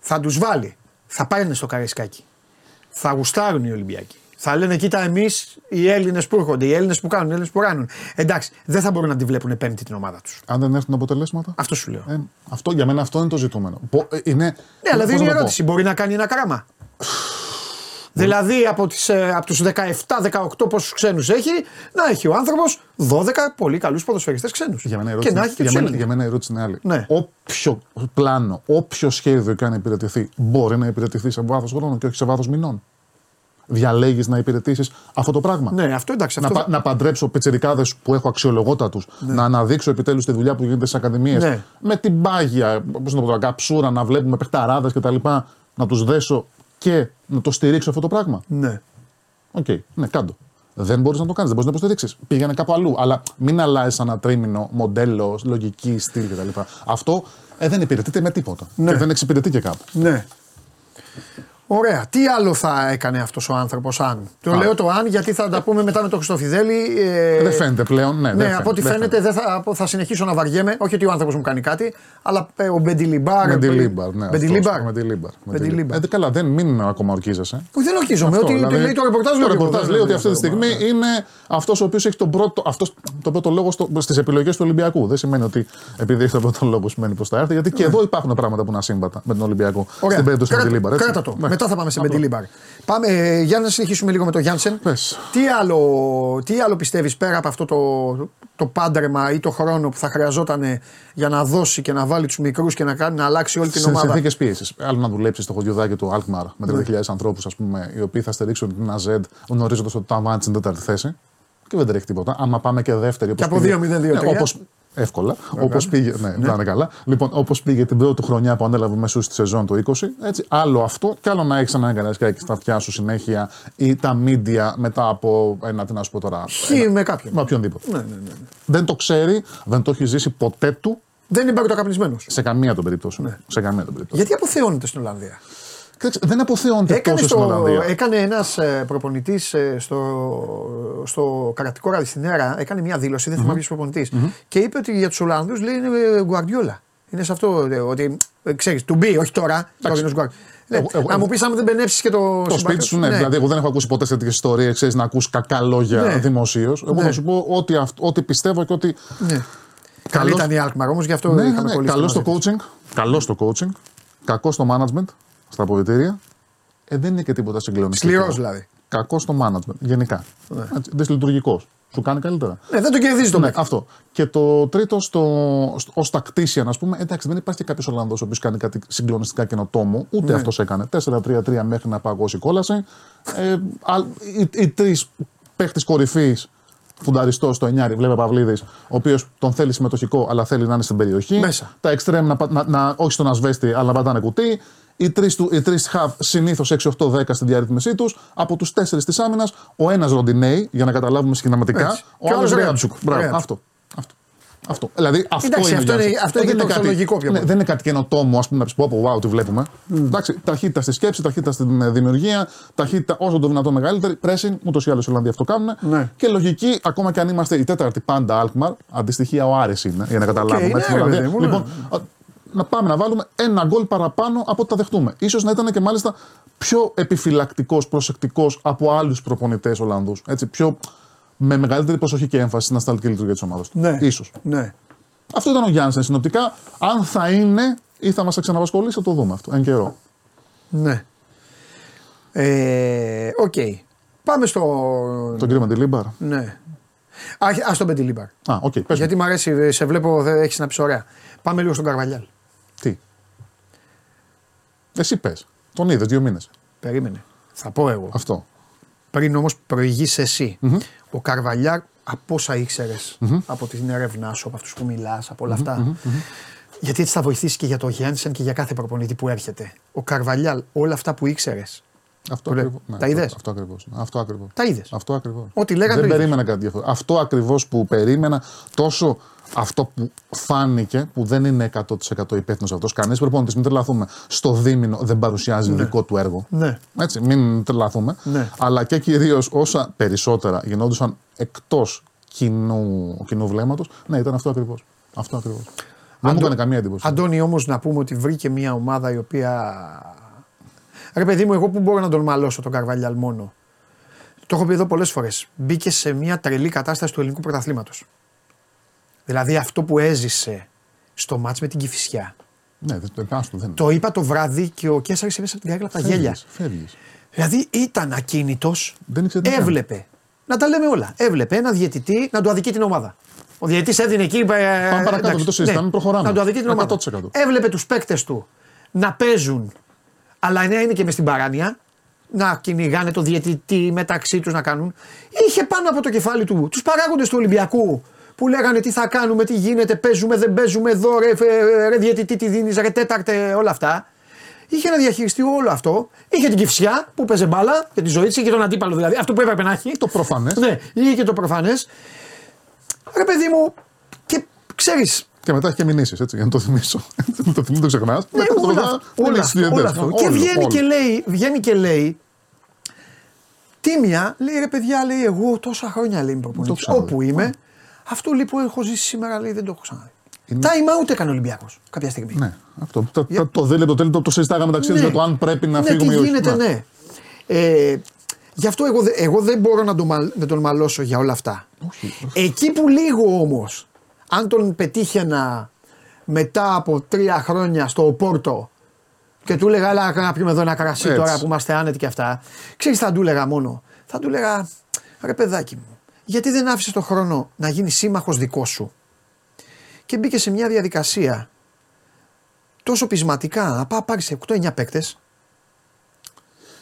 Θα τους βάλει. Θα πάνε στο καρεσκάκι. Θα γουστάρουν οι Ολυμπιακοί. Θα λένε, κοίτα, εμείς οι Έλληνες που έρχονται, οι Έλληνες που κάνουν, οι Έλληνες που κάνουν. Εντάξει, δεν θα μπορούν να τη βλέπουν πέμπτη την ομάδα τους. Αν δεν έρθουν αποτελέσματα; Αυτό σου λέω. Ε, αυτό, για μένα αυτό είναι το ζητούμενο. Πο- ε, είναι, Ναι, αλλά πώς δεν να είναι το πω. ερώτηση. Μπορεί να κάνει ένα κράμα. δηλαδή από, τις, ε, από τους 17-18 πόσους ξένους έχει, να έχει ο άνθρωπος 12 πολύ καλούς ποδοσφαιριστές ξένους. Για μένα, η και ερώτηση, να έχει και για, τους μένα, Έλληνες. για μένα η ερώτηση είναι άλλη. Ναι. Όποιο πλάνο, όποιο σχέδιο και αν υπηρετηθεί, μπορεί να υπηρετηθεί σε βάθος χρόνου και όχι σε βάθος μηνών. Διαλέγεις να υπηρετήσεις αυτό το πράγμα. Ναι, αυτό εντάξει. Να, Αυτό... πα- να παντρέψω πιτσιρικάδες που έχω αξιολογότατους, να αναδείξω επιτέλους τη δουλειά που γίνεται στις ακαδημίες. Ναι. Με την πάγια, πώς να το πω τώρα, καψούρα, να βλέπουμε παιχταράδες κτλ. Να τους δέσω και να το στηρίξω αυτό το πράγμα. Ναι. Οκ, ναι, κάντο. Δεν μπορείς να το κάνεις, δεν μπορείς να υποστηρίξεις. Πήγαινε κάπου αλλού. Αλλά μην αλλάζεις ένα τρίμηνο μοντέλο, λογική, στυλ κτλ. Αυτό ε, δεν υπηρετείται με τίποτα. Ναι. Και δεν εξυπηρετεί και κάπου. ναι. Ωραία. Τι άλλο θα έκανε αυτός ο άνθρωπος αν; Το λέω το αν γιατί θα τα πούμε μετά με τον Χριστοφιδέλη. Ε, Δεν φαίνεται πλέον. Ναι, ναι, δεν από ό,τι δεν φαίνεται δεν θα, από- θα συνεχίσω να βαριέμαι. Όχι ότι ο άνθρωπος μου κάνει κάτι, αλλά ε, ο Μπεντιλιμπάρ. Μεντιλίμπαρ. Ναι, Μπεντιλιμπάρ. αυτός, Μεντιλίμπαρ. Μεντιλίμπαρ. Ε, καλά, δεν μην ακόμα ορκίζεσαι. Όχι, δεν ορκίζομαι. Αυτό, Ότι δηλαδή, λέει το ρεπορτάζ. Το λέω και εγώ, ρεπορτάζ δεν λέει ότι λέω αυτή τη αυτό. στιγμή είναι αυτός ο οποίος έχει τον πρώτο, αυτός, τον πρώτο λόγο στις επιλογές του Ολυμπιακού. Δεν σημαίνει ότι επειδή έχει τον πρώτο λόγο σημαίνει πως θα έρθει, γιατί και εδώ υπάρχουν πράγματα που είναι ασύμβατα με τον Ολυμπιακό. Ωραία. Στην περίπτωση του Κράτα- Μεντιλίμπαρ. έτσι. Κράτα το. Ναι. Μετά θα πάμε σε Μπεντιλίμπαρ. Πάμε, ε, για να συνεχίσουμε λίγο με τον Γιάνσεν. Πες. Τι άλλο, τι άλλο πιστεύεις πέρα από αυτό το, το πάντρεμα ή το χρόνο που θα χρειαζόταν για να δώσει και να βάλει τους μικρούς και να, κάνει, να αλλάξει όλη την Σε ομάδα; συνθήκε πίεσης. Άλλο να δουλέψεις στο χωριουδάκι του Αλκμαρ με 30.000 ανθρώπους, ας πούμε, οι οποίοι θα στηρίξουν την ΑΖΕΔ γνωρίζοντας ότι τα βάνει στην τέταρτη θέση. Και δεν τρέχει τίποτα. Άμα πάμε και δεύτερη. όπως Και από πήγε- 2-0-2-3. Ναι, όπως, εύκολα. Όπως πήγε. Ναι, να είναι καλά. Λοιπόν, όπως πήγε την πρώτη χρονιά που ανέλαβε μέσω στη σεζόν του 20. Έτσι, άλλο αυτό και άλλο να έχεις ένα εγκαρασκάκι στα αυτιά σου συνέχεια ή τα media μετά από ένα, τι να σου πω τώρα. Χ ένα- με κάποιον. με οποιονδήποτε. Ναι, ναι, ναι. ναι. Δεν το ξέρει, δεν το έχει ζήσει ποτέ του Δεν είναι παγκοτοκαπνισμένο. σε καμία των περιπτώσεων. Ναι. Σε καμία των περιπτώσεων. Γιατί αποθεώνεται στην Ολλανδία; Κοίταξε, δεν αποθεώνεται Έκανε, τόσο στην στο, Ολλανδία. έκανε ένας προπονητής στο, στο κρατικό ράδι στην ΕΡΑ, έκανε μια δήλωση, δεν θυμάμαι ποιος προπονητής, και είπε ότι για τους Ολλανδούς λέει είναι Γκουαρδιόλα. Είναι σε αυτό ε, ότι ξέρεις, του μπει, όχι τώρα. τώρα είναι ο Γκουαρ- Ναι, Εγώ- εγώ- να μου πεις αν δεν μπενέψει και το, Το σπίτι συμπάθειο σου, ναι. Δηλαδή, εγώ δεν έχω ακούσει ποτέ τέτοιες ιστορίες, ξέρεις να ακούς κακά λόγια Ναι. δημοσίως. Εγώ Ναι. θα σου πω ό,τι, αυ- ό,τι πιστεύω και ότι. Ναι. Καλή Καλός- ήταν η Αλκμαρ όμως, γι' αυτό Ναι, ναι, είχαμε ναι. κολλήσει Καλός μαζί στο της. coaching. Καλός στο coaching. Κακός στο management, στα αποδητήρια. Ε, δεν είναι και τίποτα συγκλονιστικό. Σκληρός δηλαδή. Κακός στο management, γενικά. Ναι. Δυσλειτουργικός. Σου κάνει καλύτερα. Ναι, δεν το κερδίζεις το Ναι, παίκτη. αυτό. Και το τρίτο, στο, στο, ως τακτήσια, ας πούμε, εντάξει, δεν υπάρχει κάποιος Ολλανδός ο οποίος κάνει κάτι συγκλονιστικά καινοτόμο. Ούτε Ναι. αυτός έκανε. 4-3-3 μέχρι να παγώσει η κόλαση. Ε, αλ- οι οι τρεις παίχτες κορυφής, φουνταριστός στο 9, βλέπει Παυλίδης, ο οποίος τον θέλει συμμετοχικό, αλλά θέλει να είναι στην περιοχή. Μέσα. Τα εξτρέμ να, πα- να, να, όχι στον ασβέστη, αλλά να πατάνε κουτί. Οι τρεις οι τρεις χαβ συνήθως 6-8-10 στην διαρρύθμισή τους. Από τους τέσσερις της άμυνας, ο ένας Ροντινέη, για να καταλάβουμε σχηματικά. Έτσι. Ο Και ο άλλο άλλος Ρέατσουκ. Μπράβο, Ρέατσουκ. αυτό. αυτό. Αυτό. Δηλαδή αυτό Εντάξει, είναι. ο αυτό είναι- Γιάννης. αυτό Δεν είναι και το κάτι- ορθολογικό πιο ναι, πολύ. δεν είναι κάτι καινοτόμο, ας πούμε, να πει πω, wow, τι βλέπουμε. Εντάξει, ταχύτητα στη σκέψη, ταχύτητα στην ε, δημιουργία, ταχύτητα όσο το δυνατόν μεγαλύτερη. Pressing, ούτως ή άλλως οι Ολλανδοί αυτό κάνουν. Ναι. Και λογική, ακόμα και αν είμαστε η τέταρτη πάντα Alkmaar, αντιστοιχεία ο Άρης είναι, για να καταλάβουμε. ναι, έτσι, ρε Ολλανδία. παιδί μου, ναι. λοιπόν, α, να πάμε να βάλουμε ένα γκολ παραπάνω από ό,τι τα δεχτούμε. Ίσως να ήταν και μάλιστα πιο επιφυλακτικός, προσεκτικός από άλλους προπονητές Ολλανδούς. Πιο με μεγαλύτερη προσοχή και έμφαση στην ανασταλτική λειτουργία της ομάδας του. Ναι. Ίσως. Ναι. Αυτό ήταν ο Γιάννης συνοπτικά. Αν θα είναι ή θα μας ξαναπασχολήσει, θα το δούμε αυτό. Εν καιρό. Ναι. Ε, Οκ. Πάμε στο. Τον κύριο Μεντιλίμπαρ. Ναι. Α, ας τον Μεντιλίμπαρ. Α, οκ, πες μου. Γιατί μου αρέσει, σε βλέπω, έχεις να πεις ωραία. Πάμε λίγο στον Καρβαλιάλ. Τι; Εσύ πες. Τον είδες δύο μήνες. Περίμενε. Θα πω εγώ. Αυτό. Πριν όμως προηγήσει εσύ. Ο Καρβαλιάλ, από όσα ήξερες, από την έρευνά σου, από αυτούς που μιλάς, από όλα αυτά. Γιατί έτσι θα βοηθήσεις και για το Γένσεν και για κάθε προπονητή που έρχεται. Ο Καρβαλιάλ, όλα αυτά που ήξερες. Αυτό Το λέω. ακριβώς. Ναι, Τα αυτό- είδες; Αυτό ακριβώς. Αυτό ακριβώς. Τα είδες; Αυτό ακριβώς. Ό,τι λέγανε Δεν το είδες. περίμενα κάτι διαφορετικό. Αυτό ακριβώς που περίμενα, τόσο αυτό που φάνηκε, που δεν είναι 100% υπεύθυνος αυτός. Κανείς προπονητή, μην τρελαθούμε. Στο δίμηνο δεν παρουσιάζει δικό του έργο. Ναι. Έτσι, μην τρελαθούμε. Ναι. Αλλά και κυρίως όσα περισσότερα γινόντουσαν εκτός κοινού, κοινού βλέμματος, ναι, ήταν αυτό ακριβώς. Αυτό ακριβώς. Δεν μου έκανε καμία εντύπωση. Αντώνη, όμως να πούμε ότι βρήκε μια ομάδα η οποία. Ρε παιδί μου, εγώ που μπορώ να τον μαλώσω τον Καρβαλιάλ μόνο. Το έχω πει εδώ πολλές φορές. Μπήκε σε μια τρελή κατάσταση του ελληνικού πρωταθλήματος. Δηλαδή αυτό που έζησε στο μάτς με την Κηφισιά. Ναι, δεν το άστο, δεν Το είπα το βράδυ και ο Κέσσαρης έπεσε από την καρέκλα από τα γέλια. Φεύγεις. Δηλαδή ήταν ακίνητος. Δεν ήξερε τι κάνει. Έβλεπε. Να τα λέμε όλα. Έβλεπε ένα διαιτητή να του αδικεί την ομάδα. Ο διαιτητής έδινε εκεί. Πάμε παρακάτω, δεν το συζητάμε, προχωράμε. Να του αδικεί την ομάδα. 100%. Έβλεπε τους παίκτες του να παίζουν, αλλά να είναι και μες στην παράνοια. Να κυνηγάνε το διαιτητή μεταξύ τους να κάνουν. Είχε πάνω από το κεφάλι του τους παράγοντες του Ολυμπιακού που λέγανε τι θα κάνουμε, τι γίνεται, παίζουμε, δεν παίζουμε εδώ, ρε, ε, ρε διαιτητή, τι δίνεις, ρε τέταρτε, όλα αυτά. Είχε να διαχειριστεί όλο αυτό. Είχε την κυφσιά που παίζε μπάλα για τη ζωή της, είχε τον αντίπαλο δηλαδή. Αυτό που έπρεπε να έχει. Το προφανές. Ναι, είχε και το προφανές. Ρε παιδί μου, και ξέρει, Και μετά έχει και μηνύσεις, έτσι, για να το θυμίσω. το θυμίσω, το ξεχνάς. Ναι, μετά το όλα, μετά όλα, δεν όλα, έχεις όλα studentές. αυτό. Όλο, Και βγαίνει όλο. και, λέει, βγαίνει και λέει, Τίμια, λέει ρε παιδιά, λέει εγώ τόσα χρόνια λέει είμαι προπονητής. ξαναδεί. Όπου είμαι, αυτό λέει που έχω ζήσει σήμερα λέει δεν το έχω ξαναδεί. Είναι- Time out έκανε ο Ολυμπιακός κάποια στιγμή. Ναι, αυτό. Το, το, το δίλεπτο τέλειο το συζητάγαμε μεταξύ μας Ναι. για το αν πρέπει να ναι, φύγουμε τι ή όχι. γίνεται, Ναι. ναι. Ε, γι' αυτό εγώ, δε- εγώ δεν μπορώ να τον, μαλ- να τον μαλώσω για όλα αυτά. Εκεί που λίγο όμως, αν τον πετύχαινα μετά από τρία χρόνια στο Πόρτο και του έλεγα, Έλα να πιούμε εδώ ένα κρασί Έτσι. τώρα που είμαστε άνετοι και αυτά. Ξέρεις, θα του έλεγα μόνο. Θα του έλεγα, ρε παιδάκι μου, γιατί δεν άφησες τον χρόνο να γίνεις σύμμαχος δικό σου; Και μπήκε σε μια διαδικασία τόσο πεισματικά να πάει πάρει 8-9 παίκτες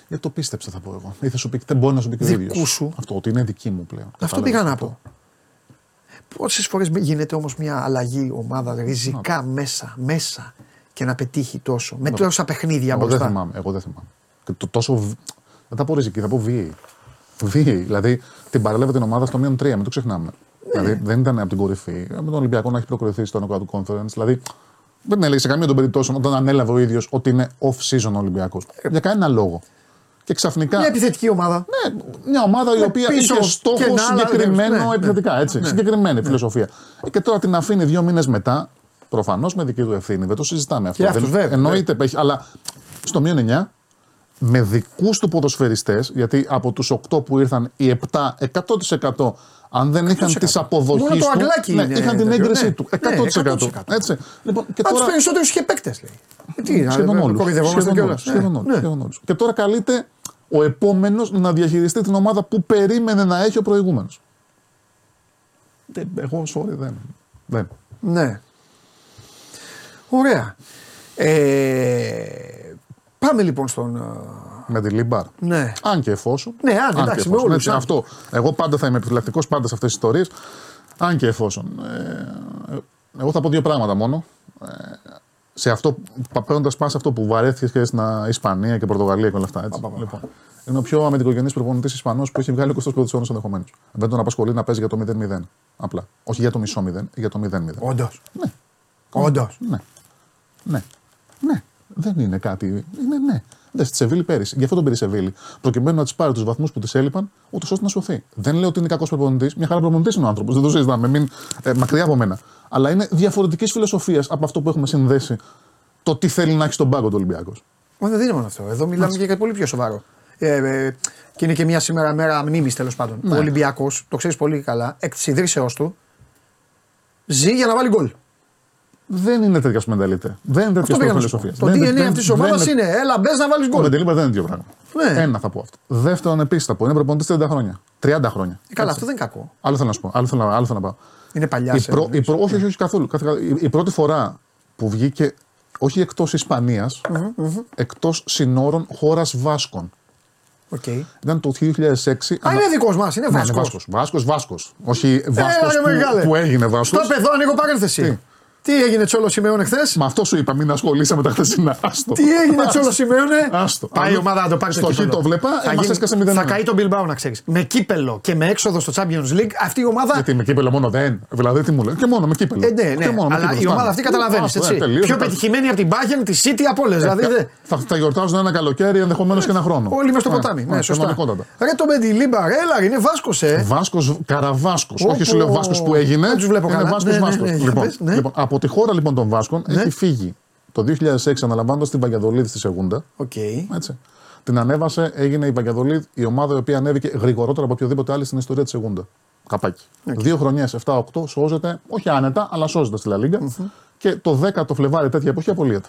Γιατί το πίστεψα, θα πω εγώ. Ή θα σου πει, δεν μπορεί να σου πει και ο Δικού ίδιος. σου. Αυτό, ότι είναι δική μου πλέον. Αυτό Κατάλαβες πήγα να αυτό. πω. Πόσες φορές γίνεται όμως μια αλλαγή ομάδα ριζικά μέσα, μέσα και να πετύχει τόσο. Με τόσα παιχνίδια Εγώ δεν μπροστά. θυμάμαι. Εγώ δεν θυμάμαι. Και το τόσο. β- Δεν θα πω ριζική, θα πω βίαιη. Βίαιη. Δηλαδή την παρέλαβε την ομάδα στο μείον 3, μην το ξεχνάμε. Ναι. Δηλαδή δεν ήταν από την κορυφή. Με τον Ολυμπιακό να έχει προκριθεί στο Knockout Conference. Δηλαδή δεν έλεγε σε καμία των περιπτώσεων όταν ανέλαβε ο ίδιος ότι είναι off-season Ολυμπιακός. Για κανένα λόγο. Και ξαφνικά. Μια επιθετική ομάδα. Ναι, μια ομάδα η Με οποία πίσω είχε στόχο και ένα άλλο, συγκεκριμένο ναι, ναι. επιθετικά. Έτσι, Συγκεκριμένη φιλοσοφία. Ε, Και τώρα την αφήνει δύο μήνες μετά, προφανώς με δική του ευθύνη. Δεν το συζητάμε αυτό. Και αυτός, Δεν- βέβαια, Εννοείται, έχει, αλλά στο μείον 9 με δικούς του ποδοσφαιριστές, γιατί από τους 8 που ήρθαν, οι 7 100% αν δεν είχαν 100%. τις αποδοχέ Μόνο το του. Αγγλάκι ναι, είναι είχαν την τέτοιο, έγκρισή ναι. του. Ναι, 100%. 100%. Έτσι. Λοιπόν, και Από τους τώρα, περισσότερους είχε παίκτες λέει. Ε, Τι, να- Σχεδόν να όλους. κοροϊδευόμαστε Σχεδόν κιόλας. όλους. Σχεδόν Ναι, όλους. ναι. Σχεδόν όλους. Και τώρα καλείται ο επόμενος να διαχειριστεί την ομάδα που περίμενε να έχει ο προηγούμενος. Εγώ, sorry, δεν. δεν. Ναι. Ωραία. Ε, πάμε λοιπόν στον. ε, Μεντιλίμπαρ. Ναι. Αν και εφόσον. Ναι, αν, και εντάξει, με εφόσον, όλους, έτσι, αν. Αυτό. Εγώ πάντα θα είμαι επιφυλακτικός πάντα σε αυτές τις ιστορίες. Αν και εφόσον. Ε, εγώ θα πω δύο πράγματα μόνο. Ε, σε αυτό, παίρνοντας πας σε αυτό που βαρέθηκες και στην α, Ισπανία και Πορτογαλία και όλα αυτά. Έτσι. Λοιπόν, είναι ο πιο αμυντικογενή προπονητής Ισπανός που έχει βγάλει 20 πρώτου όρου ενδεχομένως. Δεν τον απασχολεί να παίζει για το 0-0. Απλά. Όχι για το μισό 0, για το 0-0. Όντως. Ναι. Όντως. Ναι. Ναι. Ναι. Δεν είναι κάτι. Είναι ναι. Δεν στη Σεβίλη πέρυσι. Γι' αυτό τον πήρε η Σεβίλη. Προκειμένου να της πάρει τους βαθμούς που της έλειπαν, ούτως ώστε να σωθεί. Δεν λέω ότι είναι κακός προπονητής. Μια χαρά προπονητής είναι ο άνθρωπος. Δεν το συζητάμε. Μην, ε, μακριά από μένα. Αλλά είναι διαφορετικής φιλοσοφίας από αυτό που έχουμε συνδέσει το τι θέλει να έχει στον πάγκο του Ολυμπιακός. Μα δεν είναι μόνο αυτό. Εδώ μιλάμε για κάτι πολύ πιο σοβαρό. Ε, ε, και είναι και μια σήμερα μέρα μνήμης τέλος πάντων. Ναι. Ο Ολυμπιακός, το ξέρεις πολύ καλά, εκ τη ιδρύσεώς του, ζει για να βάλει γκολ. Δεν είναι τέτοια μενταλίτε. Δεν είναι Αυτό τέτοια πήγα να σου πω. φιλοσοφίας. Το Δεν είναι- DNA δεν- αυτής της δεν ομάδας είναι έλα μπες να βάλεις Το γκολ. Μεντελίμπα δεν είναι δύο πράγματα. Ναι. Ένα θα πω αυτό. Δεύτερον, επίσης θα πω είναι προπονητής 30 χρόνια. 30 χρόνια. Ε, Καλά, Έτσι. αυτό δεν είναι κακό. Άλλο θέλω να σου πω. Άλλο θέλω, άλλο θέλω να πάω. Είναι παλιά Η σε. πρω- η προ- όχι, όχι, όχι καθόλου. Κάθε- η, η πρώτη φορά που βγήκε, όχι εκτός Ισπανίας, εκτός συνόρων χώρας Βάσκων. Οκ. Ήταν το 2006. Α, είναι δικός μας, είναι Ναι, είναι Βάσκος. Βάσκος. Βάσκος, Βάσκος. Όχι Βάσκος ρε μεγάλε. που, που έγινε Στο Βάσκος. παιδό, ανοίγω παρένθεση. Τι; Τι έγινε Τσόλο Σιμεώνε χθες; Μα αυτό σου είπα, μην ασχολείσαι με τα χθεσινά. Άστο. Τι έγινε Άστο. Τσόλο Σιμεώνε; Άστο. Πάει η Αν- ομάδα να το πάρει στο κύπελλο. χ το βλέπα, Θα ε, μας γίνει- έσκασε 0-1. Θα καεί τον Bilbao να ξέρεις. Με κύπελο και με έξοδο στο Champions League αυτή η ομάδα. Γιατί με κύπελο μόνο δεν. Δηλαδή τι μου λέει. Και μόνο με κύπελο. Ε, ναι, ναι. Και μόνο με Αλλά κύπελλο. η ομάδα Φτάνει. αυτή καταλαβαίνεις. Άστο, έτσι. ε, τελείωσε. Πιο πετυχημένη από την Bayern, τη City από όλες. Δηλαδή. Ε, δεν- Θα, θα γιορτάζουν ένα καλοκαίρι, ενδεχομένως και ένα χρόνο. Όλοι με στο Ναι, ποτάμι. ναι, Ναι, σωστά. κανονικότατα. Ρε το Μεντιλίμπαρ, έλα, είναι Βάσκος, ε. Βάσκος, Καραβάσκος. Πω, Όχι σου λέω πω. Βάσκος που έγινε. Δεν τους βλέπω είναι καλά. Βάσκος, Ναι, ναι, Βάσκος. ναι, για λοιπόν, πες, ναι. λοιπόν, από τη χώρα λοιπόν των Βάσκων έχει φύγει το 2006 αναλαμβάνοντας την Βαγιαδολίδ στη Σεγούντα. Οκ. Έτσι. Την ανέβασε, έγινε η Παγκιαδολίδη η ομάδα η οποία ανέβηκε γρηγορότερα από οποιοδήποτε άλλη στην ιστορία της Σεγούντα. Καπάκι. Δύο χρονιές, 7-8, σώζεται, όχι άνετα, αλλά σώζεται στη Λα Λίγκα. Και το 10 το Φλεβάρι τέτοια εποχή απολύεται.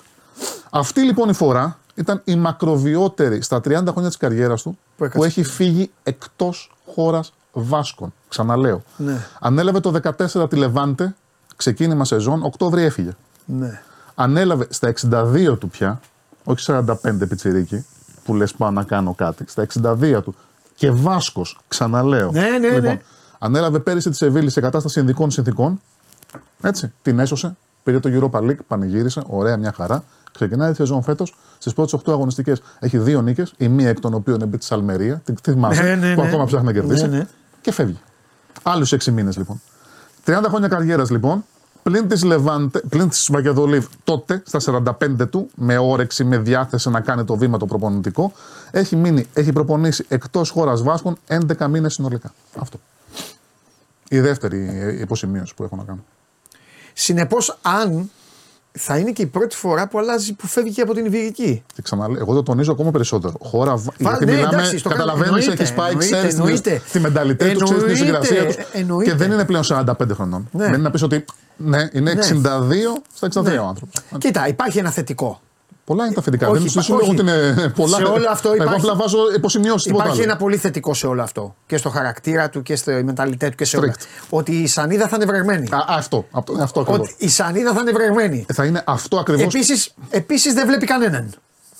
Αυτή λοιπόν η φορά ήταν η μακροβιότερη στα 30 χρόνια της καριέρας του Που που, έκατσε. έχει φύγει εκτός χώρας Βάσκων. Ξαναλέω. Ναι. Ανέλαβε το 14 τη Λεβάντε, ξεκίνημα σεζόν, Οκτώβρη έφυγε. Ναι. Ανέλαβε στα 62 του πια, όχι 45 πιτσιρίκι, που λες πάω να κάνω κάτι, στα 62 του και Βάσκος, ξαναλέω. Ναι, ναι, λοιπόν, ναι. Ανέλαβε πέρυσι τη Σεβίλη σε κατάσταση ειδικών συνθήκων. Έτσι, την έσωσε, πήρε το Europa League, πανηγύρισε, ωραία, μια χαρά. Ξεκινάει τη σεζόν φέτος. Στις πρώτες 8 αγωνιστικές έχει δύο νίκες, η μία εκ των οποίων είναι επί της Αλμερία, την τη θυμάσαι, Ναι, ναι, που ναι. ακόμα ψάχνει να κερδίσει. Ναι, ναι. Και φεύγει. Άλλους 6 μήνες λοιπόν. 30 χρόνια καριέρας λοιπόν, Πλην της Λεβάντε, πλην της Βαγγεδολίβ τότε, στα 45 του, με όρεξη, με διάθεση να κάνει το βήμα το προπονητικό, έχει, μείνει, έχει προπονήσει εκτός χώρας Βάσκων 11 μήνες συνολικά. Αυτό. Η δεύτερη ε, υποσημείωση που έχω να κάνω. Συνεπώς, αν θα είναι και η πρώτη φορά που αλλάζει, που φεύγει και από την Ιβηρική. Και ξαναλέω, εγώ το τονίζω ακόμα περισσότερο. Χώρα, Βα- γιατί ναι, μιλάμε, εντάξει, στο καταλαβαίνεις, εννοείται, έχει πάει, εννοείται, ξέρεις εννοείται. τη μενταλιτέ του, ξέρεις τη Εννοείται, συγκρασία τους. εννοείται. Και δεν είναι πλέον 45 χρονών. Ναι. Δεν είναι να πεις ότι ναι, είναι Ναι. 62 στα 62 Ναι. ο άνθρωπος. Κοίτα, υπάρχει ένα θετικό. Πολλά είναι τα θετικά. Όχι, δεν υπά- σου λέω όχι. ότι είναι πολλά. Σε όλο αυτό Εγώ υπάρχει- απλά βάζω υποσημειώσεις τίποτα Υπάρχει άλλο. ένα πολύ θετικό σε όλο αυτό. Και στο χαρακτήρα του και στο μενταλιτέ του και σε όλα. Strict. Ότι η Σανίδα θα είναι βρεγμένη. Α, αυτό. Αυτό, αυτό ακριβώς. Ότι η Σανίδα θα είναι βρεγμένη. Θα είναι αυτό ακριβώς. Επίση επίσης δεν βλέπει κανέναν.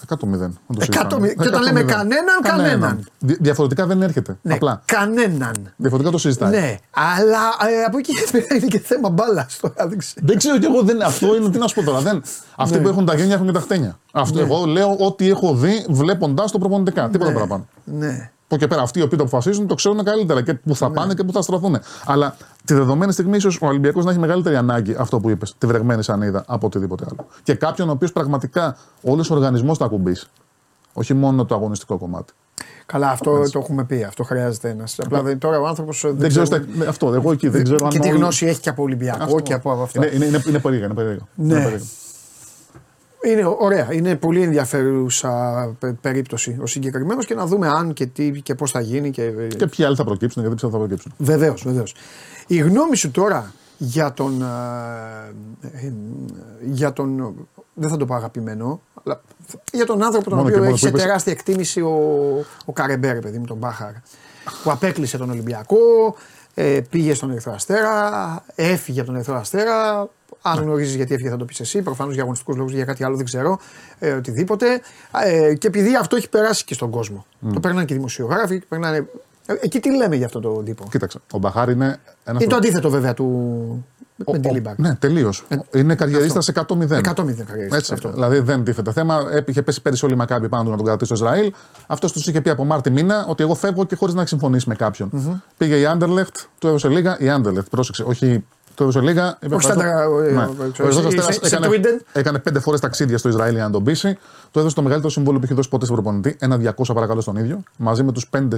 100-0. δεν το Εκατό συζητάμε. μηδέν. Και όταν λέμε 100-0. κανέναν, κανέναν. Δι- Διαφορετικά δεν έρχεται. Ναι, Απλά. κανέναν. Διαφορετικά το συζητάει. Ναι, αλλά ε, από εκεί και πέρα είναι και θέμα μπάλας τώρα. Δεν ξέρω. Δεν ξέρω κι εγώ, δεν, αυτό είναι τι να σου πω τώρα. Δεν, αυτοί Ναι. που έχουν τα γένια έχουν και τα χτένια. Αυτό εγώ λέω ό,τι έχω δει βλέποντα το προπονητικά. Τίποτα παραπάνω. Ναι. Από εκεί πέρα αυτοί οι οποίοι το αποφασίζουν το ξέρουν καλύτερα και που θα πάνε και που θα στραφούν. Αλλά τη δεδομένη στιγμή ίσως ο Ολυμπιακός να έχει μεγαλύτερη ανάγκη αυτό που είπες, τη βρεγμένη σανίδα από οτιδήποτε άλλο. Και κάποιον ο οποίος πραγματικά όλος ο οργανισμός θα ακουμπήσει. Όχι μόνο το αγωνιστικό κομμάτι. Καλά, αυτό το έχουμε πει. Αυτό χρειάζεται ένα. Απλά δεν- τώρα ο άνθρωπος δεν, Δεν ξέρω. ξέρουμε- στα- αυτό, εγώ εκεί δεν ξέρω αν. Και τι όλοι- γνώση έχει και από Ολυμπιακό Αυτό. και από αυτά. Είναι, είναι, είναι, είναι περίεργα. Είναι περίεργα. Ναι. Είναι περίεργα. Είναι ωραία. Είναι πολύ ενδιαφέρουσα πε- περίπτωση ο συγκεκριμένος και να δούμε αν και τι και πώς θα γίνει. Και... Και ποιοι άλλοι θα προκύψουν, γιατί πιστεύω θα προκύψουν. Βεβαίως, βεβαίως. Η γνώμη σου τώρα για τον. ε, ε, για τον. Δεν θα το πω αγαπημένο, αλλά για τον άνθρωπο τον Μόνο και οποίο μόνο έχει που σε είπες- τεράστια εκτίμηση ο, ο Καρεμπέρ, παιδί μου, τον Μπάχαρ. Που απέκλεισε τον Ολυμπιακό, ε, πήγε στον Ερυθρό Αστέρα, έφυγε από τον Ερυθρό Αστέρα. Αν Ναι. γνωρίζεις γιατί έφυγε, θα το πεις εσύ. Προφανώς για αγωνιστικούς λόγους, για κάτι άλλο δεν ξέρω. Ε, οτιδήποτε. Ε, και επειδή αυτό έχει περάσει και στον κόσμο. Το περνάνε και οι δημοσιογράφοι. Περνάνε... Ε, εκεί τι λέμε για αυτόν τον τύπο; Κοίταξε, ο Μπαχάρ είναι ένας. Είναι το αντίθετο βέβαια του. Ο- με τη ο- Λίμπαρ. Ναι, τελείως. Είναι καριερίστας 100-0. 100-0 καριερίστας, Έτσι, αυτό. Δηλαδή δεν τίθεται θέμα. Έπ- Είχε πέσει πέρυσι όλη η Μακάμπι πάνω του να τον κρατήσει στο Ισραήλ. Αυτός τους είχε πει από Μάρτη μήνα ότι εγώ φεύγω και χωρίς να έχει συμφωνήσει με κάποιον. Πήγε η Άντερλεχτ, του έδωσε λίγα. Η Άντερλεχτ, πρόσεξε, όχι. Του έδωσε λίγα. είπε, Όχι «Ευχαριστώ». στα- ε, Ναι. ε, Ο ξέρω, Ερυθρός σε- Αστέρας σε- σε έκανε, Τουίντεν. έκανε πέντε φορές ταξίδια στο Ισραήλ για να τον πείσει. Του έδωσε το μεγαλύτερο συμβόλαιο που είχε δώσει ποτέ στον προπονητή. Ένα 200 παρακαλώ στον ίδιο. Μαζί με τους πέντε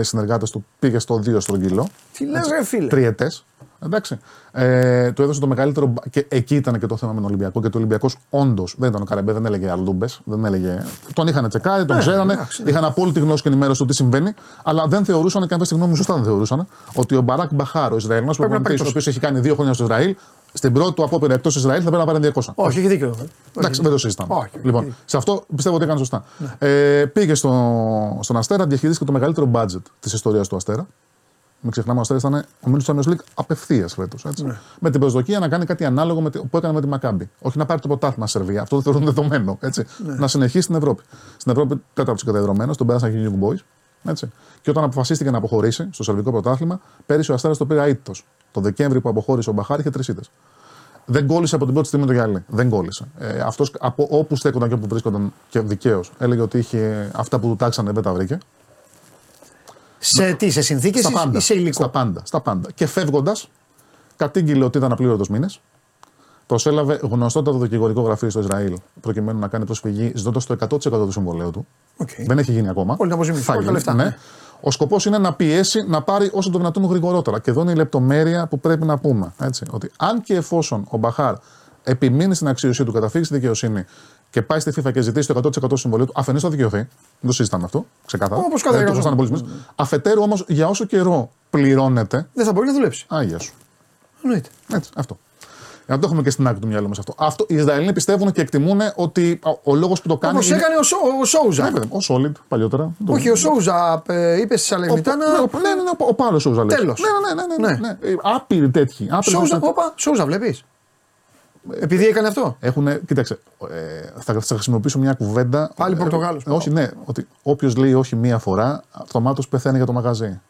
συνεργάτες του πήγε στο 2 στρογγυλό. Τι λες ρε φίλε. Τριετές. Εντάξει. Ε, του έδωσε το μεγαλύτερο. μπα- Και εκεί ήταν και το θέμα με τον Ολυμπιακό. Και το Ολυμπιακός όντως δεν ήταν ο Καρεμπέ, δεν έλεγε αλδούμπε. Δεν έλεγε... Τον είχαν τσεκάρει, τον Ναι, ξέρανε. εντάξει, ναι. Είχαν απόλυτη γνώση και ενημέρωση του τι συμβαίνει. Αλλά δεν θεωρούσαν, και αν πες τη γνώμη μου, σωστά δεν θεωρούσαν, ότι ο Μπαράκ Μπαχάρ, ο Ισραηλινός να προπονητής, πάρει ο οποίος έχει κάνει δύο χρόνια στο Ισραήλ, στην πρώτη του απόπειρα εκτός Ισραήλ θα πρέπει να πάρει 200. Όχι, έχει δίκιο. Εντάξει, δεν το συζητάμε. Όχι. Λοιπόν, σε αυτό πιστεύω ότι έκανε σωστά. Ε, πήγε στο, στον Αστέρα, διαχειρίστηκε το μεγαλύτερο budget της ιστορίας του Αστέρα. Μην ξεχνάμε, ο Αστέρας ήταν ο μήνυμα του Champions League απευθείας φέτος. Με την προσδοκία να κάνει κάτι ανάλογο με, τη- που έκανε με τη Μακάμπη. Όχι να πάρει το πρωτάθλημα Σερβία. Αυτό το θεωρούν δεδομένο. Έτσι. Να συνεχίσει στην Ευρώπη. Στην Ευρώπη τέταρτος καταδεδομένο, τον πέρασαν και οι Young Boys. Έτσι. Και όταν αποφασίστηκε να αποχωρήσει στο Σερβικό πρωτάθλημα, πέρυσι ο Αστέρας το πήρε αίτητος. Το Δεκέμβρη που αποχώρησε ο Μπαχάρη είχε τρεις ήττε. Δεν κόλλησε από την πρώτη στιγμή το γυαλί. Δεν κόλλησε. Ε, Αυτός από όπου στέκονταν και όπου βρίσκονταν και δικαίως έλεγε ότι είχε αυτά που του τάξανε δεν τα βρήκε. Σε τι, σε συνθήκες Στα πάντα. ή σε υλικό; Στα πάντα. Στα πάντα. Και φεύγοντας, κατήγγειλε ότι ήταν απλήρωτος μήνες. Προσέλαβε γνωστότατο δικηγορικό γραφείο στο Ισραήλ προκειμένου να κάνει προσφυγή ζητώντας το 100% του συμβολαίου του. Οκ. Δεν έχει γίνει ακόμα. Όλη την αποζημίωση, Θα όλα τα γίνει, λεφτά, ναι. ναι. Ο σκοπός είναι να πιέσει να πάρει όσο το δυνατόν γρηγορότερα. Και εδώ είναι η λεπτομέρεια που πρέπει να πούμε. Έτσι, ότι αν και εφόσον ο Μπαχάρ επιμείνει στην αξίωσή του, καταφύγει στη δικαιοσύνη και πάει στη FIFA και ζητήσει το 100% του συμβολαίου του, αφενός θα δικαιωθεί. Δεν το συζητάμε αυτό. Ξεκάθαρα. Όπως κάθε Δηλαδή, το εργαζόμενος. χρωστάνε πολλοί μήνες. Αφετέρου όμως για όσο καιρό πληρώνεται. Δεν θα μπορεί να δουλέψει. Άγια σου. Εννοείται. Έτσι, αυτό. Για να το έχουμε και στην άκρη του μυαλού μας αυτό. αυτό. Οι Ισραηλοί πιστεύουν και εκτιμούν ότι ο, ο λόγος που το κάνει. Όπως είναι- έκανε ο, Σο, ο Σόουζα. Ναι, παιδί μου, ο Solid παλιότερα. Όχι, ο Σόουζα ε, είπες στη Ο- Σαλερνιτάνα. ναι, ο- Ναι, ναι, ναι, ο- ο Πάλος Σόουζα. λες. Τέλος. Ναι, ναι, ναι. ναι, ναι, Ναι. ναι. Ε, Άπειροι τέτοιοι. άπειροι Σόουζα, τέτοιοι. όπα, Σόουζα βλέπεις. Επειδή έκανε αυτό. Έχουν, κοίταξε, ε, θα, θα χρησιμοποιήσω μια κουβέντα. Πάλι Ε, Πορτογάλος. ε, όχι, ναι. Ότι όποιος λέει όχι μία φορά, αυτομάτως πεθαίνει για το μαγαζί.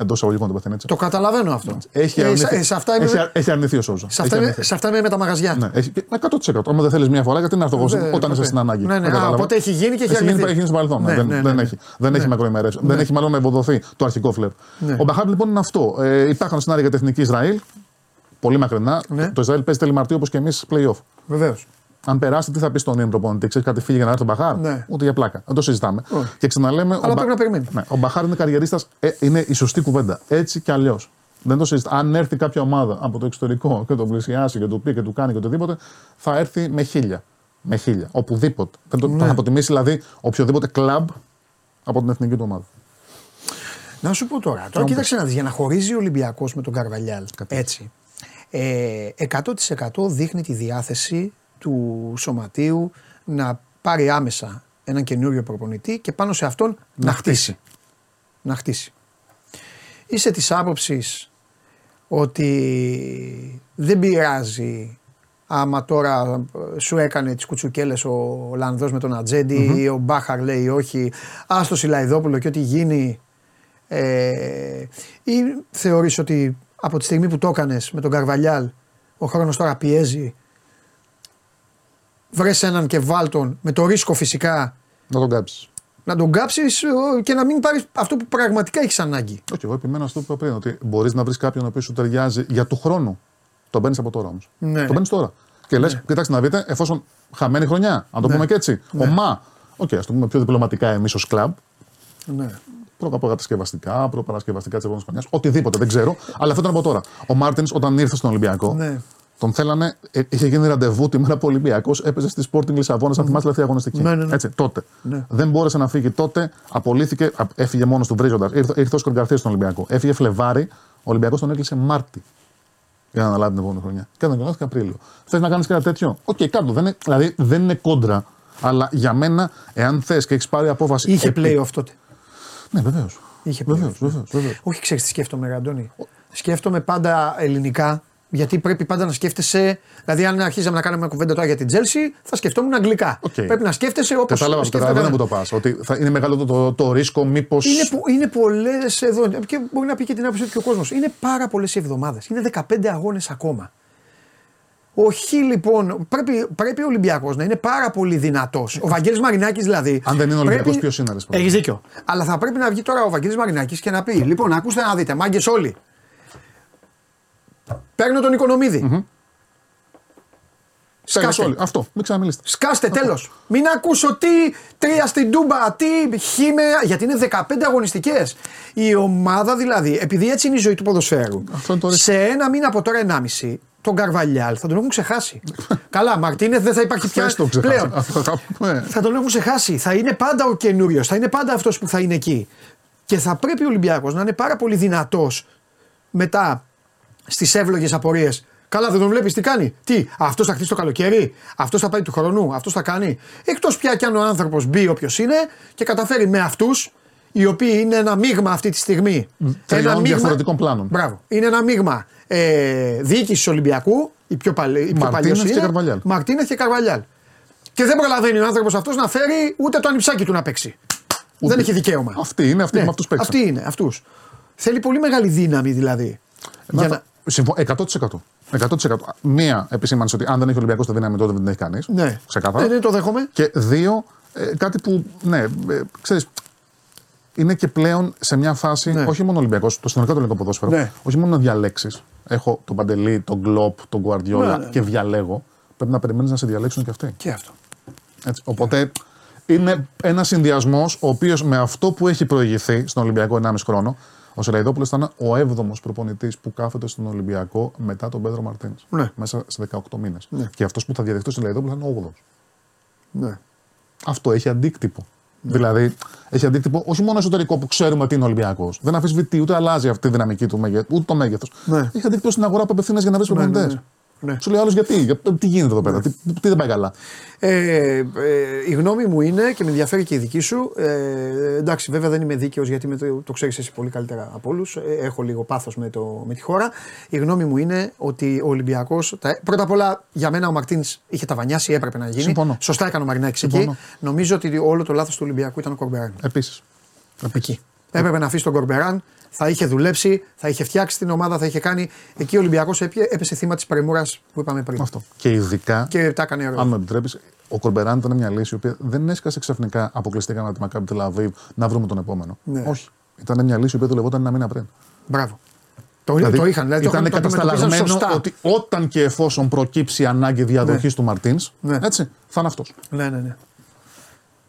Εντός εισαγωγικών το πεθαίνει έτσι. Το καταλαβαίνω αυτό. Έχει Ε, αρνηθεί, σε- σε αυτά είμαι- έχει, αρ- έχει αρνηθεί ο Σόουζα. σε Έχει αυτά είμαι- αρνηθεί. σε αυτά είμαι με τα μαγαζιά. Ναι, έχει, και 100%. Άμα δεν θέλεις μία φορά, γιατί να έρθω εγώ Ε, όταν ποτέ. είσαι στην ανάγκη. Ναι, ναι. Δεν Α, κατάλαβα. οπότε έχει γίνει και έχει Έχει γίνει, αρνηθεί. έχει γίνει στο παρελθόν. Ναι, δεν, ναι, ναι, δεν ναι. έχει, δεν έχει μακροημερές. Δεν έχει μάλλον ευοδοθεί το αρχικό φλερ. Ναι. Ο Μπαχάρ λοιπόν είναι αυτό. Ε, υπάρχουν σενάρια για τεχνική Ισραήλ. Πολύ μακρινά. Ναι. Το Ισραήλ παίζει τέλη Μαρτίου όπως και εμείς playoff. Βεβαίως. Αν περάσετε, τι θα πεις στον ίδιο προπονητή, ξέρεις κάτι φύγει για να έρθει ο Μπαχάρ; Ναι. Ούτε για πλάκα. Δεν το συζητάμε. Όχι. Και ξαναλέμε. Αλλά πρέπει να περιμένει. Ναι, ο Μπαχάρ είναι καριερίστας, ε, είναι η σωστή κουβέντα. Έτσι κι αλλιώς. Δεν το συζητάμε. Αν έρθει κάποια ομάδα από το εξωτερικό και τον πλησιάσει και του πει και του κάνει και οτιδήποτε, θα έρθει με χίλια. Με χίλια. Οπουδήποτε. Δεν το, Ναι. Θα αποτιμήσει δηλαδή οποιοδήποτε κλαμπ από την εθνική του ομάδα. Να σου πω τώρα. Τώρα κοίταξε να δεις, για να χωρίζει ο Ολυμπιακός με τον Καρβαλιάλ. Έτσι. Ε, 100% δείχνει τη διάθεση του σωματείου να πάρει άμεσα έναν καινούριο προπονητή και πάνω σε αυτόν να, χτίσει. Να χτίσει. Είσαι της άποψης ότι δεν πειράζει άμα τώρα ε, σου έκανε τις κουτσουκέλες ο Ολλανδός με τον ατζεντη ή ο Μπάχαρ λέει όχι, άστος Σιλαϊδόπουλο και ό,τι γίνει ε, ή θεωρείς ότι από τη στιγμή που το έκανες με τον Καρβαλιάλ ο χρόνος τώρα πιέζει βρες έναν και βάλ τον με το ρίσκο φυσικά Να τον κάψεις. να τον κάψεις ε, και να μην πάρεις αυτό που πραγματικά έχεις ανάγκη. Όχι, εγώ επιμένω αυτό που είπα πριν. Ότι μπορείς να βρεις κάποιον ο οποίος σου ταιριάζει για του χρόνου. Το παίρνεις από τώρα όμως. Ναι. Το παίρνεις τώρα. Και λες, κοιτάξτε να δείτε, εφόσον χαμένη χρονιά, αν το Ναι. πούμε και έτσι. Ναι. Ο Μα, οκ, ας το πούμε πιο διπλωματικά εμείς ως κλαμπ, Ναι. Προκατασκευαστικά, προπαρασκευαστικά της επόμενης χρονιάς, οτιδήποτε, δεν ξέρω. Αλλά αυτό ήταν από τώρα. Ο Μάρτινς, όταν ήρθε στον Ολυμπιακό, Ναι. τον θέλανε, ε, είχε γίνει ραντεβού τη μέρα που ο Ολυμπιακός έπαιζε στη Sporting Λισαβόνας, αν θυμάστε τελευταία αγωνιστική. Ναι, ναι, ναι. Έτσι, τότε. Ναι. Δεν μπόρεσε να φύγει τότε, απολύθηκε, α- έφυγε μόνος του βρίζοντας. Ήρθε, ήρθε ο Όσκαρ Γκαρθία στον Ολυμπιακό. Έφυγε Φλεβάρι, ο Ολυμπιακός τον έκλεισε Μάρτι για να αναλάβει την επόμενη χρονιά. Και τον αναλάβει Απρίλιο. Θες να κάνεις κάτι τέτοιο; Οκ, κάν' το. Δεν είναι, δηλαδή δεν είναι κόντρα. Αλλά για μένα, εάν θες και έχεις πάρει απόφαση. Είχε επί- playoff τότε. Ναι, βεβαίως. Είχε Βεβαίως, playoff. βεβαίως. Βεβαίως. Όχι, ξέρεις τι σκέφτομαι, ρε Αντώνη. Σκέφτομαι πάντα ελληνικά, γιατί πρέπει πάντα να σκέφτεσαι. Δηλαδή, αν αρχίζαμε να κάνουμε κουβέντα τώρα για την Τσέλσι, θα σκεφτόμουν αγγλικά. Οκ. Πρέπει να σκέφτεσαι όπως Κατάλαβα, καταλαβαίνω που το πας. Ότι θα είναι μεγάλο το, το, το ρίσκο, μήπως. Είναι, πο- είναι πολλές εδώ. Και μπορεί να πει και την άποψη του και ο κόσμος. Είναι πάρα πολλές οι εβδομάδες. Είναι 15 αγώνες ακόμα. Όχι λοιπόν, πρέπει, πρέπει ο Ολυμπιακός να είναι πάρα πολύ δυνατός. Ο Βαγγέλης Μαρινάκης δηλαδή. Αν δεν είναι Ολυμπιακός, πρέπει- ποιος είναι, ρε Σπανούλη; Έχεις δίκιο. Αλλά θα πρέπει να βγει τώρα ο Βαγγέλης Μαρινάκης και να πει: Λοιπόν, ακούστε να δείτε, μάγκες όλοι. Παίρνω τον οικονομιδη Σκάστε. Όλοι. Αυτό, μην ξαναμιλήσετε. Σκάστε τέλος. Μην ακούσω τι τρία στην Τούμπα, τι χήμε. Γιατί είναι 15 αγωνιστικές. Η ομάδα δηλαδή, επειδή έτσι είναι η ζωή του ποδοσφαίρου, Αυτό είναι το ρίσκο. σε ένα μήνα από τώρα 1,5 τον Καρβαλιάλ θα τον έχουν ξεχάσει. Καλά, Μαρτίνεθ δεν θα υπάρχει πια Χθες το ξεχάσα. πλέον. Αυτό θα πούμε. Θα τον έχουν ξεχάσει. Θα είναι πάντα ο καινούριος. Θα είναι πάντα αυτός που θα είναι εκεί. Και θα πρέπει ο Ολυμπιακός να είναι πάρα πολύ δυνατός μετά στις εύλογες απορίες. Καλά, δεν τον βλέπεις τι κάνει; Τι, αυτός θα χτίσει το καλοκαίρι, αυτός θα πάει του χρόνου, αυτός θα κάνει; Εκτός πια κι αν ο άνθρωπος μπει όποιος είναι και καταφέρει με αυτούς, οι οποίοι είναι ένα μείγμα αυτή τη στιγμή. Τριών διαφορετικών πλάνων. Μπράβο. Είναι ένα μείγμα ε, διοίκησης Ολυμπιακού, η πιο, παλαι, η πιο Μαρτίνεθ παλιός και είναι, Καρβαλιάλ. Μαρτίνεθ και Καρβαλιάλ. Και δεν προλαβαίνει ο άνθρωπος αυτός να φέρει ούτε το ανιψάκι του να παίξει. Δεν έχει δικαίωμα. Αυτή είναι, αυτή Ναι, με αυτούς παίξαν. Αυτοί είναι, αυτούς. Θέλει πολύ μεγάλη δύναμη δηλαδή. Να Για το- να... Συμφω- 100%. 100%. Μία επισήμανση ότι αν δεν έχει ο Ολυμπιακό τη δύναμη τότε δεν την έχει κανείς. Ναι. Ξεκάθαρα. Ναι, ναι, το δέχομαι. Και δύο, ε, κάτι που, ναι, ε, ξέρεις, είναι και πλέον σε μια φάση, Ναι. όχι μόνο Ολυμπιακός, το συνολικό το ελληνικό ποδόσφαιρο, Ναι. όχι μόνο να διαλέξεις. Έχω τον Παντελή, τον Γκλοπ, τον Γκουαρδιόλα Ναι, ναι. και διαλέγω. Πρέπει να περιμένεις να σε διαλέξουν και αυτοί. Και αυτό. Έτσι. Οπότε είναι ένα συνδυασμός ο οποίος με αυτό που έχει προηγηθεί στον Ολυμπιακό 1,5 χρόνο, ο Σελαϊδόπουλος ήταν ο 7ο προπονητής που κάθεται στον Ολυμπιακό μετά τον Πέδρο Μαρτίν. Ναι. Μέσα σε 18 μήνες. Ναι. Και αυτός που θα διαδεχτεί ο Σελαϊδόπουλος θα είναι ο 8ο. Ναι. Αυτό έχει αντίκτυπο. Δηλαδή, έχει αντίκτυπο όχι μόνο εσωτερικό που ξέρουμε τι είναι Ολυμπιακός. Δεν αφισβητεί ούτε αλλάζει αυτή η δυναμική του μέγεθου, ούτε το μέγεθος. Ναι. Έχει αντίκτυπο στην αγορά που απευθύνει για να βρει Ναι, προπονητές. ναι, ναι. Ναι. Σου λέει άλλος γιατί, για- τι γίνεται εδώ πέρα, τι, τι δεν πάει καλά. Ε, ε, η γνώμη μου είναι και με ενδιαφέρει και η δική σου. Ε, εντάξει, βέβαια δεν είμαι δίκαιος γιατί με το, το ξέρεις εσύ πολύ καλύτερα από όλους. έχω λίγο πάθος με, το- με τη χώρα. Η γνώμη μου είναι ότι ο Ολυμπιακός. Πρώτα απ' όλα, για μένα ο Μαρτίνς είχε τα βανιάσει, έπρεπε να γίνει. Συμφωνώ. Σωστά έκανε ο Μαρινάκη εκεί. Συμφωνώ. Νομίζω ότι όλο το λάθος του Ολυμπιακού ήταν ο Κορμπεράν. Επίσης. Εκεί. Έπρεπε να αφήσει τον Κορμπεράν, θα είχε δουλέψει, θα είχε φτιάξει την ομάδα, θα είχε κάνει. Εκεί ο Ολυμπιακός έπεσε θύμα της παρεμούρας που είπαμε πριν. Αυτό. Και ειδικά, Και τα έκανε αν ωραίο. με επιτρέπεις, ο Κορμπεράν ήταν μια λύση η οποία δεν έσκασε ξαφνικά αποκλειστικά από τη Μακάμπη Τελαβίβ να βρούμε τον επόμενο. Ναι. Όχι. Ήταν μια λύση η οποία δουλευόταν ένα μήνα πριν. Μπράβο. Το, το είχαν, δηλαδή το ήταν είχαν- το αντιμετωπίσαν κατασταλαγμένο σωστά. ότι όταν και εφόσον προκύψει ανάγκη διαδοχής του Μαρτίνς, Ναι. έτσι, θα είναι αυτός. Ναι, ναι,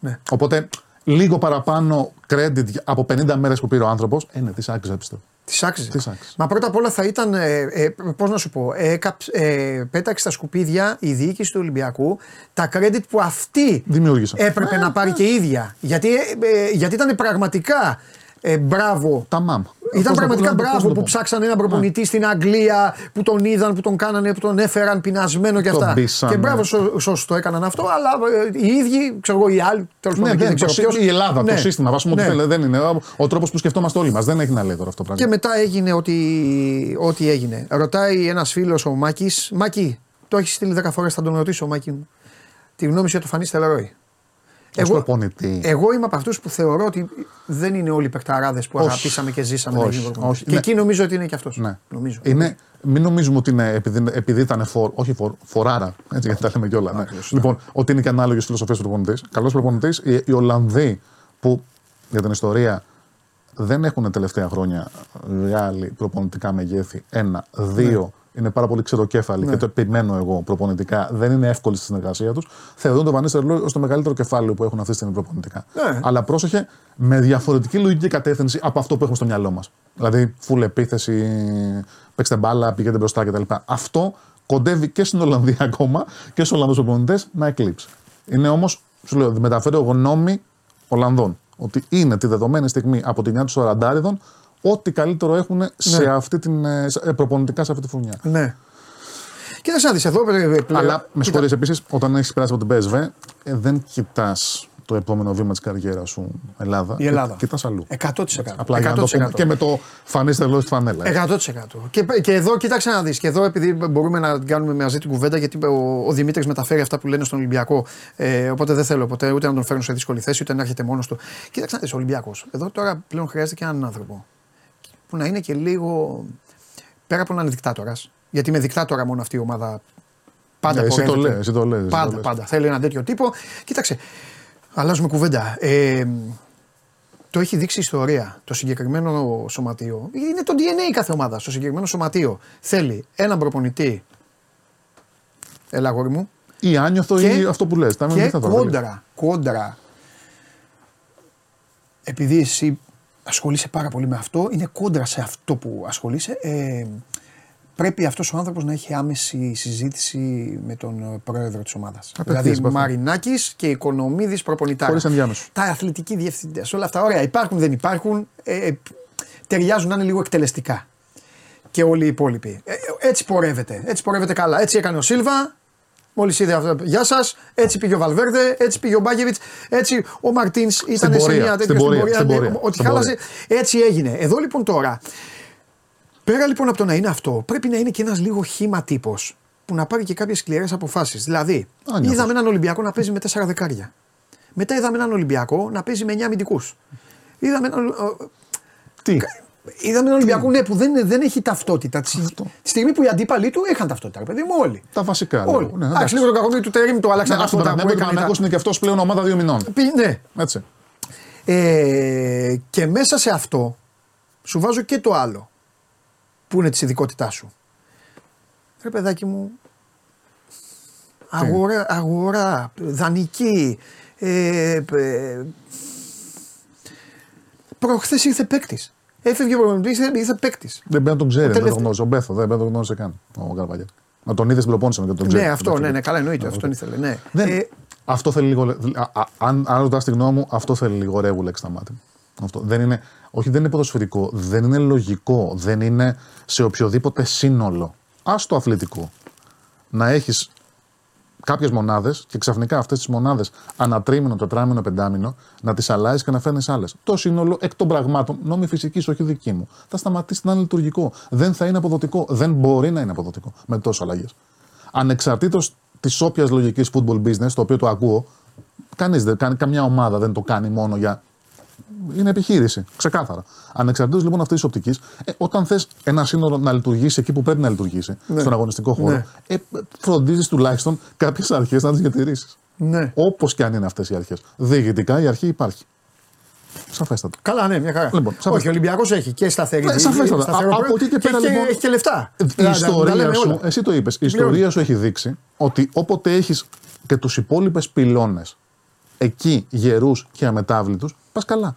ναι. Οπότε λίγο παραπάνω credit από 50 μέρες που πήρε ο άνθρωπος, ε, ναι, τη άξιζε πιστεύω. Τη άξιζε. Της άξιζε. Μα πρώτα απ' όλα θα ήταν. Ε, ε, Πώς να σου πω, ε, έκαψ- ε, πέταξε στα σκουπίδια η διοίκηση του Ολυμπιακού τα credit που αυτή Δημιούργησαν. έπρεπε να πάρει και η ίδια. Γιατί, ε, ε, γιατί ήταν πραγματικά ε, μπράβο. Τα μαμ. Ήταν Πώς να- πραγματικά πώς να- πώς μπράβο να το που πω. ψάξαν έναν προπονητή στην Αγγλία, που τον είδαν, που τον κάνανε, που τον έφεραν πεινασμένο και Τον αυτά. πείσανε. Και μπράβο σω- όσοι το έκαναν αυτό, αλλά ε, οι ίδιοι, ξέρω εγώ, οι άλλοι, τέλος Ναι, πάντων. δεν, δεν το, ξέρω σύ- ποιος. η Ελλάδα, Ναι. το σύστημα, βάσουμε Ναι. ό,τι θέλει, δεν είναι ο, ο τρόπος που σκεφτόμαστε όλοι μας. Δεν έχει να λέει τώρα αυτό το Και πράγμα. μετά έγινε ό,τι, ό,τι έγινε. Ρωτάει ένας φίλος ο Μάκης, Μάκη, το έχεις στείλει 10 φορές, θα τον ρωτήσω, Μάκη μου. Τη γνώμη σου για το Φανή Στελαρόι. Ως προπονητή. εγώ είμαι από αυτούς που θεωρώ ότι δεν είναι όλοι οι παιχταράδες που Όχι. αγαπήσαμε και ζήσαμε Όχι, να γίνουν προπονητές. όχι. Και Ναι. εκεί νομίζω ότι είναι και αυτός. Ναι. Νομίζω. Είναι, μην νομίζουμε ότι είναι επειδή, επειδή ήταν φορ, όχι φορ, φοράρα, έτσι γιατί τα λέμε κιόλα. Ναι. Λοιπόν, ότι είναι και ανάλογες φιλοσοφίες του προπονητής. Καλός προπονητής, οι, οι Ολλανδοί που για την ιστορία δεν έχουν τελευταία χρόνια μεγάλη προπονητικά μεγέθη. Ένα. Δύο. Είναι πάρα πολύ ξεροκέφαλοι και το επιμένω εγώ προπονητικά. Δεν είναι εύκολη στη συνεργασία τους. Θεωρούν τον Βανίστερ ως το μεγαλύτερο κεφάλαιο που έχουν αυτή τη στιγμή προπονητικά. Ναι. Αλλά πρόσεχε με διαφορετική λογική κατεύθυνση από αυτό που έχουμε στο μυαλό μας. Δηλαδή, full επίθεση, παίξτε μπάλα, πηγαίνετε μπροστά κτλ. Αυτό κοντεύει και στην Ολλανδία ακόμα και στους Ολλανδούς προπονητές να εκλείψει. Είναι όμως, σου λέω, μεταφέρω γνώμη Ολλανδών. Ότι είναι τη δεδομένη στιγμή από τη μια τους ραντάριδων ό,τι καλύτερο έχουν σε αυτή την, ε, σε- ε, προπονητικά σε αυτή τη φουνιά. Ναι. Κοίταξε να δει εδώ. ε, ε, πλέον- Αλλά με κοίτα, συγχωρείς επίσης, όταν έχεις περάσει από την PSV, ε, δεν κοιτάς το επόμενο βήμα της καριέρας σου Ελλάδα. Η Ελλάδα. Κοιτάς αλλού. 100%. Απλά για να το πούμε 100%. και με το φανίστερ λόγο στη φανέλα. 100%. Και, και εδώ, κοίταξε να δεις. Και εδώ, επειδή μπορούμε να την κάνουμε μαζί την κουβέντα, γιατί ο, ο Δημήτρης μεταφέρει αυτά που λένε στον Ολυμπιακό. Ε, οπότε δεν θέλω ποτέ ούτε να τον φέρνω σε δύσκολη θέση, ούτε να έρχεται μόνος του. Κοίταξε να δεις, ο Ολυμπιακός. Εδώ τώρα πλέον χρειάζεται και έναν άνθρωπο που να είναι και λίγο. πέρα από να είναι δικτάτορας. Γιατί με δικτάτορα μόνο αυτή η ομάδα πάντα Ναι, εσύ το πορεύεται. λες, εσύ το λες, εσύ το Πάντα, λες. πάντα. Θέλει έναν τέτοιο τύπο. Κοίταξε. Αλλάζουμε κουβέντα. Ε, το έχει δείξει η ιστορία. Το συγκεκριμένο σωματείο. Είναι το DNA κάθε ομάδα. Στο συγκεκριμένο σωματείο θέλει έναν προπονητή. Έλα, αγόρι μου. Ή άνιωθο Και- ή αυτό που λες. Τα Και μην θα το βάλεις. κόντρα. Κόντρα. Επειδή εσύ ασχολείσαι πάρα πολύ με αυτό, είναι κόντρα σε αυτό που ασχολείσαι. Ε, πρέπει αυτός ο άνθρωπος να έχει άμεση συζήτηση με τον ε, πρόεδρο της ομάδας. Απευθείας, Δηλαδή επαφή. Μαρινάκης και Οικονομίδης προπονητάρας. Χωρίς ενδιάμεσο. Τα αθλητικοί διευθυντές, όλα αυτά ωραία υπάρχουν, δεν υπάρχουν, ε, ε, ταιριάζουν να είναι λίγο εκτελεστικά. Και όλοι οι υπόλοιποι. Ε, ε, έτσι πορεύεται, έτσι πορεύεται καλά. Έτσι έκανε ο Σίλβα, Μόλις είδε αυτό, γεια σας. Έτσι πήγε ο Βαλβέρδε, έτσι πήγε ο Μπάκεβιτ, έτσι ο Μαρτίνς ήταν σε πορεία, μια τέτοια στην πορεία, στην ναι, πορεία, Ότι στην χάλασε. Έτσι έγινε. Εδώ λοιπόν τώρα, πέρα λοιπόν από το να είναι αυτό, πρέπει να είναι και ένας λίγο χήμα τύπος που να πάρει και κάποιες σκληρές αποφάσεις. Δηλαδή, Άνιωθος. είδαμε έναν Ολυμπιακό να παίζει με 4 δεκάρια. Μετά είδαμε έναν Ολυμπιακό να παίζει με 9 αμυντικούς. Είδαμε έναν. ο- Τι; Είδαμε έναν Ολυμπιακό ναι, που δεν, δεν έχει ταυτότητα. Τη, Αυτό. τη στιγμή που οι αντίπαλοι του είχαν ταυτότητα, ρε παιδί μου, όλοι. Τα βασικά. Όλοι. λέω. Ναι, Εντάξει, εντάξει. λίγο το κακομίρι του Τερήμ το άλλαξαν Ναι, αυτό άστο, τα ναι, που ο έκανε. Παναθηναϊκός τα- είναι και αυτός πλέον ομάδα δύο μηνών. Πι- Ναι. Έτσι. Ε, και μέσα σε αυτό σου βάζω και το άλλο που είναι της ειδικότητάς σου. Ρε παιδάκι μου, αγορά, αγορά δανεική, ε, ε, προχθές ήρθε παίκτης. Έφευγε ο προπονητής, ήρθε, ήρθε παίκτης. Δεν πρέπει να τον ξέρει, δεν τελευταίο- τον γνώρισε. Ο Μπέθο δεν πρέπει να τον γνώρισε καν. Ο Καρβαγιάν. Να τον είδες στην προπόνηση και τον ξέρει. Ναι, αυτό, ναι, ναι, καλά εννοείται, αυτόν ήθελε. Ναι. Δεν... Ε, Αυτό θέλει λίγο. α, α, αν αν ρωτάς τη γνώμη μου, αυτό θέλει λίγο ρεύουλεξ στα μάτια. Αυτό. Δεν είναι, όχι, δεν είναι ποδοσφαιρικό, δεν είναι λογικό, δεν είναι σε οποιοδήποτε σύνολο. Α το αθλητικό. Να έχεις κάποιες μονάδες και ξαφνικά αυτές τις μονάδες ανατρίμηνο, τετράμινο, πεντάμινο να τις αλλάζεις και να φέρνεις άλλες. Το σύνολο εκ των πραγμάτων, νόμοι φυσικής, όχι δική μου, θα σταματήσει να είναι λειτουργικό. Δεν θα είναι αποδοτικό. Δεν μπορεί να είναι αποδοτικό με τόσες αλλαγές. Ανεξαρτήτως της όποιας λογικής football business, το οποίο το ακούω, κανείς δεν, κα- καμιά ομάδα δεν το κάνει μόνο για. Είναι επιχείρηση, ξεκάθαρα. Ανεξαρτήτως λοιπόν αυτής της οπτικής, ε, όταν θες ένα σύνολο να λειτουργήσει εκεί που πρέπει να λειτουργήσει, στον αγωνιστικό χώρο, Ναι. ε, φροντίζεις τουλάχιστον κάποιες αρχές να τις διατηρήσεις. ναι. Όπως και αν είναι αυτές οι αρχές. Διοικητικά η αρχή υπάρχει. Σαφέστατα. Καλά, ναι, μια χαρά. Λοιπόν, σαφέστατα. Όχι, ο Ολυμπιακός έχει και σταθερή. Ναι, σαφέστατα. σταθερό Α- από πρόγραμμα εκεί και πέρα, λοιπόν, έχει και λεφτά. Η Δηλαδή, τα λέμε ιστορία σου, όλα. εσύ το είπες, η ιστορία σου έχει δείξει ότι όποτε έχεις και τους υπόλοιπες πυλώνες εκεί γερούς και αμετάβλητους, πας καλά.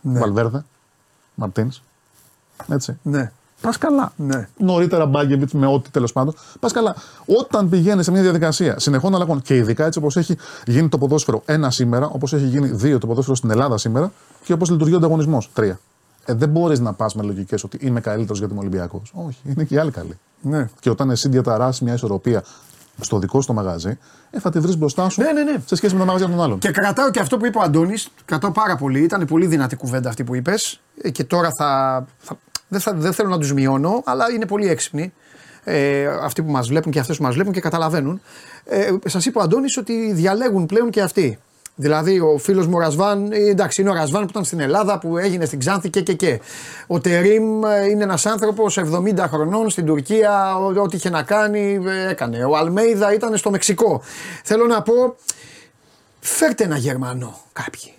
Ναι. Βαλβέρδε, Μαρτίνς. Έτσι. Ναι. Πας καλά. Ναι. Νωρίτερα Μπάγκεβιτς με ό,τι τέλος πάντων. Πας καλά. Όταν πηγαίνει σε μια διαδικασία συνεχών αλλαγών και ειδικά έτσι όπως έχει γίνει το ποδόσφαιρο ένα σήμερα, όπως έχει γίνει δύο το ποδόσφαιρο στην Ελλάδα σήμερα και όπως λειτουργεί ο ανταγωνισμός τρία. Ε, δεν μπορείς να πας με λογικές ότι είμαι καλύτερος γιατί είμαι Ολυμπιακό. Όχι, είναι και οι άλλοι καλοί. Ναι. Και όταν εσύ διαταράσει μια ισορροπία στο δικό σου το μαγαζί, ε, θα τη βρεις μπροστά σου Ναι, ναι, ναι. σε σχέση με τα μαγαζιά των άλλων. Και κρατάω και αυτό που είπε ο Αντώνης. Κρατάω πάρα πολύ. Ήταν πολύ δυνατή κουβέντα αυτή που είπες. Και τώρα θα, θα, δεν, θα, δεν θέλω να τους μειώνω, αλλά είναι πολύ έξυπνοι. Ε, αυτοί που μας βλέπουν και αυτές που μας βλέπουν και καταλαβαίνουν. Ε, Σας είπε ο Αντώνης ότι διαλέγουν πλέον και αυτοί. Δηλαδή, ο φίλος μου ο Ρασβάν, ε, εντάξει, είναι ο Ρασβάν που ήταν στην Ελλάδα, που έγινε στην Ξάνθη και και και. Ο Τερήμ ε, είναι ένας άνθρωπος 70 χρονών στην Τουρκία, ό- ό,τι είχε να κάνει ε, έκανε. Ο Αλμέιδα ήταν στο Μεξικό. Θέλω να πω, φέρτε ένα Γερμανό κάποιοι.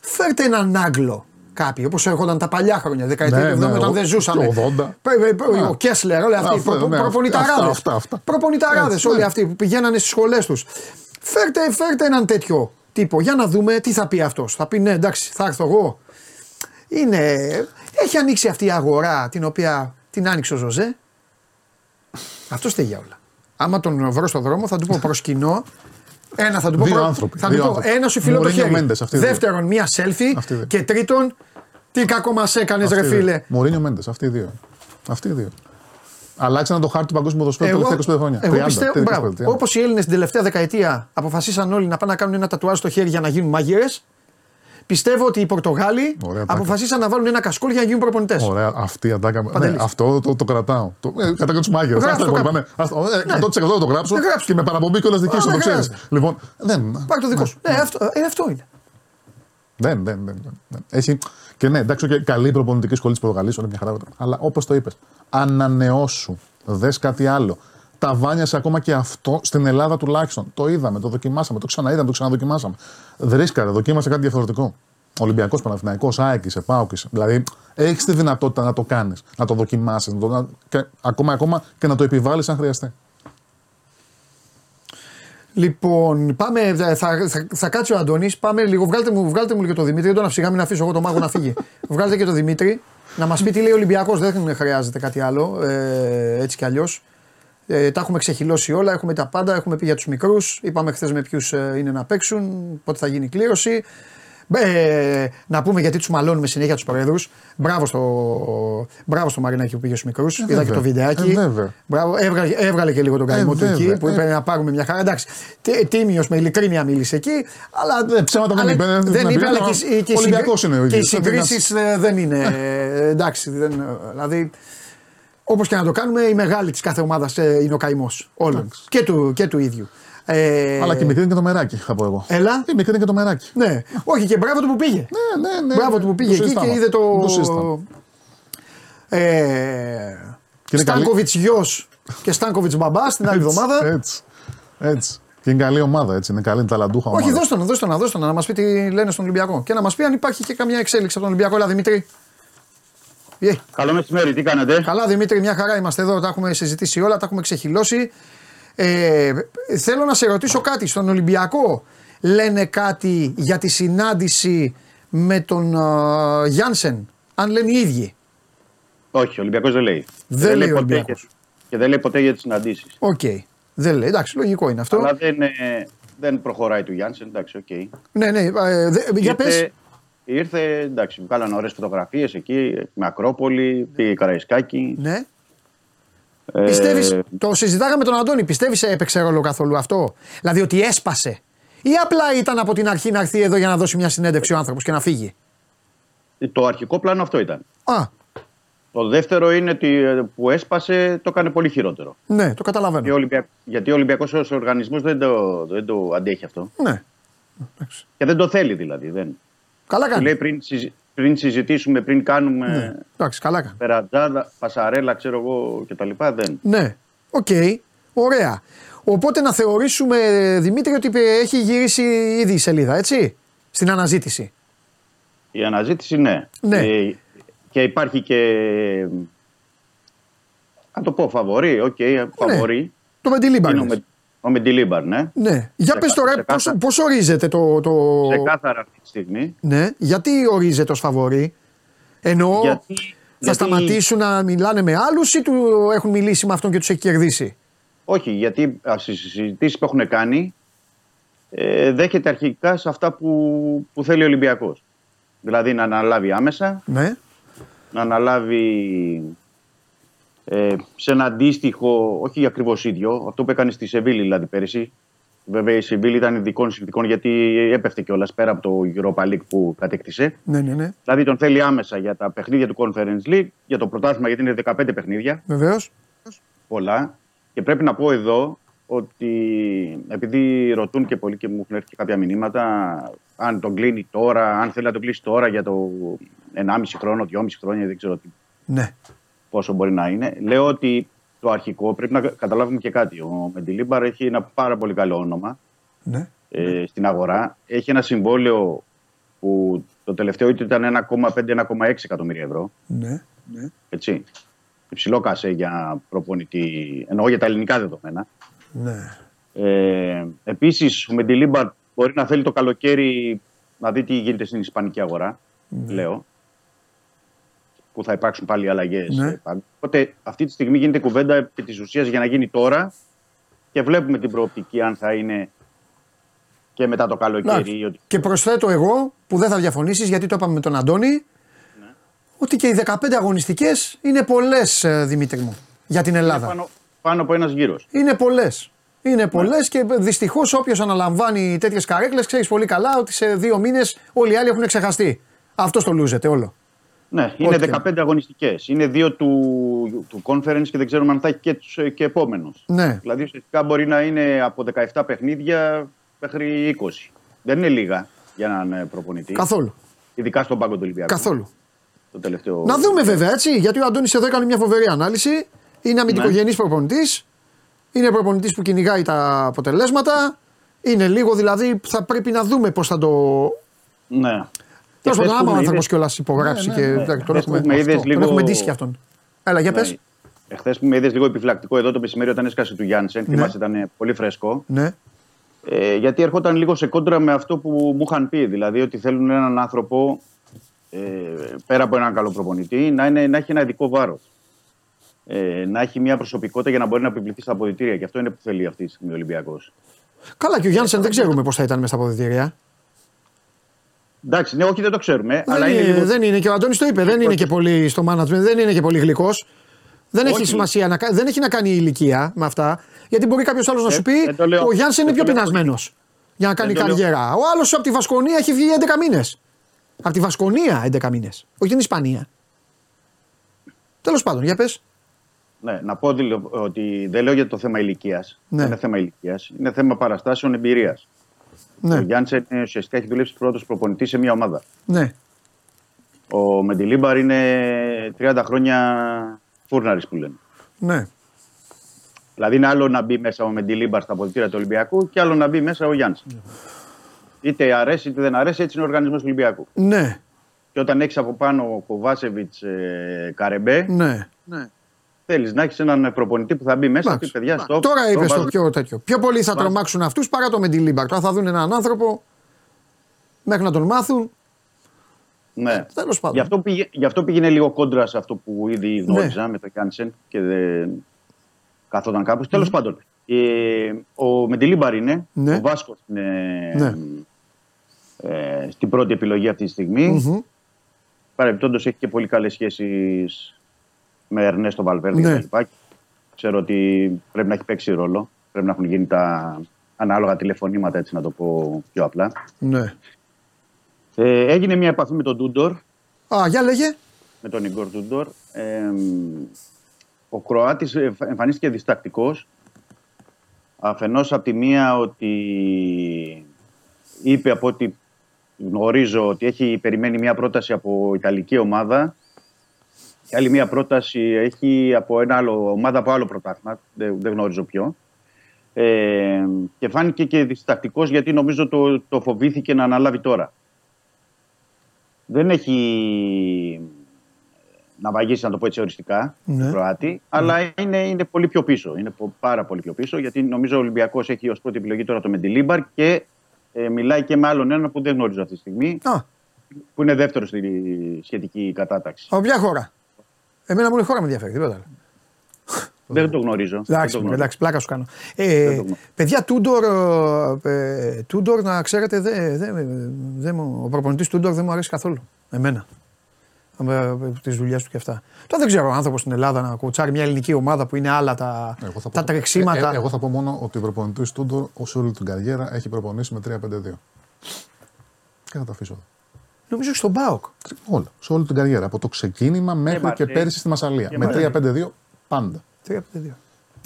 Φέρτε έναν Άγγλο κάποιοι, όπως έρχονταν τα παλιά χρόνια, δεκαετία Ναι, του 70 ναι, όταν ο- δεν ζούσαμε. το 80. Πε- πε- Α. Ο Κέσλερ, όλοι αυτοί. Αυτό, προ- ναι, Προπονηταράδες. αυτά, αυτά, αυτά. Προπονηταράδες Έτσι, όλοι ναι. αυτοί που πηγαίνανε στις σχολές τους. Φέρτε, φέρτε έναν τέτοιο τύπο για να δούμε τι θα πει αυτός. Θα πει ναι, εντάξει, θα έρθω εγώ. Είναι. Έχει ανοίξει αυτή η αγορά την οποία την άνοιξε ο Ζωζέ. Αυτό στέγει για όλα. Άμα τον βρω στο δρόμο θα του πω προσκυνώ. Ένα θα του πω. Δύο προ- άνθρωποι, Θα δύο του πω άνθρωποι. ένα σου φιλό το Μουρίνιο χέρι. Μέντες, αυτοί οι δύο. Δεύτερον, μία selfie. Αυτοί οι δύο. Και τρίτον, τι κακό μας έκανες, ρε φίλε. Μωρίνιο Μέντες, αυτοί οι δύο. Αυτοί οι δύο. Αλλάξανε το χάρτη του παγκόσμιου ποδοσφαίρου τα Εγώ, τελευταία 25 χρόνια. εγώ 30, πιστεύω, τι μπράβο, 25, 30. όπως οι Έλληνες την τελευταία δεκαετία αποφασίσαν όλοι να πάνε να κάνουν ένα τατουάζ στο χέρι για να γίνουν μάγειρες, πιστεύω ότι οι Πορτογάλοι Ωραία τάκα. αποφασίσαν να βάλουν ένα κασκόλ για να γίνουν προπονητές. Ωραία, αυτή η ατάκα. Ναι, Παντελής. αυτό το, το κρατάω. Το, ε, κατά τους μάγειρες. Γράψτε Αυτά το υπόλοιπα. κάπου. Ναι. Ας- ε, 100% θα το γράψω. Ναι, γράψτε και με παραπομπή κιόλα δική Α, σου, δεν το ξέρεις. χρειάζεται. Λοιπόν, δεν. Πάρε το δικό σου. Ναι, αυτό, ε, αυτό είναι. Δεν, δεν, δεν, δεν, δεν. Έχει, και ναι, εντάξει, και καλή προπονητική σχολή της Πορτογαλίας, όλα μια χαρά. Αλλά όπως το είπες, ανανεώσου. Δες κάτι άλλο. Τα βάνιασε ακόμα και αυτό στην Ελλάδα τουλάχιστον. Το είδαμε, το δοκιμάσαμε, το ξαναείδαμε, το ξαναδοκιμάσαμε. Δρίσκαρε, δοκίμασε κάτι διαφορετικό. Ολυμπιακός Παναθυναϊκό, Άεκη, Επάουκη. Δηλαδή, έχεις τη δυνατότητα να το κάνεις, να το δοκιμάσεις, να το, να, και, ακόμα, ακόμα και να το επιβάλλεις αν χρειαστεί. Λοιπόν, πάμε, θα, θα, θα, θα κάτσει ο Αντώνης. Πάμε λίγο. Βγάλτε μου, βγάλτε μου λίγο το Δημήτρη. Δεν τον αυσιγά, μην αφήσω εγώ το μάγο να φύγει. Βγάλτε και το Δημήτρη. Να μας πει τι λέει ο Ολυμπιακός. Δεν χρειάζεται κάτι άλλο. Ε, έτσι κι αλλιώς. Ε, τα έχουμε ξεχυλώσει όλα. Έχουμε τα πάντα. Έχουμε πει για τους μικρούς. Είπαμε χθες με ποιους είναι να παίξουν. Πότε θα γίνει η κλήρωση. Ε, να πούμε γιατί τους μαλώνουμε συνέχεια τους προέδρου. Μπράβο στο, μπράβο στο Μαρινάκη που πήγε στους μικρούς. Είδα και βέβαια. το βιντεάκι. Ε, βέβαια. Μπράβο, έβγαλε, έβγαλε και λίγο τον καημό του βέβαια. εκεί που είπε Ε. να πάρουμε μια χαρά. Εντάξει, τίμιος με ειλικρίνεια μίλησε εκεί. Αλλά Ε, ψέματα δεν αλλά είπε, δεν Δεν την είπε, αλλά είπε, και, οι- και, οι Ολυμπιακός συγκρι- είναι ο και οι ίδιος. συγκρίσεις δεν είναι. ε, εντάξει, δεν, δηλαδή. Όπως και να το κάνουμε, η μεγάλη της κάθε ομάδας είναι ο καημός όλων. Εντάξει. Και του, και του ίδιου. Ε, Αλλά και η μικρή είναι και το μεράκι, θα πω εγώ. Έλα. Η μικρή είναι και το μεράκι. Ναι, όχι και μπράβο του που πήγε. Ναι, ναι, ναι. Μπράβο του που πήγε εκεί συζητάμε. και είδε το. Το συζητάμε. Ε, είναι καλή- Στάνκοβιτ γιο και Στάνκοβιτ μπαμπά την άλλη Έτσι, εβδομάδα. Έτσι. Έτσι. Και είναι καλή ομάδα, έτσι. Είναι καλή ταλαντούχα ομάδα. Όχι, δώσ' τον, δώσ' τον, δώσ' τον, να μας πει τι λένε στον Ολυμπιακό. Και να μας πει αν υπάρχει και καμιά εξέλιξη από τον Ολυμπιακό. Έλα, Δημήτρη. Ε, Καλό μεσημέρι, τι κάνετε; καλά, Δημήτρη, μια χαρά είμαστε εδώ. Τα έχουμε συζητήσει όλα, τα έχουμε ξεχυλώσει. Ε, θέλω να σε ρωτήσω κάτι. Στον Ολυμπιακό λένε κάτι για τη συνάντηση με τον ε, Γιάνσεν. Αν λένε οι ίδιοι; Όχι, ο Ολυμπιακός δεν λέει. Δεν λέει ο ποτέ Ολυμπιακός. για- Και δεν λέει ποτέ για τις συναντήσεις. Οκ. Δεν λέει. Εντάξει, λογικό είναι αυτό. Αλλά δεν, ε, δεν προχωράει του Γιάνσεν, εντάξει, οκ. Ναι, ναι. ε, δε- για πες. Ήρθε, ήρθε, εντάξει, μου κάνανε ωραίες φωτογραφίες εκεί, με Ακρόπολη, πήγε Καραϊσκάκη. Ναι. Ε, Πιστεύεις, το συζητάγαμε με τον Αντώνη, πιστεύεις έπαιξε ρόλο καθόλου αυτό; Δηλαδή ότι έσπασε; Ή απλά ήταν από την αρχή να έρθει εδώ για να δώσει μια συνέντευξη ο άνθρωπος και να φύγει; Το αρχικό πλάνο αυτό ήταν. Α, Το δεύτερο είναι ότι ε, που έσπασε το έκανε πολύ χειρότερο. ναι, το Γιατί ο, καταλαβαίνω. Ολυμπιακ... Γιατί ο Ολυμπιακός ως οργανισμός δεν το, δεν το αντέχει αυτό. Ναι. Και δεν το θέλει δηλαδή. Δεν. Καλά Του κάνει. λέει πριν, συζη- πριν συζητήσουμε, πριν κάνουμε Ναι. Εντάξει, καλά κάνει. περατζάδα, πασαρέλα, ξέρω εγώ κτλ. Δεν. Ναι. Οκ. Ωραία. Οπότε να θεωρήσουμε, Δημήτρη, ότι έχει γυρίσει ήδη η σελίδα, έτσι, στην αναζήτηση. Η αναζήτηση ναι. Ναι. Ε, και υπάρχει και. Αν το πω, φαβορή. Οκ, φαβορή. Το Μεντιλίμπαρ. Είναι ο, λες. Με, ο Μεντιλίμπαρ, ναι. Ναι. Για Σε πες κα- τώρα σε πώς, κάθε- πώς ορίζεται το... το... Ξεκάθαρα αυτή τη στιγμή. Ναι. Γιατί ορίζεται ως φαβορή; Εννοώ Γιατί, θα γιατί- σταματήσουν να μιλάνε με άλλους ή του έχουν μιλήσει με αυτόν και τους έχει κερδίσει; Όχι, γιατί στις συζητήσεις που έχουν κάνει ε, δέχεται αρχικά σε αυτά που, που θέλει ο Ολυμπιακός. Δηλαδή να αναλάβει άμεσα, Ναι. να αναλάβει ε, σε ένα αντίστοιχο, όχι ακριβώς ίδιο, αυτό που έκανε στη Σεβίλη δηλαδή πέρυσι. Βέβαια η Σεβίλη ήταν ειδικών συνθηκών γιατί έπεφτε κιόλας πέρα από το Europa League που κατέκτησε. Ναι, ναι, ναι. Δηλαδή τον θέλει άμεσα για τα παιχνίδια του Conference League, για το πρωτάθλημα γιατί είναι 15 παιχνίδια. Βεβαίως. πολλά. Και πρέπει να πω εδώ ότι επειδή ρωτούν και πολλοί και μου έχουν έρθει και κάποια μηνύματα, αν τον κλείνει τώρα, αν θέλει να τον κλείσει τώρα για το 1,5 χρόνο, 2,5 χρόνια, δεν ξέρω τι, Ναι. Πόσο μπορεί να είναι. Λέω ότι το αρχικό πρέπει να καταλάβουμε και κάτι. Ο Μεντιλίμπαρ έχει ένα πάρα πολύ καλό όνομα Ναι. ε, στην αγορά. Έχει ένα συμβόλαιο που το τελευταίο ήταν 1,5-1,6 εκατομμύρια ευρώ. Ναι. ναι. Έτσι. Υψηλό κασέ για προπονητή, εννοώ για τα ελληνικά δεδομένα. ναι. Ε, Επίσης, ο Μεντιλίμπαρ μπορεί να θέλει το καλοκαίρι να δει τι γίνεται στην Ισπανική αγορά. Λέω. Που θα υπάρξουν πάλι αλλαγές. Ναι. Οπότε αυτή τη στιγμή γίνεται κουβέντα επί της ουσίας για να γίνει τώρα και βλέπουμε την προοπτική αν θα είναι και μετά το καλοκαίρι. Εντάξει. ή ότι- Και προσθέτω εγώ που δεν θα διαφωνήσεις γιατί το είπαμε με τον Αντώνη Ναι. ότι και οι 15 αγωνιστικές είναι πολλές ε, Δημήτρη μου για την Ελλάδα. πάνω, πάνω από ένας γύρος. Είναι πολλές. Είναι Ναι. πολλές και δυστυχώς όποιος αναλαμβάνει τέτοιες καρέκλες ξέρεις πολύ καλά ότι σε δύο μήνες όλοι οι άλλοι έχουν ξεχαστεί. Αυτό το λούζεται όλο. Ναι, είναι Ό,τι 15 αγωνιστικές. Είναι δύο του, του conference και δεν ξέρουμε αν θα έχει και, τους, ε, και επόμενους. Ναι. Δηλαδή ουσιαστικά μπορεί να είναι από 17 παιχνίδια μέχρι 20. Δεν είναι λίγα για έναν ε, προπονητή. Καθόλου. Ειδικά στον πάγκο του Ολυμπιακού. Καθόλου. Το τελευταίο... Να δούμε βέβαια έτσι, γιατί ο Αντώνης εδώ έκανε μια φοβερή ανάλυση. Είναι αμυντικογενής προπονητής. Είναι προπονητής που κυνηγάει τα αποτελέσματα. Είναι λίγο δηλαδή, θα πρέπει να δούμε πώς θα το. Ναι. Τέλος πάντων, χθες άμα που ο με άνθρωπος είδες- κιόλας υπογράψει Ναι, και ναι, ναι. εντάξει, τον Χθες που έχουμε, με είδες τον λίγο- έχουμε ντύσει κι αυτόν. Έλα, για πες. Ναι. Εχθές που με είδες λίγο επιφυλακτικό εδώ το μεσημέρι όταν έσκασε του Γιάννησεν, Ναι. θυμάσαι ήταν ε, πολύ φρέσκο. Ναι. Ε, γιατί έρχονταν λίγο σε κόντρα με αυτό που μου είχαν πει. Δηλαδή ότι θέλουν έναν άνθρωπο ε, πέρα από έναν καλό προπονητή να, είναι, να έχει ένα ειδικό βάρος. Ε, να έχει μια προσωπικότητα για να μπορεί να επιβληθεί στα αποδητήρια. Και αυτό είναι που θέλει αυτή τη στιγμή ο Ολυμπιακός. Καλά, και ο Γιάννησεν δεν ξέρουμε πώς θα ήταν μέσα στα αποδητήρια. Εντάξει, ναι, όχι, δεν το ξέρουμε. αλλά Δεν είναι, είναι, λίγο... δεν είναι και ο Αντώνης το είπε, δεν είναι και πολύ στο management, δεν είναι και πολύ γλυκός. Δεν έχει Όχι. σημασία, να, κα- δεν έχει να κάνει η ηλικία με αυτά. Γιατί μπορεί κάποιος άλλος να σου πει: δεν το λέω. Ο Γιάννης είναι Δεν πιο το λέω. πεινασμένος για να κάνει το λέω. καριέρα. Ο άλλος από τη Βασκονία έχει βγει 11 μήνες. Από τη Βασκονία 11 μήνες. Όχι την Ισπανία. Τέλος πάντων, για πες. Ναι, να πω δηλω- ότι δεν λέω για το θέμα ηλικίας. Ναι. Δεν είναι θέμα ηλικίας. Είναι θέμα παραστάσεων εμπειρίας. Ο Ναι, Γιάννη ουσιαστικά έχει δουλέψει πρώτος προπονητής σε μια ομάδα. ναι, Ο Μεντιλίμπαρ είναι 30 χρόνια φούρναρης που λένε. ναι. Δηλαδή είναι άλλο να μπει μέσα ο Μεντιλίμπαρ στα αποδητήρια του Ολυμπιακού και άλλο να μπει μέσα ο Γιάννης. Είτε αρέσει είτε δεν αρέσει, έτσι είναι ο οργανισμός του Ολυμπιακού. Ναι, Και όταν έχεις από πάνω Κοβάσεβιτς ε, Καρεμπέ, ναι. Θέλεις να έχεις έναν προπονητή που θα μπει μέσα. Εντάξει. Πει, παιδιά, στο, Τώρα στο είπες το βάζω- πιο τέτοιο. Πιο πολύ θα τρομάξουν αυτούς παρά το Μεντιλίμπαρ. Τώρα θα δουν έναν άνθρωπο μέχρι να τον μάθουν. Ναι. Τέλος πάντων. Γι' αυτό, πήγε, γι' αυτό πήγαινε λίγο κόντρα σε αυτό που ήδη Ναι. γνώριζα με τον Γιάννησεν και δεν καθόταν κάπως. Τέλος πάντων, ε, ο Μεντιλίμπαρ είναι, Ναι. ο Βάσκος είναι Ναι. ε, στην πρώτη επιλογή αυτή τη στιγμή. Μμμ. Παρεμπιπτόντως έχει και πολύ καλές σχέσεις με Ερνέστο Βαλβέρνη Ναι. κλπ. Ξέρω ότι πρέπει να έχει παίξει ρόλο. Πρέπει να έχουν γίνει τα ανάλογα τηλεφωνήματα, έτσι να το πω πιο απλά. Ναι. Ε, έγινε μια επαφή με τον Ντούντορ, Α, για λέγε. με τον Ιγκόρ Τούντορ. Ε, ο Κροάτης εμφ- εμφανίστηκε διστακτικός. Αφενός από τη μία ότι είπε από ό,τι γνωρίζω ότι έχει περιμένει μια πρόταση από Ιταλική ομάδα και άλλη μια πρόταση έχει από ένα άλλο, ομάδα από άλλο πρωτάθλημα, δεν, δεν γνωρίζω ποιο. Ε, και φάνηκε και διστακτικός γιατί νομίζω το, το φοβήθηκε να αναλάβει τώρα. δεν έχει να βαγίσει, να το πω έτσι οριστικά, Ναι. ναι. Κροάτη, αλλά είναι, είναι πολύ πιο πίσω. Είναι πο- πάρα πολύ πιο πίσω, γιατί νομίζω ο Ολυμπιακός έχει ως πρώτη επιλογή τώρα το Μεντιλίμπαρ και ε, μιλάει και με άλλον έναν που δεν γνωρίζω αυτή τη στιγμή, Α, που είναι δεύτερος στη σχετική κατάταξη. από ποια χώρα; Εμένα μόνο η χώρα με ενδιαφέρει, τίποτα άλλο. Δεν το γνωρίζω. δεν το Εντάξει, γνωρίζω. εντάξει, πλάκα σου κάνω. Ε, Δεν το γνωρίζω. παιδιά, Τούντορ, ε, Τούντορ, να ξέρετε, δεν δε, δε, μου- ο προπονητής Τούντορ δεν μου αρέσει καθόλου. Εμένα. Τις δουλειές του και αυτά. Τώρα δεν ξέρω ο άνθρωπος στην Ελλάδα να κουτσάρει μια ελληνική ομάδα που είναι άλλα τα, Εγώ θα τα πω- τρεξίματα. Ε, ε, εγώ θα πω μόνο ότι ο προπονητής Τούντορ ως όλη την καριέρα έχει προπονήσει με 3-5-2. Και θα το αφήσω. εδώ. Νομίζω και στον Μπάουκ. Όλα. Σε όλη την καριέρα. Από το ξεκίνημα μέχρι και, Μαρτίν. πέρυσι στη Μασαλία. Και με Μαρτίν. 3-5-2 πάντα. 3-5-2.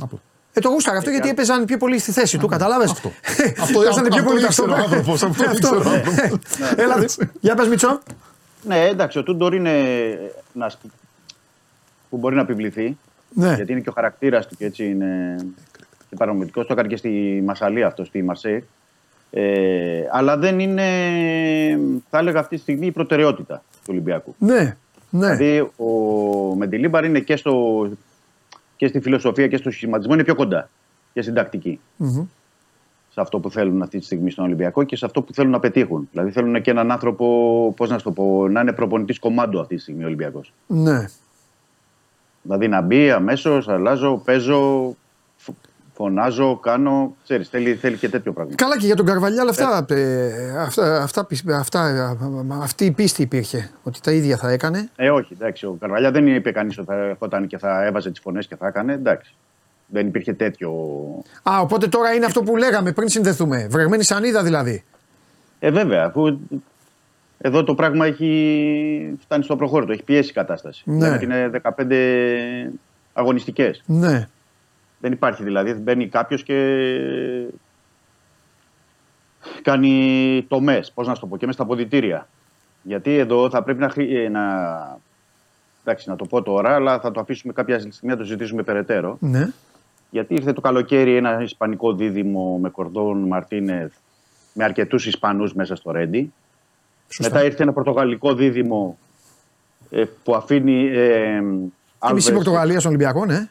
Απλά. Ε, το γούσταρα αυτό γιατί έπαιζαν πιο πολύ στη θέση του, κατάλαβες; Αυτό. Αυτό- Παίζανε πιο αυτό πολύ τα ήξερε ο στόπερ. άνθρωπος, αυτό Αυτό. ήξερε ο άνθρωπος. Έλα, για πες Μιτσό. Ναι, εντάξει, ο Τούντορ είναι ένας που μπορεί να επιβληθεί. Ναι. Γιατί είναι και ο χαρακτήρας του και έτσι είναι και παραμετρικό. Το έκανε και στη Μασαλία αυτό, στη Μασέ. Ε, αλλά δεν είναι, θα έλεγα αυτή τη στιγμή, η προτεραιότητα του Ολυμπιακού. Ναι, ναι. Δηλαδή, ο Μεντιλίμπαρ είναι και, στο, και στη φιλοσοφία και στο σχηματισμό είναι πιο κοντά και στην τακτική. Μμμ. Σε αυτό που θέλουν αυτή τη στιγμή στον Ολυμπιακό και σε αυτό που θέλουν να πετύχουν. Δηλαδή, θέλουν και έναν άνθρωπο, πώς να σου το πω, να είναι προπονητής κομμάντο αυτή τη στιγμή ο Ολυμπιακός. ναι. Δηλαδή να μπει αμέσως, αλλάζω, παίζω, φ- φωνάζω, κάνω. Ξέρεις, θέλει, θέλει και τέτοιο πράγμα. Καλά και για τον Καρβαλιάλ αυτά, ε, αυτά, αυτά, πισ- αυτά, ε, αυτή η πίστη υπήρχε. Ότι τα ίδια θα έκανε. Ε, όχι, εντάξει. Ο Καρβαλιά δεν είπε κανείς ότι θα ερχόταν και θα έβαζε τις φωνές και θα έκανε. Εντάξει. Δεν υπήρχε τέτοιο. Α, οπότε τώρα είναι αυτό που λέγαμε πριν συνδεθούμε. Βρεγμένη σανίδα δηλαδή. Ε, βέβαια, αφού εδώ το πράγμα έχει φτάνει στο προχώρητο, έχει πιέσει η κατάσταση. Ναι. Δηλαδή είναι 15 αγωνιστικές. Ναι. Δεν υπάρχει δηλαδή. Μπαίνει κάποιος και κάνει τομέ. Πώς να σου το πω, και μέσα στα ποδητήρια. Γιατί εδώ θα πρέπει να, χρη- ε, να. Εντάξει, να το πω τώρα, αλλά θα το αφήσουμε κάποια στιγμή να το συζητήσουμε περαιτέρω. Ναι. Γιατί ήρθε το καλοκαίρι ένα ισπανικό δίδυμο με Κορδόν Μαρτίνεθ με αρκετούς Ισπανούς μέσα στο Ρέντι. Σωστά. Μετά ήρθε ένα πορτογαλικό δίδυμο ε, που αφήνει. Ε, Η μισή Άλβες- Πορτογαλία στον Ολυμπιακό, ναι.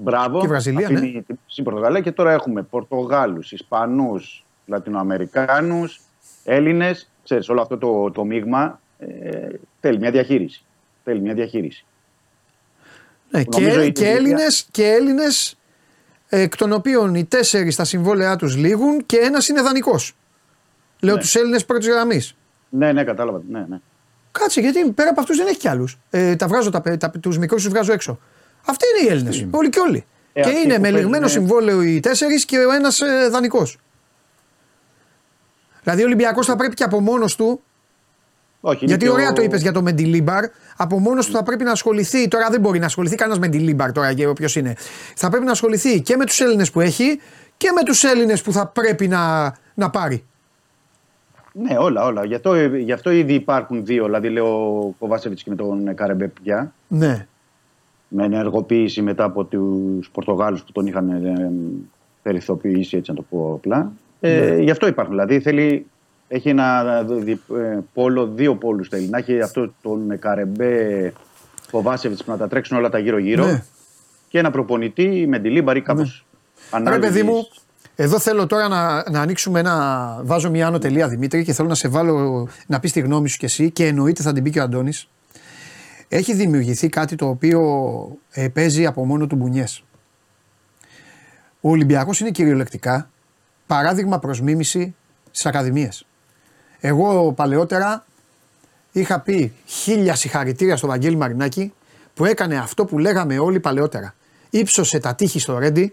Μπράβο. Και η Βραζιλία, ναι. αφήνει τη μισή Πορτογαλία και τώρα έχουμε Πορτογάλους, Ισπανούς, Λατινοαμερικάνους, Έλληνες. Ξέρεις, όλο αυτό το, το μείγμα ε, θέλει μια διαχείριση. Θέλει μια διαχείριση. ναι. Που νομίζω Και, η και τεχνική- Έλληνες, και Έλληνες εκ των οποίων οι τέσσερις τα συμβόλαιά τους λήγουν και ένας είναι δανεικός. Λέω Ναι. τους Έλληνες πρώτης γραμμής. Ναι, ναι, κατάλαβα. Ναι, ναι. Κάτσε, γιατί πέρα από αυτούς δεν έχει κι άλλους. Ε, τα βγάζω, τα, τα, τους μικρούς τους βγάζω έξω. Αυτοί είναι οι Έλληνες. Όλοι και όλοι. Ε, και αυτοί είναι που με λιγμένο παίζουνε- συμβόλαιο οι τέσσερις και ο ένας ε, δανεικός. Δηλαδή ο Ολυμπιακός θα πρέπει και από μόνος του. Όχι, είναι Γιατί και ωραία ο- το είπες για το Μεντιλίμπαρ. Από μόνος του θα πρέπει να ασχοληθεί. Τώρα δεν μπορεί να ασχοληθεί κανένας Μεντιλίμπαρ τώρα και ποιο είναι. Θα πρέπει να ασχοληθεί και με τους Έλληνες που έχει και με τους Έλληνες που θα πρέπει να, να πάρει. Ναι, όλα, όλα. Γι' αυτό, γι' αυτό ήδη υπάρχουν δύο. Δηλαδή, λέω ο Κοβάσεβιτ και με τον Καρεμπέ πια. Ναι. Με ενεργοποίηση μετά από τους Πορτογάλους που τον είχαν ε, περιθωριοποιήσει, έτσι να το πω απλά. Ε, Γι' αυτό υπάρχουν. Δηλαδή, θέλει, έχει ένα δι- ε, πόλο, δύο πόλους θέλει. Να έχει αυτό τον Καρεμπέ, Κοβάσεβιτς που να τα τρέξουν όλα τα γύρω-γύρω. Ναι. Και ένα προπονητή με τη Λίμπαρη κάπως. Ρε παιδί μου, εδώ θέλω τώρα να, να ανοίξουμε ένα. Βάζω μια άνω τελεία Δημήτρη και θέλω να σε βάλω να πεις τη γνώμη σου κι εσύ και εννοείται θα την πει και ο Αντώνης. Έχει δημιουργηθεί κάτι το οποίο ε, παίζει από μόνο του μπουνιές. Ο Ολυμπιακός είναι κυριολεκτικά παράδειγμα προς μίμηση στις Ακαδημίες. Εγώ παλαιότερα είχα πει χίλια συγχαρητήρια στον Βαγγέλη Μαρινάκη που έκανε αυτό που λέγαμε όλοι παλαιότερα. Ήψωσε τα τείχη στο Ρέντι,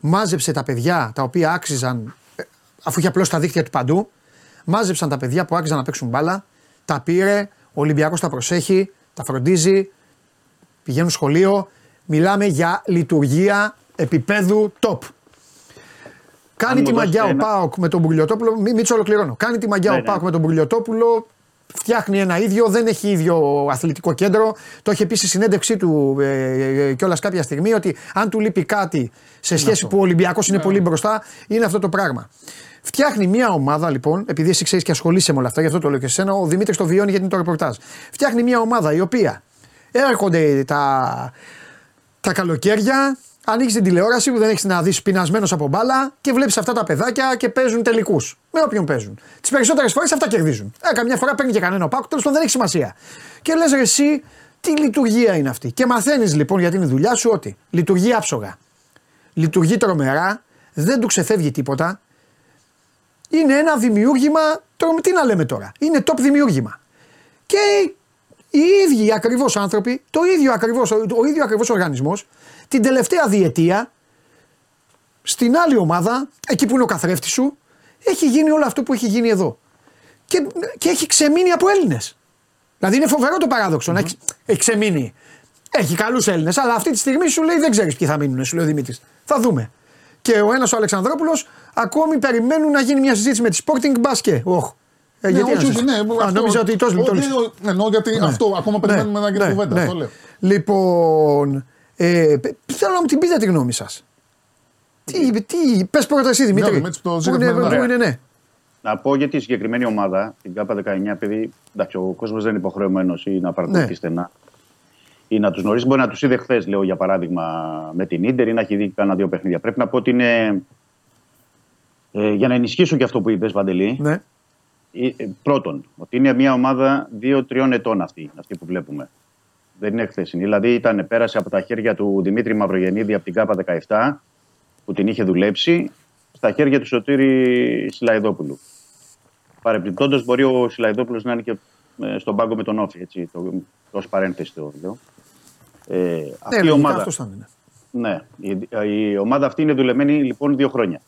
μάζεψε τα παιδιά τα οποία άξιζαν, ε, αφού είχε απλώσει τα δίχτυα του παντού, μάζεψαν τα παιδιά που άξιζαν να παίξουν μπάλα, τα πήρε, ο Ολυμπιακός τα προσέχει, τα φροντίζει, πηγαίνουν σχολείο. Μιλάμε για λειτουργία επίπεδου top. Κάνει Αν τη μου μαγιά ο δώσετε ένα- Πάοκ με τον Μπουρλιοτόπουλο. Μη, Μίτσο, ολοκληρώνω. Κάνει τη μαγιά Ναι, ο ναι. Πάοκ με τον Μπουρλιοτόπουλο. Φτιάχνει ένα ίδιο, δεν έχει ίδιο αθλητικό κέντρο. Το είχε πει στη συνέντευξή του ε, ε, κιόλας κάποια στιγμή ότι αν του λείπει κάτι σε σχέση που ο Ολυμπιακός είναι πολύ μπροστά, είναι αυτό το πράγμα. Φτιάχνει μια ομάδα λοιπόν, επειδή εσύ ξέρεις και ασχολείσαι με όλα αυτά, γι' αυτό το λέω και σε ο Δημήτρης το βιώνει γιατί είναι το ρεπορτάζ. Φτιάχνει μια ομάδα η οποία έρχονται τα, τα καλοκαίρια, ανοίγει την τηλεόραση που δεν έχεις να δεις πεινασμένος από μπάλα και βλέπεις αυτά τα παιδάκια και παίζουν τελικούς. Με όποιον παίζουν. Τις περισσότερες φορές αυτά κερδίζουν. Ε, καμιά φορά παίρνει και κανένα πάκο, τέλος πάντων δεν έχει σημασία. Και λες εσύ, τι λειτουργία είναι αυτή. Και μαθαίνεις λοιπόν για την δουλειά σου ότι λειτουργεί άψογα. Λειτουργεί τρομερά, δεν του ξεφεύγει τίποτα. Είναι ένα δημιούργημα, τι να λέμε τώρα. Είναι top δημιούργημα. Και οι ίδιοι ακριβώς άνθρωποι, το ίδιο ακριβώς, ο ίδιο ακριβώς οργανισμός, την τελευταία διετία, στην άλλη ομάδα, εκεί που είναι ο καθρέφτης σου, έχει γίνει όλο αυτό που έχει γίνει εδώ. Και, και έχει ξεμείνει από Έλληνες. Δηλαδή είναι φοβερό το παράδοξο να έχει, έχει ξεμείνει. Έχει καλούς Έλληνες, αλλά αυτή τη στιγμή σου λέει δεν ξέρεις ποιοι θα μείνουν, σου λέει ο Δημήτρης. Θα δούμε. Και ο ένας ο Αλεξανδρόπουλος ακόμη περιμένουν να γίνει μια συζήτηση με τη Sporting Basket. Oh. Ε, Ναι, γιατί όχι, να όχι, σας- ναι, Α, αυτό- νόμιζα ότι τόσο Όχι, λειτουργήσε. όχι, ναι, εννοώ γιατί αυτό ακόμα περιμένουμε να γίνει κουβέντα. αυτό λέω. Λοιπόν, ε, π- θέλω να μου την πείτε τη γνώμη σας. Τι, τι, πες πρώτα εσύ Δημήτρη. Ναι, Δημήτρη, το Πού ζήτημα είναι, είναι πού ωραίο. είναι, ναι. Να πω για τη συγκεκριμένη ομάδα, την ΚΑΠΑ 19, επειδή εντάξει, ο κόσμος δεν είναι υποχρεωμένος ή να παρακολουθεί Ναι. στενά ή να τους γνωρίζει. Μπορεί να τους είδε χθες, λέω για παράδειγμα, με την ντερ ή να έχει δει κάνα δύο παιχνίδια. Πρέπει να πω ότι είναι. Ε, για να ενισχύσω και αυτό που είπες, Βαντελή, ναι. ε, ε, πρώτον, ότι είναι μια ομάδα δύο-τριών ετών αυτή, αυτή που βλέπουμε. Δεν είναι χθεσινή. Δηλαδή ήταν, πέρασε από τα χέρια του Δημήτρη Μαυρογεννίδη από την ΚΑΠΑ 17 που την είχε δουλέψει στα χέρια του Σωτήρη Σιλαϊδόπουλου. Παρεπιπτόντω, μπορεί ο Σιλαϊδόπουλος να είναι και ε, στον πάγκο με τον Όφη. Έτσι, το, το ως παρένθεση το λέω. Ε, Ναι, αυτή η λογικά ομάδα, αυτός θα είναι. ναι, η, η ομάδα αυτή είναι δουλεμένη λοιπόν δύο χρόνια.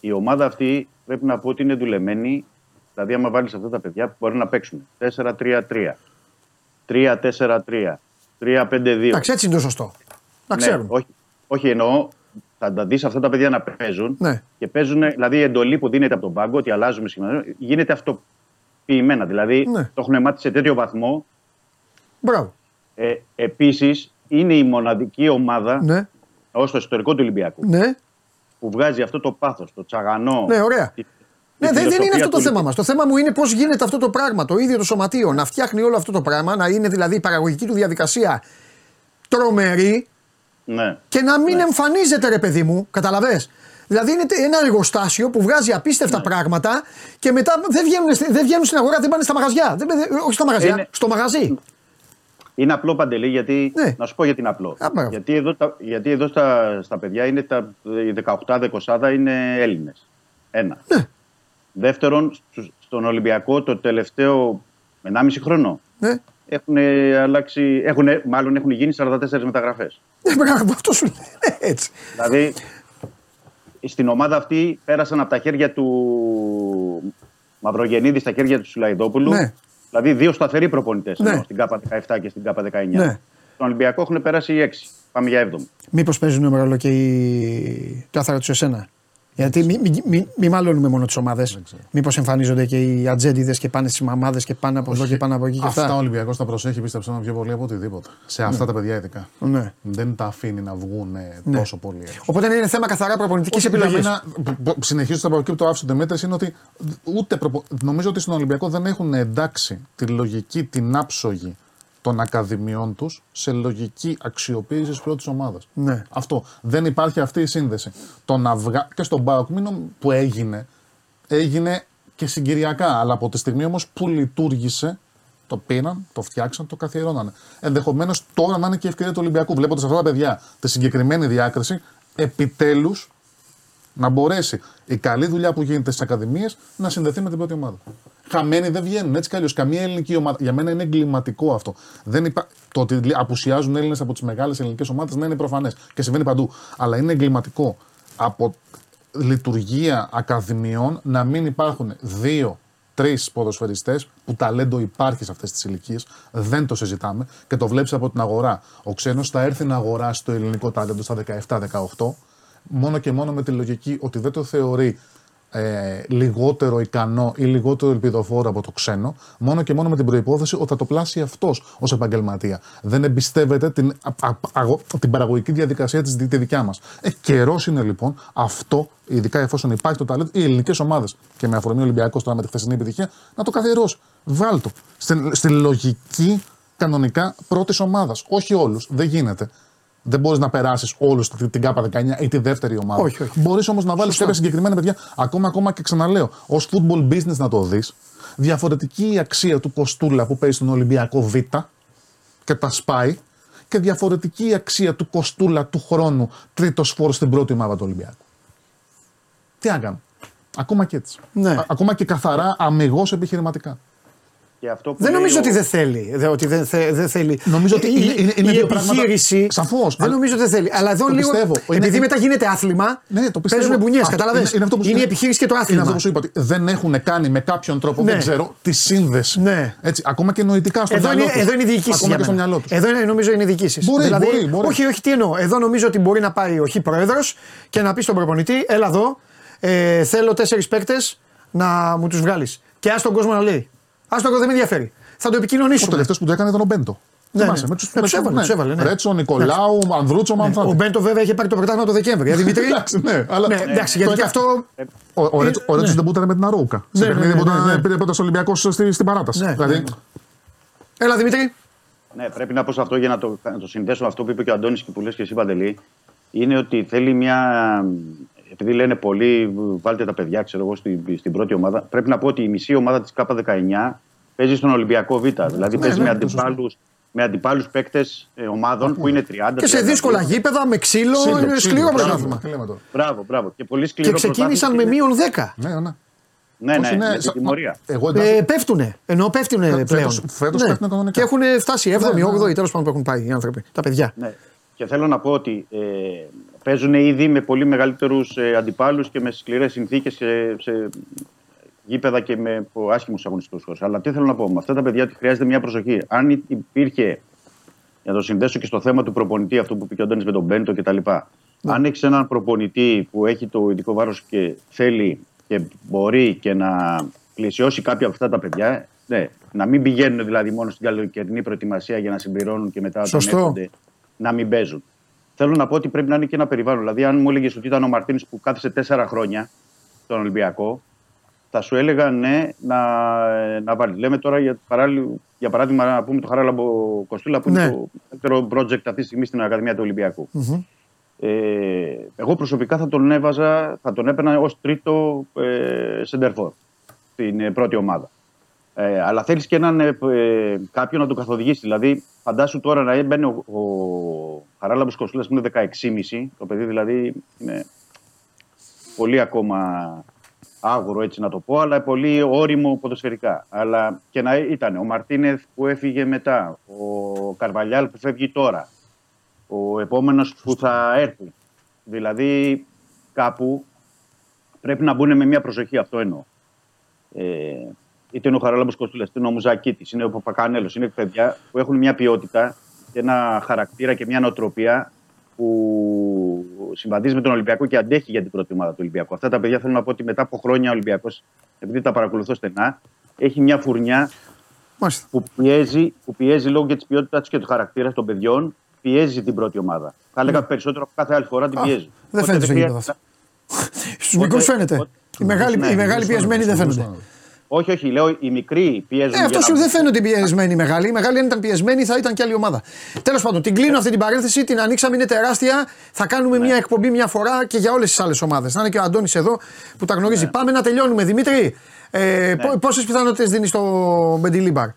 Η ομάδα αυτή πρέπει να πω ότι είναι δουλεμένη, δηλαδή άμα βάλεις αυτά τα παιδιά που μπορεί να παίξουν 4-3-3, 3-4-3, 3-5-2. Εντάξει, έτσι είναι το σωστό. Να Ναι, ξέρουν. όχι, όχι, εννοώ θα τα δεις αυτά τα παιδιά να παίζουν Ναι. και παίζουν, δηλαδή η εντολή που δίνεται από τον πάγκο, ότι αλλάζουμε σήμερα, γίνεται αυτοποιημένα. Δηλαδή Ναι. το έχουν μάθει σε τέτοιο βαθμό. Μπράβο. Ε, Επίσης, είναι η μοναδική ομάδα Ναι, ως το ιστορικό του Ολυμπιακού ναι. που βγάζει αυτό το πάθος, το τσαγανό. Ναι, ωραία. τη- τη Ναι, δεν, δεν είναι φιλοσοφία αυτό το του θέμα μας. Το θέμα μου είναι πώς γίνεται αυτό το πράγμα. Το ίδιο το σωματείο να φτιάχνει όλο αυτό το πράγμα, να είναι δηλαδή η παραγωγική του διαδικασία τρομερή Ναι. και να μην εμφανίζεται, ρε παιδί μου. Καταλαβέ. Δηλαδή είναι ένα εργοστάσιο που βγάζει απίστευτα Ναι. πράγματα και μετά δεν βγαίνουν, στη- δεν βγαίνουν στην αγορά, δεν πάνε στα μαγαζιά. Δεν, δεν- όχι στα μαγαζιά, Είναι- στο μαγαζί. Είναι απλό παντελή, γιατί. Ναι. Να σου πω γιατί είναι απλό. Α, μπράβο. γιατί εδώ, τα, γιατί εδώ στα, στα παιδιά είναι τα, οι 18-20 είναι Έλληνες. Ένα. Ναι. Δεύτερον, στους- στον Ολυμπιακό το τελευταίο 1,5 χρόνο Ναι. έχουν αλλάξει. Έχουν, μάλλον έχουν γίνει 44 μεταγραφές. Ναι, μπράβο, αυτό σου λέει. Ναι, έτσι. δηλαδή στην ομάδα αυτή πέρασαν από τα χέρια του Μαυρογεννίδη στα χέρια του Σουλαϊδόπουλου. Ναι. Δηλαδή δύο σταθεροί προπονητές Ναι. στην ΚΑΠΑ 17 και στην ΚΑΠΑ 19. Ναι. Στον Ολυμπιακό έχουν περάσει οι 6. Πάμε για 7. Μήπως παίζουν ρόλο και οι... το άθαρα τους εσένα. Γιατί μην μη, μη, μη μαλώνουμε μόνο τις ομάδες. Μήπως εμφανίζονται και οι ατζέντιδες και πάνε στις μαμάδες και πάνε από εδώ και πάνε από εκεί και Αυτά ο αυτά. Ολυμπιακός τα προσέχει, πίστεψε με πιο πολύ από οτιδήποτε. Σε αυτά τα παιδιά ειδικά. Ναι. Δεν τα αφήνει να βγουν τόσο πολύ έξω. Οπότε είναι θέμα καθαρά προπονητικής Όχι, επιλογής. για μένα, π- π- συνεχίζω από εκεί που το άφησε ο Δημήτρης, είναι ότι ούτε προπο... νομίζω ότι στον Ολυμπιακό δεν έχουν εντάξει τη λογική, την άψογη των ακαδημιών τους σε λογική αξιοποίησης της πρώτης ομάδας. Ναι. Αυτό. Δεν υπάρχει αυτή η σύνδεση. Το να βγα... Και στον Πάοκ μην νομ- που έγινε, έγινε και συγκυριακά. Αλλά από τη στιγμή όμως που λειτουργήσε, το πήραν, το φτιάξαν, το καθιερώνανε. Ενδεχομένως τώρα να είναι και η ευκαιρία του Ολυμπιακού, βλέποντας αυτά τα παιδιά τη συγκεκριμένη διάκριση, επιτέλους να μπορέσει η καλή δουλειά που γίνεται στις ακαδημίες να συνδεθεί με την πρώτη ομάδα. Χαμένοι δεν βγαίνουν έτσι κι αλλιώς. Καμία ελληνική ομάδα. Για μένα είναι εγκληματικό αυτό. Δεν υπά... Το ότι απουσιάζουν Έλληνες από τις μεγάλες ελληνικές ομάδες ναι, είναι προφανές και συμβαίνει παντού. Αλλά είναι εγκληματικό από λειτουργία ακαδημιών να μην υπάρχουν δύο, τρεις ποδοσφαιριστές που ταλέντο υπάρχει σε αυτές τις ηλικίες. Δεν το συζητάμε και το βλέπεις από την αγορά. Ο ξένος θα έρθει να αγοράσει το ελληνικό τάλεντο στα 17-18 μόνο και μόνο με τη λογική ότι δεν το θεωρεί ε, λιγότερο ικανό ή λιγότερο ελπιδοφόρο από το ξένο, μόνο και μόνο με την προπόθεση ότι θα το πλάσει αυτός ως επαγγελματία. Δεν εμπιστεύεται την, α, α, αγω- την παραγωγική διαδικασία της τη δικιά μας. Ε, Καιρός είναι λοιπόν αυτό, ειδικά εφόσον υπάρχει το ταλέντο, οι ελληνικές ομάδες και με αφορμή Ολυμπιακός τώρα με τη χθεσινή επιτυχία, να το καθιερώσει. Βάλτο. Στη, στη λογική κανονικά πρώτης ομάδας. Όχι όλους. Δεν γίνεται. Δεν μπορείς να περάσεις όλους την, την ΚΑΠΑ 19 ή τη δεύτερη ομάδα. Όχι, όχι. Μπορείς όμως να βάλεις κάποια συγκεκριμένα παιδιά, ακόμα, ακόμα και ξαναλέω, ως football business να το δεις. Διαφορετική η αξία του Κοστούλα που παίζει στον Ολυμπιακό Β και τα σπάει. Και διαφορετική η αξία του Κοστούλα του χρόνου τρίτος φόρος στην πρώτη ομάδα του Ολυμπιακού. Τι να κάνω. Ακόμα και έτσι. Ναι. Α- ακόμα και καθαρά αμυγός επιχειρηματικά. Και αυτό που Δεν λέει νομίζω ο- ότι δεν θέλει. δε- Ότι δεν, θε- δεν θέλει. Νομίζω ότι η, είναι- είναι- είναι η δύο πράγματα- επιχείρηση. Σαφώς, Δεν αλλά- νομίζω ότι δεν θέλει. Αλλά εδώ Το λίγο. πιστεύω. Είναι- επειδή είναι- μετά γίνεται άθλημα. Ναι, το πιστεύω. Παίζουν μπουνιές, Αυτό κατάλαβες; Είναι, είναι, αυτό που σου- η επιχείρηση και το Είναι άθλημα. αυτό που σου είπα. Ότι δεν έχουν κάνει με κάποιον τρόπο, Ναι. δεν ξέρω, τη σύνδεση. Ναι. Έτσι, ακόμα και νοητικά στο Εδώ μυαλό είναι, τους. εδώ είναι η διοίκηση. Ακόμα για και στο μένα. μυαλό τους. Εδώ είναι, νομίζω είναι η διοίκηση. Μπορεί, δηλαδή, μπορεί, μπορεί. Όχι, όχι, τι εννοώ. Εδώ νομίζω ότι μπορεί να πάει ο Χ πρόεδρος και να πει στον προπονητή, έλα εδώ, ε, θέλω τέσσερις παίκτες να μου τους βγάλεις. Και ας τον κόσμο να λέει. Α τον κόσμο δεν με ενδιαφέρει. Θα το Ο επικοινωνήσουμε. τελευταίος που το έκανε ήταν ο Μπέντο. Ναι, Θυμάσαι, ναι. με τους- Ε, με τους τους- έβαλε, τους έβαλε, ναι. Ρέτσο, Νικολάου, Ανδρούτσο, Ο Μανθάνη. Μπέντο βέβαια είχε πάρει το πρωτάθλημα το Δεκέμβρη. Ε, Δημήτρη. Εντάξει, ναι, αλλά. ναι, εντάξει, γιατί και αυτό. Ο, ο, Ρέτσο- ο Ρέτσος δεν μπούταρε με την Αρόουκα. Σε Ναι, ναι, παιχνίδι ναι, που ήταν- ναι, ναι. πήρε πρώτα Ολυμπιακός στη, στην παράταση. Ναι, δηλαδή, ναι, ναι. Έλα Δημήτρη. Ναι, πρέπει να πω σε αυτό για να το, να το συνδέσω με αυτό που είπε και ο Αντώνης και που λες και εσύ Παντελή. Είναι ότι θέλει μια. Επειδή λένε πολλοί, βάλτε τα παιδιά, ξέρω εγώ, στην, στην πρώτη ομάδα. Πρέπει να πω ότι η μισή ομάδα της ΚΑΠΑ19 παίζει στον Ολυμπιακό Β. Δηλαδή παίζει ναι, με ναι, αντιπάλους με αντιπάλους παίκτες ε, ομάδων που είναι 30. Και σε 32. δύσκολα γήπεδα, με ξύλο, ξύλο, είναι ξύλο, σκληρό μπράβο, πρωτάθλημα. τι λέμε τώρα. Μπράβο, μπράβο. Και πολύ σκληρό Και ξεκίνησαν με πρωτάθλημα. μείον 10. Ναι, ναι. Ναι, Πώς ναι, είναι, με την σα- τιμωρία. Εγώ εντάξει, Ε, πέφτουνε. Ενώ πέφτουνε Φέτος- πλέον. φέτος πέφτουνε κανονικά. Και έχουν φτάσει 7η, Ναι, ναι, 8η, ναι. τέλος πάντων που έχουν πάει οι άνθρωποι. Τα παιδιά. Ναι. Και θέλω να πω ότι ε, παίζουν ήδη με πολύ μεγαλύτερους ε, αντιπάλους και με σκληρές συνθήκες σε, σε γήπεδα και με άσχημους αγωνιστικούς χώρους. Αλλά τι θέλω να πω, με αυτά τα παιδιά ότι χρειάζεται μια προσοχή. Αν υπήρχε, για να το συνδέσω και στο θέμα του προπονητή, αυτό που είπε και ο Ντόνι με τον Μπέντο κτλ. Αν έχεις έναν προπονητή που έχει το ειδικό βάρος και θέλει και μπορεί και να πλησιώσει κάποια από αυτά τα παιδιά, ναι, να μην πηγαίνουν δηλαδή μόνο στην καλοκαιρινή προετοιμασία για να συμπληρώνουν και μετά όταν Σωστό. έρχονται να μην παίζουν. Θέλω να πω ότι πρέπει να είναι και ένα περιβάλλον. Δηλαδή, αν μου έλεγες ότι ήταν ο Μαρτίνη που κάθισε τέσσερα χρόνια στον Ολυμπιακό, θα σου έλεγα ναι να, να βάλει. Λέμε τώρα για, παράλληλο- για παράδειγμα να πούμε το Χαράλαμπο Κοστούλα που Ναι. είναι το καλύτερο project αυτή τη στιγμή στην Ακαδημία του ολυμπιακου Ε, εγώ προσωπικά θα τον έβαζα, θα τον έπαιρνα ως τρίτο ε, σεντερφόρ στην ε, πρώτη ομάδα. Ε, αλλά θέλεις και έναν ε, ε, κάποιον να τον καθοδηγήσει. Δηλαδή, φαντάσου τώρα να μπαίνει ο, ο Χαράλαμπος Κοστούλας που είναι 16,5. Το παιδί δηλαδή είναι πολύ ακόμα άγουρο έτσι να το πω, αλλά πολύ όριμο ποδοσφαιρικά. Αλλά και να ήταν ο Μαρτίνεθ που έφυγε μετά, ο Καρβαλιάλ που φεύγει τώρα, ο επόμενος που θα έρθει. Δηλαδή κάπου πρέπει να μπουν με μια προσοχή, αυτό εννοώ. Ε, είτε είναι ο Χαράλαμπος Κοστούλας, είτε είναι ο Μουζακίτης, είναι ο Παπακανέλος, είναι παιδιά που έχουν μια ποιότητα και ένα χαρακτήρα και μια νοοτροπία που συμβαδίζει με τον Ολυμπιακό και αντέχει για την πρώτη ομάδα του Ολυμπιακού. Αυτά τα παιδιά θέλω να πω ότι μετά από χρόνια ο Ολυμπιακός, επειδή τα παρακολουθώ στενά, έχει μια φουρνιά Μάλιστα. που πιέζει, που πιέζει λόγω και της ποιότητάς του και του χαρακτήρα των παιδιών, πιέζει την πρώτη ομάδα. Θα έλεγα περισσότερο από κάθε άλλη φορά την Ναι. Α, πιέζει. δεν Οπότε φαίνεται στο χρειάζεται- γήπεδο Στους μικρούς φαίνεται. Οπότε- Οι μεγάλοι, Ναι, οι μεγάλοι πιεσμένοι δεν φαίνονται. Όχι, όχι, λέω οι μικροί πιέζουν. Ε, για αυτός να σου δεν βγουν. φαίνονται οι πιεσμένοι οι μεγάλοι. Οι μεγάλοι αν ήταν πιεσμένοι θα ήταν και άλλη ομάδα. Τέλος πάντων, την κλείνω αυτή την παρένθεση, την ανοίξαμε, είναι τεράστια. Θα κάνουμε Ναι. μια εκπομπή μια φορά και για όλες τις άλλες ομάδες. Να είναι και ο Αντώνης εδώ που τα γνωρίζει. Πάμε να τελειώνουμε, Δημήτρη. Ε, Ναι. Πόσες πιθανότητες δίνεις στο Μπεντιλίμπαρ.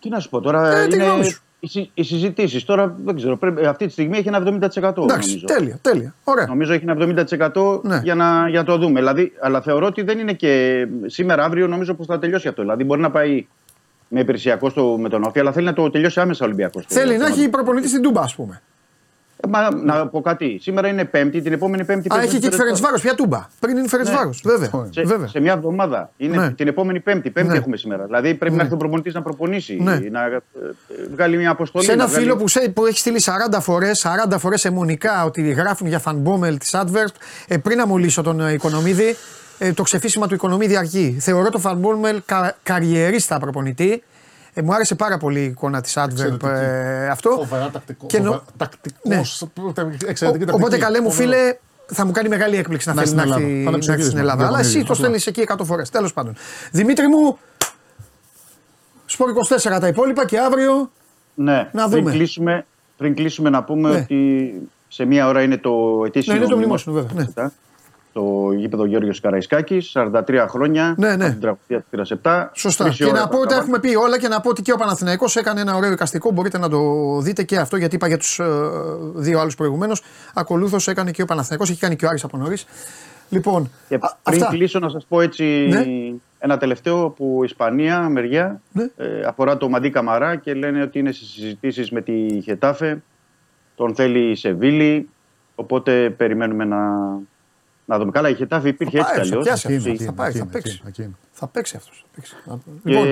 Τι να σου πω τώρα, Ε, τι γνώμη είναι σου. Οι, συ- οι συζητήσεις. Τώρα δεν ξέρω, πρέπει, αυτή τη στιγμή έχει ένα 70%. Εντάξει, νομίζω. τέλεια, τέλεια. Ωραία. Νομίζω έχει ένα 70% Ναι. για, να, για να το δούμε. Δηλαδή, αλλά θεωρώ ότι δεν είναι και σήμερα, αύριο νομίζω πως θα τελειώσει αυτό. Δηλαδή, μπορεί να πάει με υπηρεσιακό στο, με τον Όφη, αλλά θέλει να το τελειώσει άμεσα ο Ολυμπιακός. Θέλει να έχει προπονητή στην Τούμπα, ας πούμε. Μα, να πω κάτι. Σήμερα είναι Πέμπτη, την επόμενη Πέμπτη. Α, παίζει έχει και το Φερεντσβάρο. Ποια τούμπα. Πριν είναι Φερεντσβάρος. Βέβαια. Σε, Βέβαια. σε μια εβδομάδα. Είναι Ναι. την επόμενη Πέμπτη. Πέμπτη Ναι. έχουμε σήμερα. Δηλαδή πρέπει Ναι. να έρθει ο προπονητής να προπονήσει. Ναι. Να ε, ε, βγάλει μια αποστολή. Σε ένα να βγάλει- φίλο που, σε, που έχει στείλει 40 φορές 40 φορές αιμονικά ότι γράφουν για φανμπόμελ της Advert, ε, πριν να μιλήσω τον ε, Οικονομίδη, ε, το ξεφύσιμα του Οικονομίδη αργεί. Θεωρώ το φανμπόμελ κα, καριερίστα προπονητή. Ε, μου άρεσε πάρα πολύ η εικόνα της Adverb Εξαιρετική. ε, αυτό. Φοβερά τακτικό. Και νο- φοβερά τακτικός, Ναι. εξαιρετική Ο- τακτική. οπότε καλέ μου Φοβερό. φίλε, θα μου κάνει μεγάλη έκπληξη να Να θέλεις στην να Ελλάδα. έρθει Θα να με έρθει στην ψηφίσει, Ελλάδα. Αλλά εσύ διαγωνίζει, το απλά. στέλνεις εκεί 100 φορές. Τέλος πάντων. Δημήτρη μου, Σπορ 24 τα υπόλοιπα και αύριο Ναι, Να πριν δούμε. κλείσουμε, πριν κλείσουμε να πούμε Ναι. ότι σε μία ώρα είναι το ετήσιο Ναι, είναι το μνημόσυνο, βέβαια, ναι. Μετά, Το γήπεδο Γιώργος Καραϊσκάκης, 43 χρόνια, Ναι, ναι. από την τραγουδία του Θήρας 7. Σωστά. Τρεις η Και ώρα να τα πω ότι τα καβάλια. έχουμε πει όλα και να πω ότι και ο Παναθηναϊκός έκανε ένα ωραίο εικαστικό. Μπορείτε να το δείτε και αυτό γιατί είπα για τους δύο άλλους προηγουμένως. Ακολούθως έκανε και ο Παναθηναϊκός, έχει κάνει και ο Άρης από νωρίς. Λοιπόν, Και α, πριν αυτά. κλείσω να σας πω έτσι Ναι. ένα τελευταίο που η Ισπανία μεριά Ναι. ε, αφορά το Μαντί Καμαρά και λένε ότι είναι σε συζητήσεις με τη Χετάφε, τον θέλει η Σεβίλη, οπότε περιμένουμε να, να δούμε. Καλά, η Χετάφε υπήρχε έτσι πάει, κι θα αλλιώς. πιάσει Εκεί αυτό. είναι, Θα εκεί πάει, είναι, θα εκεί παίξει. είναι, εκεί είναι. Θα παίξει αυτό. Και Λοιπόν,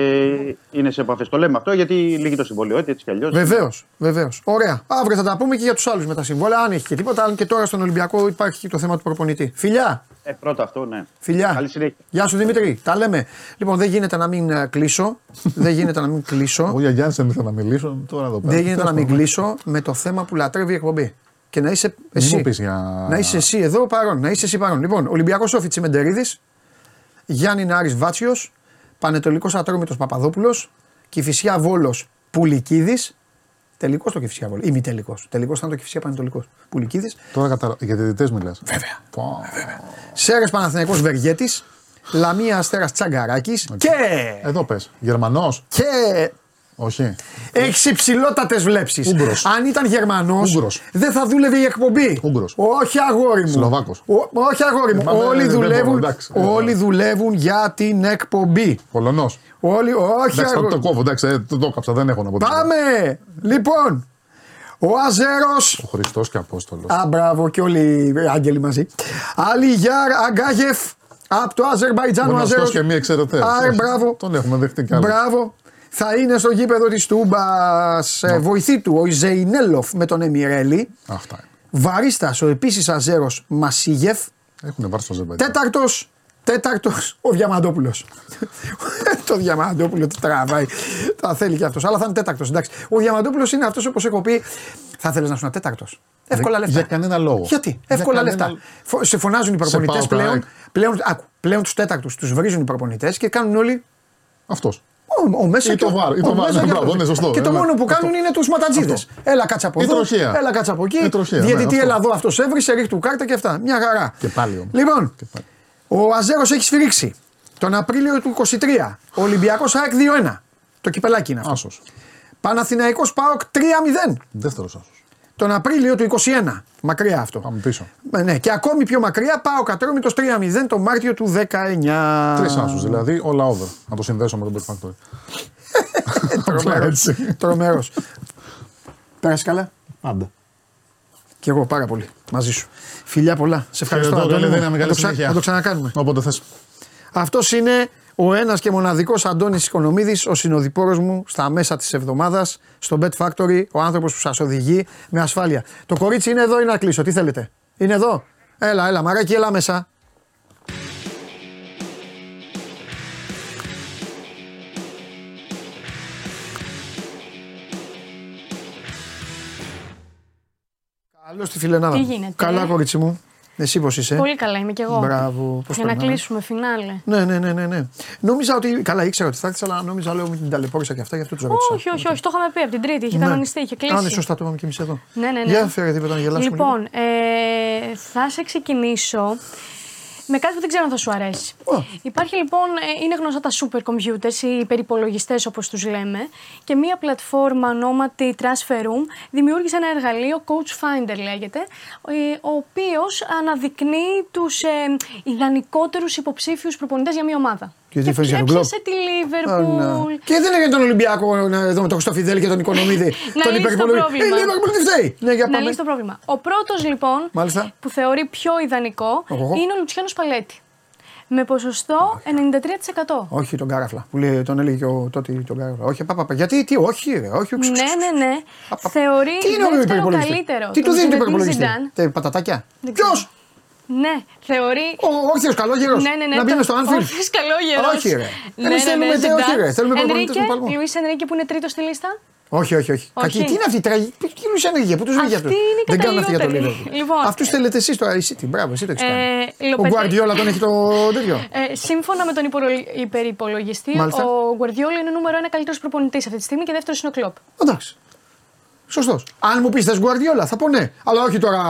είναι σε επαφές. Το λέμε αυτό γιατί λύγει το συμβόλαιο έτσι κι αλλιώς. Βεβαίως, βεβαίως. Ωραία. Αύριο θα τα πούμε και για τους άλλους με τα συμβόλαια. Αν έχει και τίποτα, αν και τώρα στον Ολυμπιακό υπάρχει και το θέμα του προπονητή. Φιλιά, Ε, πρώτα αυτό, ναι. φιλιά. Καλή συνέχεια. Γεια σου Δημήτρη, τα λέμε. Λοιπόν, δεν γίνεται να μην ε, κλείσω. δεν γίνεται να μην κλείσω. Εγώ για Γιάννης δεν ήθελα να μιλήσω. Τώρα εδώ πέρα. Δεν γίνεται να Τέλος μην πάντων. κλείσω με το θέμα που λατρεύει η εκπομπή. Και να είσαι Μην εσύ. μου πεις για- Να είσαι εσύ εδώ παρόν. Να είσαι εσύ παρόν. Λοιπόν, Ολυμπιακός Όφη Τσιμεντερίδη, Γιάννη Νάρης Βάτσιος, Πανετολικός Ατρόμητος Παπαδόπουλος, Κυφυσιά Βόλος Πουλικίδης. Τελικός το Κυφυσιά Βόλος. Ή τελικός. Τελικό ήταν το Κυφυσιά Πανετολικός. Πουλικίδης. Τώρα κατάλαβα. Για διαιτητές μιλάς. Βέβαια. Πω. Σέρε Παναθηναϊκός Βεργέτης. Λαμία Αστέρας Τσαγκαράκης. Και. Εδώ πες. Γερμανός. Και Όχι. Έχεις υψηλότατες βλέψεις. Ούγγρος. Αν ήταν Γερμανός, Ούγγρος. δεν θα δούλευε η εκπομπή. Ούγγρος. Όχι αγόρι μου. Σλοβάκος. Ο- όχι αγόρι μου. Ε, μα δεν- όλοι, δεν δουλεύουν, μπορώ, εντάξει. όλοι δουλεύουν για την εκπομπή. Πολωνός. Όλοι, όχι Εντάξει, θα αγόρι. το κόβω. Εντάξει, ε, το, το κάψα. Δεν έχω να πω. τίποτα. Πάμε! Λοιπόν, ο Αζέρος Ο Χριστός και Απόστολος. Α, μπράβο και όλοι οι άγγελοι μαζί. Αλιγιάρ Αγκάγεφ από το Αζερβαϊτζάν ο Γνωστός Αζέρος. και μη εξαιρετές. Α, Όχι, μπράβο. Τον έχουμε δεχτεί κι άλλος. Μπράβο. Θα είναι στο γήπεδο της Τούμπας ε, βοηθή του ο Ιζεϊνέλοφ με τον Εμιρέλη. Αυτά είναι. Βαρίστας ο επίσης Αζέρος Μασίγεφ. Έχουν βάλει στο Αζερβαϊτζάν. Τέταρτος, τέταρτος ο Διαμαντόπουλος. το Διαμαντόπουλο το τραβάει. Θα θέλει και αυτός. Αλλά θα είναι τέταρτος. Εντάξει. Ο Διαμαντόπουλος είναι αυτός όπως έχω πει. Θα θέλεις να σου είναι τέταρτος. Εύκολα λεφτά. Για κανένα λόγο. Γιατί, Για εύκολα κανένα- λεφτά. Φο- Σε φωνάζουν οι προπονητές πάω πλέον. ΑΕΚ. Πλέον, άκου, πλέον τους τέταρτους τους βρίζουν οι προπονητές και κάνουν όλοι. Αυτός. Ο, ο μέσα Ή και το ο- βάρ, ή ο το βάρ, μέσα ναι, και ο- μπράβο, ναι, σωστό, Και το ναι, μόνο ναι. που κάνουν Αυτό. είναι τους ματατζίδες. Αυτό. Έλα κάτσα από Η εδώ. τροχέα. Έλα κάτσα από εκεί. Η τροχέα, ναι, Διαιτητή, αυτό. έλα εδώ, αυτός έβρισε, ρίχνει του κάρτα και αυτά. Μια χαρά. Και πάλι όμως. Λοιπόν, Και πάλι. ο Αζέρος έχει σφυρίξει τον Απρίλιο του 23. Ο Ολυμπιακός ΑΕΚ 2-1. Το κυπελάκι είναι αυτό. Άσος. Παναθηναϊκός ΠΑΟΚ 3-0. Δεύτερος άσος. Τον Απρίλιο του 21. Μακριά αυτό. Πάμε πίσω. Ε, Ναι, και ακόμη πιο μακριά πάω κατρόμητος 3-0 το Μάρτιο του 19. Τρεις άσους δηλαδή, όλα over. Να το συνδέσω με τον Bet Factory. Τρομερός. Έτσι. Τρομερός. Πέρασε καλά; Πάντα. Και εγώ πάρα πολύ μαζί σου. Φιλιά πολλά. Σε ευχαριστώ. Χαιρετώ, Αντώνη καλή μου. δύναμη, Να καλή το ξα- συνέχεια. Να το ξανακάνουμε. Όποτε θες. Αυτός είναι ο ένας και μοναδικός Αντώνης Οικονομίδης, ο συνοδοιπόρος μου στα μέσα της εβδομάδας στο Bet Factory, ο άνθρωπος που σας οδηγεί με ασφάλεια. Το κορίτσι είναι εδώ ή να κλείσω, τι θέλετε; Είναι εδώ; Έλα, έλα, μαράκι, έλα μέσα. Καλώς στη φιλενάδα. Τι μου. γίνεται, Καλά, ε; κορίτσι μου. Εσύ πώς είσαι; Πολύ καλά είμαι κι εγώ. Μπράβο. Πώς Για να περνάμε; κλείσουμε φινάλε. Ναι, ναι, ναι, ναι, ναι. Νόμιζα ότι. Καλά, ήξερα ότι θα έρθει, αλλά νόμιζα λέω με την ταλαιπώρησα και αυτά, γι' αυτό τους ρώτησα. Όχι, όχι, όχι. Το είχαμε πει από την Τρίτη. Είχε Ναι. κανονιστεί, είχε κλείσει. Α, ναι, σωστά, το είπαμε και εμείς εδώ. Ναι, ναι, ναι. Για φέρε τίποτα να γελάσουμε. λίγο. Λοιπόν, ε, θα σε ξεκινήσω με κάτι που δεν ξέρω αν θα σου αρέσει. Ω. Υπάρχει λοιπόν, ε, είναι γνωστά τα super computers, οι υπερυπολογιστές όπως τους λέμε και μία πλατφόρμα ονόματι Transfer Room δημιούργησε ένα εργαλείο, Coach Finder λέγεται, ε, ο οποίος αναδεικνύει τους ε, ιδανικότερους υποψήφιους προπονητές για μία ομάδα. Και τι φέρνει για τον Έπιασε κλοπ. τη Α, Λίβερπουλ. ναι. Και δεν έγινε τον Ολυμπιακό να δούμε τον Χρυστοφιδέλη και τον Οικονομίδη. Να τον λύσει το υπερπολογή. πρόβλημα. Ε, Λίβερπουλ τι φταίει. Ναι, για Να πάμε. λύσει το πρόβλημα. Ο πρώτος λοιπόν Μάλιστα. που θεωρεί πιο ιδανικό Οχο. είναι ο Λουτσιάνος Παλέτη. Με ποσοστό 93%. Όχι τον Κάραφλα. Που λέει, τον έλεγε και ο τότε τον Κάραφλα. Όχι, παπα, γιατί, τι, όχι, ρε, όχι. ξ, ξ, ξ. Ναι, ναι, ναι. Παπα. Θεωρεί Τι είναι ο δεύτερο υπερπολογιστή. καλύτερο. Τι τον του δίνει το Zinedine υπερπολογιστή. Zidane. Τε, πατατάκια. Δεν Ποιος; Ξέρω. Ναι, θεωρεί. Ο Όρθιο Καλόγερος. Ναι, ναι, ναι. Να μπει στο Anfield. Όρθιος καλόγερος. Όχι, ρε. Ναι, Εμείς ναι, θέλουμε ναι, τε- όχι, Zidane. ρε. Θέλουμε προπονητές Ενρίκε, με παλμό. Λουίς Ενρίκε που είναι τρίτος στη λίστα; Όχι, όχι, όχι. Κακή. Τι είναι αυτή η τραγική. Τι είναι ενέργεια, πού τους βρήκε Αυτή αυτό. είναι η Δεν κάνουν αυτή για το καταλληλότερη. Liverpool. Λοιπόν. Αυτούς θέλετε εσείς τώρα. Εσύ τι, μπράβο, εσύ το έχεις Ε, κάνει. Ο Λοπετέ- Γκουαρδιόλα τον έχει το τέτοιο. Ε, σύμφωνα με τον υπολο- υπερυπολογιστή, Μάλιστα. ο Γκουαρδιόλα είναι νούμερο ένα καλύτερος προπονητής αυτή τη στιγμή και δεύτερος είναι ο Κλοπ. Εντάξει. Σωστός. Αν μου πεις θες Γκουαρδιόλα, θα πω ναι. Αλλά όχι τώρα.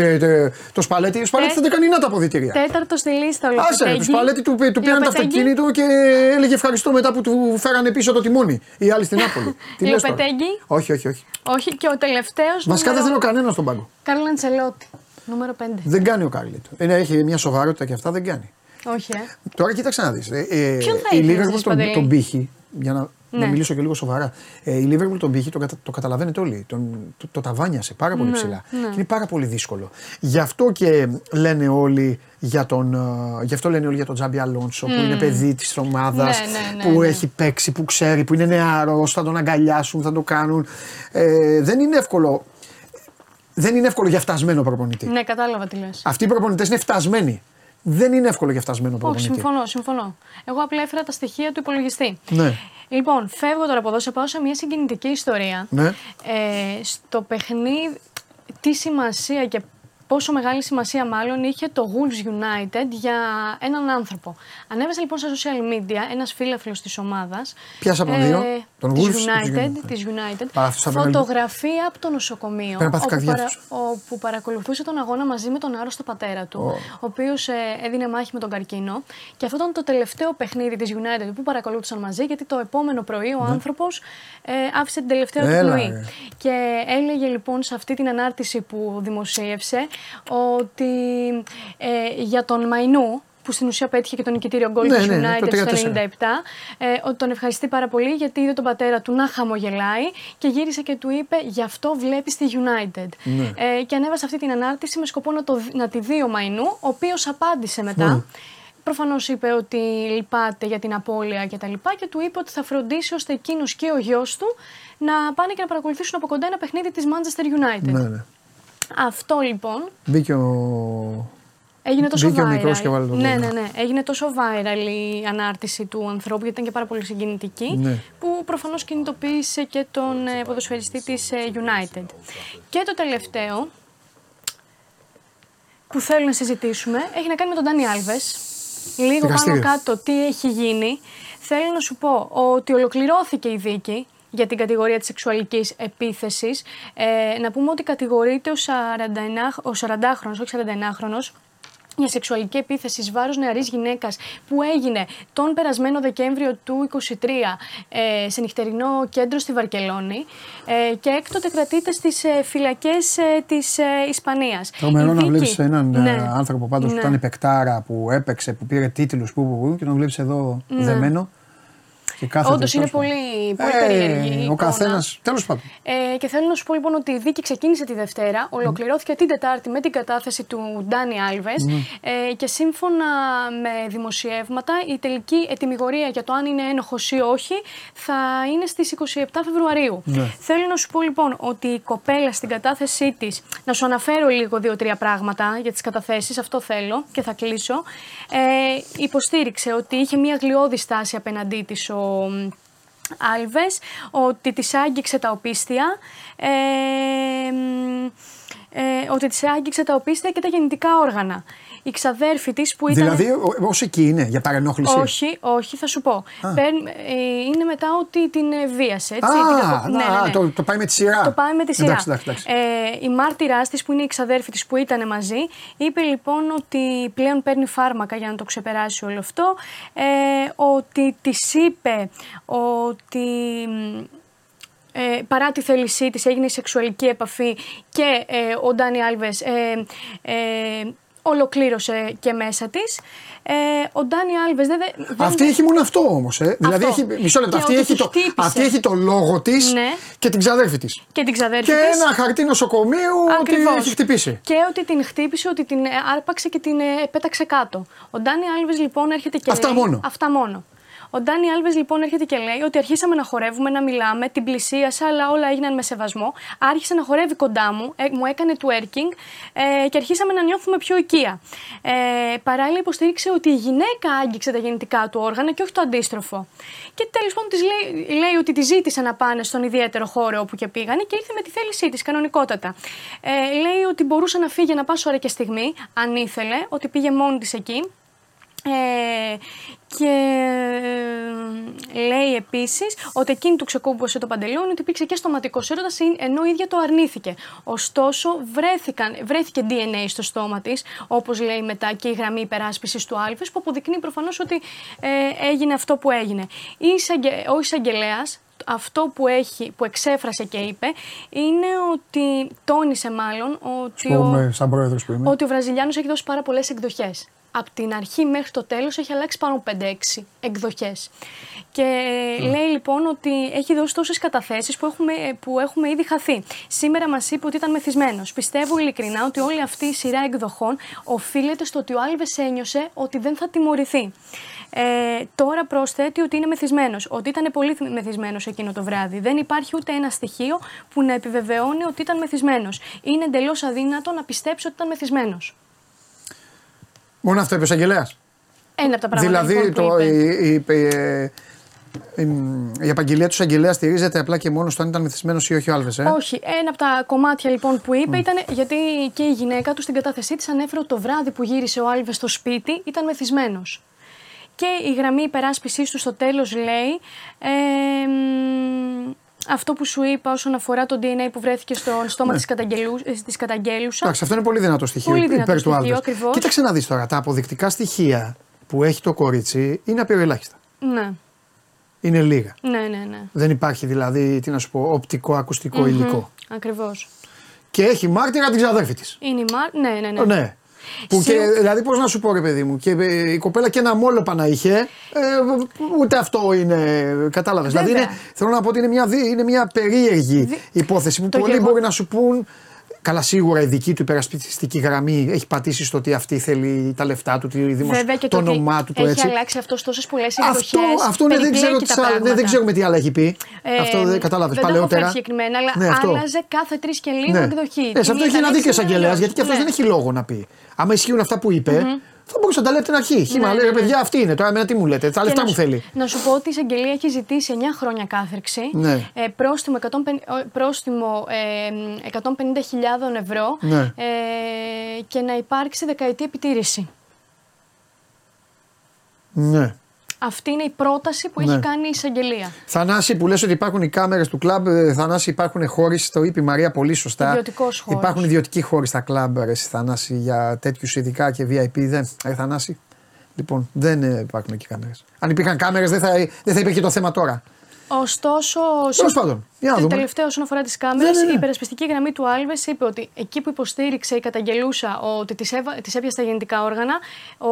Τε- τε- το σπαλέτι. Το σπαλέτι Τε- θα τα κάνει να τα αποδητήρια. Τέταρτο στη λίστα ο Άσε ρε, το Λοπετέγγι. Σπαλέτι του, του πήραν το Λοπετέγγι. αυτοκίνητο και έλεγε ευχαριστώ μετά που του φέρανε πίσω το τιμόνι. Οι άλλοι στην Νάπολη. Τι λες τώρα; Λοπετέγγι. Όχι, όχι, όχι. Όχι, και ο τελευταίος. Βασικά δεν θέλω κανένα στον πάγκο. Κάρλο Αντσελότη. Νούμερο 5. Δεν κάνει ο Κάρλιτ. Είναι, έχει μια σοβαρότητα και αυτά δεν κάνει. Όχι, ε. Τώρα κοίταξε να δεις. Ε, Ποιον θα η ήθελες Liverpool εσύ, τον, Παντελή; τον πήχη, για να, να Ναι. μιλήσω και λίγο σοβαρά. Ε, η Liverpool τον πήχη το, κατα, το καταλαβαίνετε όλοι. Τον, το, το ταβάνιασε πάρα πολύ Ναι, ψηλά. ναι. Και είναι πάρα πολύ δύσκολο. Γι' αυτό και λένε όλοι για τον, ε, γι αυτό λένε όλοι για τον Τζάμπι Αλόνσο που είναι παιδί της ομάδα, Ναι, ναι, ναι, που ναι. έχει παίξει, που ξέρει, που είναι νεαρός, θα τον αγκαλιάσουν, θα το κάνουν. Ε, δεν είναι εύκολο. Δεν είναι εύκολο για φτασμένο προπονητή. Ναι, κατάλαβα τι λες. Αυτοί οι προπονητές είναι φτασμένοι. Δεν είναι εύκολο για φτασμένο Όχι, προπονητή. συμφωνώ, συμφωνώ. Εγώ απλά έφερα τα στοιχεία του υπολογιστή. Ναι. Λοιπόν, φεύγω τώρα από εδώ, σε πάω σε μια συγκινητική ιστορία. Ναι. Ε, στο παιχνίδι, τι σημασία και πόσο μεγάλη σημασία μάλλον είχε το Wolves United για έναν άνθρωπο. Ανέβασε λοιπόν στα social media ένας φίλαθλος της ομάδας. Ποιος από τον δύο; Τον της Wolves ή της United, United? της United. Α, αυτός θα πρέπει να- φωτογραφία από το νοσοκομείο Πρέπει να πάθει όπου, καρδιά τους. όπου παρακολουθούσε τον αγώνα μαζί με τον άρρωστο πατέρα του, ο οποίος ε, έδινε μάχη με τον καρκίνο. Και αυτό ήταν το τελευταίο παιχνίδι της United που παρακολούθησαν μαζί, γιατί το επόμενο πρωί ο άνθρωπος ε, άφησε την τελευταία του Ναι. Έλα, πνοή. ρε. Και έλεγε λοιπόν σε αυτή την ανάρτηση που δημοσίευσε ότι ε, για τον Μαϊνού, που στην ουσία πέτυχε και τον νικητήριο γκολ Ναι, της ναι, ναι, το United στο 3-4. 97, ε, ότι τον ευχαριστεί πάρα πολύ γιατί είδε τον πατέρα του να χαμογελάει και γύρισε και του είπε γι' αυτό βλέπεις τη United. Ναι. Ε, και ανέβασε αυτή την ανάρτηση με σκοπό να, το, δει- να τη δει ο Μαϊνού, ο οποίος απάντησε μετά. Ναι. Προφανώς είπε ότι λυπάται για την απώλεια και τα λοιπά και του είπε ότι θα φροντίσει ώστε εκείνος και ο γιος του να πάνε και να παρακολουθήσουν από κοντά ένα παιχνίδι της Manchester United. Ναι, ναι. Αυτό λοιπόν Μπήκε ο. έγινε τόσο Μπήκε ο viral. μικρός και βάλε τον ναι, γκολ. ναι, ναι. Έγινε τόσο viral η ανάρτηση του ανθρώπου γιατί ήταν και πάρα πολύ συγκινητική. Ναι. Που προφανώς κινητοποίησε και τον ε, ποδοσφαιριστή της United. Και το τελευταίο που θέλω να συζητήσουμε έχει να κάνει με τον Ντάνι Άλβες. Λίγο Δικαστήριος. πάνω κάτω τι έχει γίνει. Θέλω να σου πω ότι ολοκληρώθηκε η δίκη για την κατηγορία της σεξουαλικής επίθεσης. Ε, να πούμε ότι κατηγορείται ο, 49, ο 40χρονος, όχι 49χρονος, για σεξουαλική επίθεση εις βάρος νεαρής γυναίκας που έγινε τον περασμένο Δεκέμβριο του 2023 ε, σε νυχτερινό κέντρο στη Βαρκελόνη ε, και έκτοτε κρατείται στις ε, φυλακές ε, της ε, Ισπανίας. Τρομερό Η να δίκη- βλέπεις έναν ε, Ναι. άνθρωπο πάντως που Ναι. ήταν παικτάρα, που έπαιξε, που πήρε τίτλους που, που, που, και τον βλέπεις εδώ δεμένο. Και κάθεται, Όντως είναι τέλος πάντων. πολύ, πολύ Ε, περίεργη. η Ο εικόνα. καθένας. Τέλος πάντων. Ε, και θέλω να σου πω λοιπόν ότι η δίκη ξεκίνησε τη Δευτέρα, ολοκληρώθηκε την Τετάρτη με την κατάθεση του Ντάνι Άλβες ε, και σύμφωνα με δημοσιεύματα η τελική ετοιμιγορία για το αν είναι ένοχος ή όχι θα είναι στις 27 Φεβρουαρίου. Θέλω να σου πω λοιπόν ότι η κοπέλα στην κατάθεσή της, να σου αναφέρω λίγο δύο-τρία πράγματα για τις καταθέσεις, αυτό θέλω και θα κλείσω. Ε, υποστήριξε ότι είχε μια γλιώδη στάση απέναντί της ο Άλβες, ότι της άγγιξε τα οπίστια, ε, μ, ε, ότι της άγγιξε τα οπίστια και τα γεννητικά όργανα. Η ξαδέρφη της που ήταν... Δηλαδή, ως εκεί είναι για παρενόχληση; Όχι, όχι, θα σου πω. Παίρν- ε, είναι μετά ότι την ε, βίασε. Έτσι, Α, την απο- ναι, να, Το, το πάει με τη σειρά. το πάει με τη σειρά. Εντάξει, εντάξει, εντάξει. Ε, η μάρτυράς της, που είναι η ξαδέρφη της που ήταν μαζί, είπε λοιπόν ότι πλέον παίρνει φάρμακα για να το ξεπεράσει όλο αυτό. Ε, ότι της είπε ότι. μ, Ε, παρά τη θέλησή της έγινε η σεξουαλική επαφή και ε, ο Ντάνι Άλβες ε, ε, ολοκλήρωσε και μέσα της. Ε, ο Ντάνι Άλβες δεν. δεν- Αυτή έχει μόνο αυτό όμως. Ε. Δηλαδή έχει. Μισό λεπτό. Και Αυτή ότι έχει, τη το, χτύπησε. αυτή έχει το λόγο τη Ναι. και την ξαδέρφη τη. Και την ξαδέρφη Και της. ένα χαρτί νοσοκομείου ότι Ακριβώς. έχει χτυπήσει. Και ότι την χτύπησε, ότι την ε, άρπαξε και την ε, πέταξε κάτω. Ο Ντάνι Άλβε λοιπόν έρχεται και Αυτά λέει. μόνο. Αυτά μόνο. Ο Ντάνι Άλβες λοιπόν έρχεται και λέει ότι αρχίσαμε να χορεύουμε, να μιλάμε, την πλησίασα, αλλά όλα έγιναν με σεβασμό. Άρχισε να χορεύει κοντά μου, ε, μου έκανε twerking ε, και αρχίσαμε να νιώθουμε πιο οικία. Ε, παράλληλα υποστήριξε ότι η γυναίκα άγγιξε τα γεννητικά του όργανα και όχι το αντίστροφο. Και τέλος πάντων της λέει, λέει ότι τη ζήτησε να πάνε στον ιδιαίτερο χώρο όπου και πήγανε και ήρθε με τη θέλησή της κανονικότατα. Ε, λέει ότι μπορούσε να φύγει να πάσα ώρα και στιγμή, αν ήθελε, ότι πήγε μόνη της εκεί. Ε, και ε, λέει επίσης ότι εκείνη του ξεκούμπωσε το παντελόνι, ότι υπήρξε και στοματικός έρωτας, ενώ η ίδια το αρνήθηκε. Ωστόσο, βρέθηκαν, βρέθηκε DNA στο στόμα της, όπως λέει μετά και η γραμμή υπεράσπισης του Άλβε, που αποδεικνύει προφανώς ότι ε, έγινε αυτό που έγινε. Η εισαγγε- ο εισαγγελέας αυτό που, έχει, που εξέφρασε και είπε είναι ότι τόνισε μάλλον ότι ο, Πούμε, σαν πρόεδρος που είμαι. ότι ο Βραζιλιάνος έχει δώσει πάρα πολλές εκδοχές. Από την αρχή μέχρι το τέλος έχει αλλάξει πάνω από 5-6 εκδοχές. Και λέει λοιπόν ότι έχει δώσει τόσες καταθέσεις που έχουμε, που έχουμε ήδη χαθεί. Σήμερα μας είπε ότι ήταν μεθυσμένος. Πιστεύω ειλικρινά ότι όλη αυτή η σειρά εκδοχών οφείλεται στο ότι ο Άλβες ένιωσε ότι δεν θα τιμωρηθεί. Ε, τώρα προσθέτει ότι είναι μεθυσμένος, ότι ήταν πολύ μεθυσμένος εκείνο το βράδυ. Δεν υπάρχει ούτε ένα στοιχείο που να επιβεβαιώνει ότι ήταν μεθυσμένος. Είναι εντελώς αδύνατο να πιστέψει ότι ήταν μεθυσμένος. Μόνο αυτό είπε ο εισαγγελέας. Ένα από τα πράγματα Δηλαδή λοιπόν, που το, είπε. η, η, η, η επαγγελία του εισαγγελέας στηρίζεται απλά και μόνο στο αν ήταν μεθυσμένος ή όχι ο Άλβες. Ε; Όχι, ένα από τα κομμάτια λοιπόν που είπε ήταν γιατί και η γυναίκα του στην κατάθεσή της ανέφερε ότι το βράδυ που γύρισε ο Άλβες στο σπίτι ήταν μεθυσμένος. Και η γραμμή υπεράσπιση του στο τέλος λέει. Ε, μ, αυτό που σου είπα όσον αφορά το DNA που βρέθηκε στο στόμα της, καταγγελού, ε, της καταγγέλουσας. Εντάξει, αυτό είναι πολύ δυνατό στοιχείο Πολύ δυνατό υπέρ του στοιχείο, Άλβε. ακριβώς. Κοίταξε να δεις τώρα. Τα αποδεικτικά στοιχεία που έχει το κορίτσι είναι απειροελάχιστα. Ναι, Είναι λίγα. ναι, ναι. ναι. Δεν υπάρχει δηλαδή, τι να σου πω, οπτικό, ακουστικό υλικό. Ακριβώς. Και έχει μάρτυρα την ξαδέρφη της. Είναι η Μάρ... Ναι, ναι, ναι. Ναι. Που και, Σίγουρα- δηλαδή, πώς να σου πω, ρε παιδί μου, και ε, η κοπέλα και ένα μόλοπα να είχε, ε, ούτε αυτό είναι. Κατάλαβες. Δηλαδή, Βέβαια. είναι, θέλω να πω ότι είναι μια, δι- είναι μια περίεργη Δι- υπόθεση που Το πολλοί γεγο- μπορεί να σου πούν. Καλά, σίγουρα η δική του υπερασπιστική γραμμή έχει πατήσει στο ότι αυτή θέλει τα λεφτά του, τη δημοσ... Βέβαια και το το, ότι όνομά του, το έχει έτσι. αλλάξει αυτός τόσες πολλές Αυτό, εκδοχέ. αυτό ναι, δεν, ξέρω τι σα- ναι, δεν ξέρουμε τι άλλα έχει πει. Ε, αυτό δεν κατάλαβες δεν το έχω παλαιότερα. φέρει συγκεκριμένα, αλλά Ναι, αυτό. άλλαζε κάθε τρεις και λίγο Ναι. εκδοχή. Ε, σε αυτό Την έχει ήταν ένα δίκιο έξι εισαγγελέας, μέρες. γιατί και αυτός Ναι. δεν έχει λόγο να πει. Άμα ισχύουν αυτά που είπε, θα μπορούσε να τα λέει από την αρχή. Χήμα, Ναι, λέει ναι, ρε ναι. παιδιά, αυτή είναι. Τώρα εμένα τι μου λέτε, τα Και λεφτά να μου σου- θέλει. Να σου πω ότι η εισαγγελία έχει ζητήσει 9 χρόνια κάθερξη, Ναι. ε, πρόστιμο, 150, ε, πρόστιμο ε, 150.000 ευρώ Ναι. ε, και να υπάρξει δεκαετή επιτήρηση. Ναι. Αυτή είναι η πρόταση που Ναι. έχει κάνει η εισαγγελία. Θανάση που λες ότι υπάρχουν οι κάμερες του κλαμπ, ε, Θανάση υπάρχουν χώροι, το είπε η Μαρία πολύ σωστά. Ιδιωτικός χώρος. Υπάρχουν ιδιωτικοί χώροι στα κλαμπ, ρε, εσύ, Θανάση, για τέτοιους ειδικά και VIP. Δεν, ρε, Θανάση; Λοιπόν, δεν ε, υπάρχουν εκεί κάμερες. Αν υπήρχαν κάμερες, δεν θα, δεν θα υπήρχε το θέμα τώρα. Ωστόσο, Τέλος πάντων, για να το δούμε. τελευταίο όσον αφορά τις κάμερες, Ναι, ναι, ναι. η υπερασπιστική γραμμή του Άλβες είπε ότι εκεί που υποστήριξε η καταγγελούσα ότι τη έπιασε τα γεννητικά όργανα, ο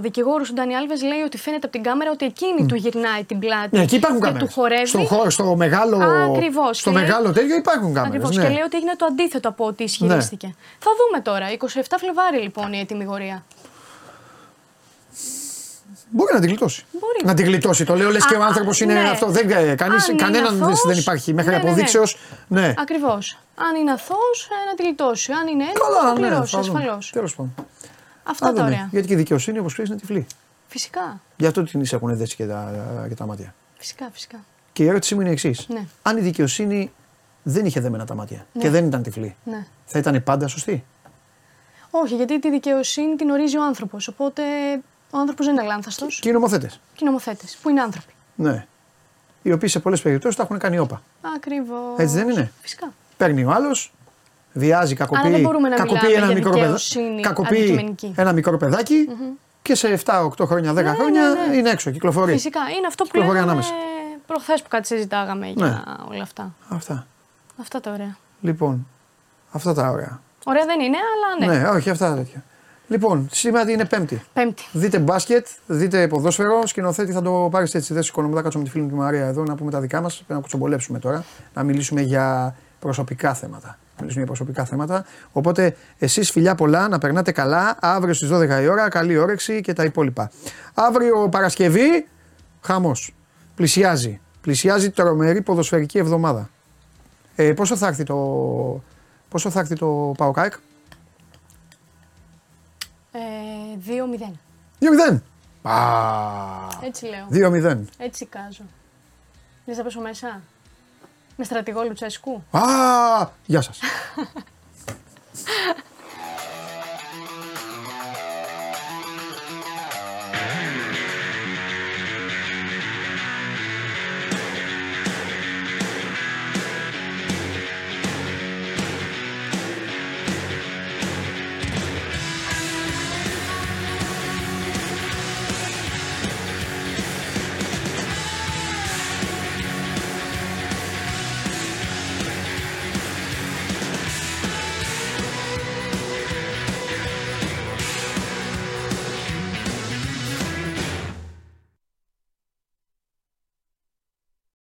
δικηγόρος του Ντάνι Άλβες λέει ότι φαίνεται από την κάμερα ότι εκείνη του γυρνάει την πλάτη. Ναι, εκεί υπάρχουν και κάμερες. του χορεύει. Στο, χώρο- στο μεγάλο, Ακριβώς. στο Και λέει- μεγάλο τέτοιο υπάρχουν κάμερες. Ακριβώς. Ναι. Και λέει ότι έγινε το αντίθετο από ό,τι ισχυρίστηκε. Θα δούμε τώρα. 27 Φλεβάρι λοιπόν η ετοιμιγορία. Μπορεί να την γλιτώσει. Μπορεί. Να την γλιτώσει. Το λέω λες και ο Α, άνθρωπος είναι ναι. αυτό. Δεν, ε, κανείς, Αν είναι κανέναν δεν- αθώος, δεν υπάρχει μέχρι ναι, ναι, ναι. αποδείξεως. Ναι. Ακριβώς. Αν είναι αθώος, να τη γλιτώσει. Αν είναι Έλληνα, Καλά, να ναι. πληρώσει θα δούμε. ασφαλώς. Τέλος πάντων. Αυτά Θα δούμε. τώρα. Γιατί και η δικαιοσύνη, όπως ξέρεις, είναι τυφλή. Φυσικά. Γι' αυτό την έχουν δέσει και τα, και τα μάτια. Φυσικά, φυσικά. Και η ερώτησή μου είναι η εξής. Ναι. Αν η δικαιοσύνη δεν είχε δεμένα τα μάτια και δεν ήταν τυφλή, Ναι. θα ήταν πάντα σωστή; Όχι, γιατί τη δικαιοσύνη την ορίζει ο άνθρωπος. Οπότε ο άνθρωπος δεν είναι λάνθαστο. Και οι νομοθέτες. Και οι νομοθέτες, που είναι άνθρωποι. Ναι. Οι οποίοι σε πολλές περιπτώσεις τα έχουν κάνει όπα. Ακριβώς. Έτσι δεν είναι; Φυσικά. Παίρνει ο άλλος, βιάζει, κακοποιεί, δεν μπορούμε να κακοποιεί μιλάμε ένα, για μικρό παιδα- δικαιοσύνη κακοποιεί αντικειμενική. ένα μικρό παιδάκι και σε 7-8 χρόνια, 10 Ναι, χρόνια ναι, ναι. είναι έξω, κυκλοφορεί. Φυσικά. Είναι αυτό που Κυκλοφορεί λέγαμε ανάμεσα. προχθέ που κάτι συζητάγαμε για Ναι. όλα αυτά. Αυτά. Αυτά τα ωραία. Λοιπόν, αυτά τα ωραία. Ωραία δεν είναι, αλλά ναι. Ναι, όχι, αυτά τα τέτοια. Λοιπόν, σήμερα είναι Πέμπτη. Πέμπτη. Δείτε μπάσκετ, δείτε ποδόσφαιρο. Σκηνοθέτη θα το πάρεις έτσι. Δεν σηκώνομαι. Θα κάτσω με τη φίλη μου τη Μαρία εδώ να πούμε τα δικά μας. Πρέπει να κουτσομπολέψουμε τώρα. Να μιλήσουμε για προσωπικά θέματα. Να μιλήσουμε για προσωπικά θέματα. Οπότε εσείς φιλιά πολλά, να περνάτε καλά. Αύριο στις 12 η ώρα, καλή όρεξη και τα υπόλοιπα. Αύριο Παρασκευή, χαμός. Πλησιάζει. Πλησιάζει τρομερή ποδοσφαιρική εβδομάδα. Ε, πόσο θα έρθει το, πόσο θα έρθει το ΠΑΟΚ-ΑΕΚ, Ε, 2-0. 2-0. Α, Έτσι λέω. 2-0. Έτσι κάζω. Θες να πέσω μέσα; Με στρατηγό Λουτσέσκου; Α, γεια σας.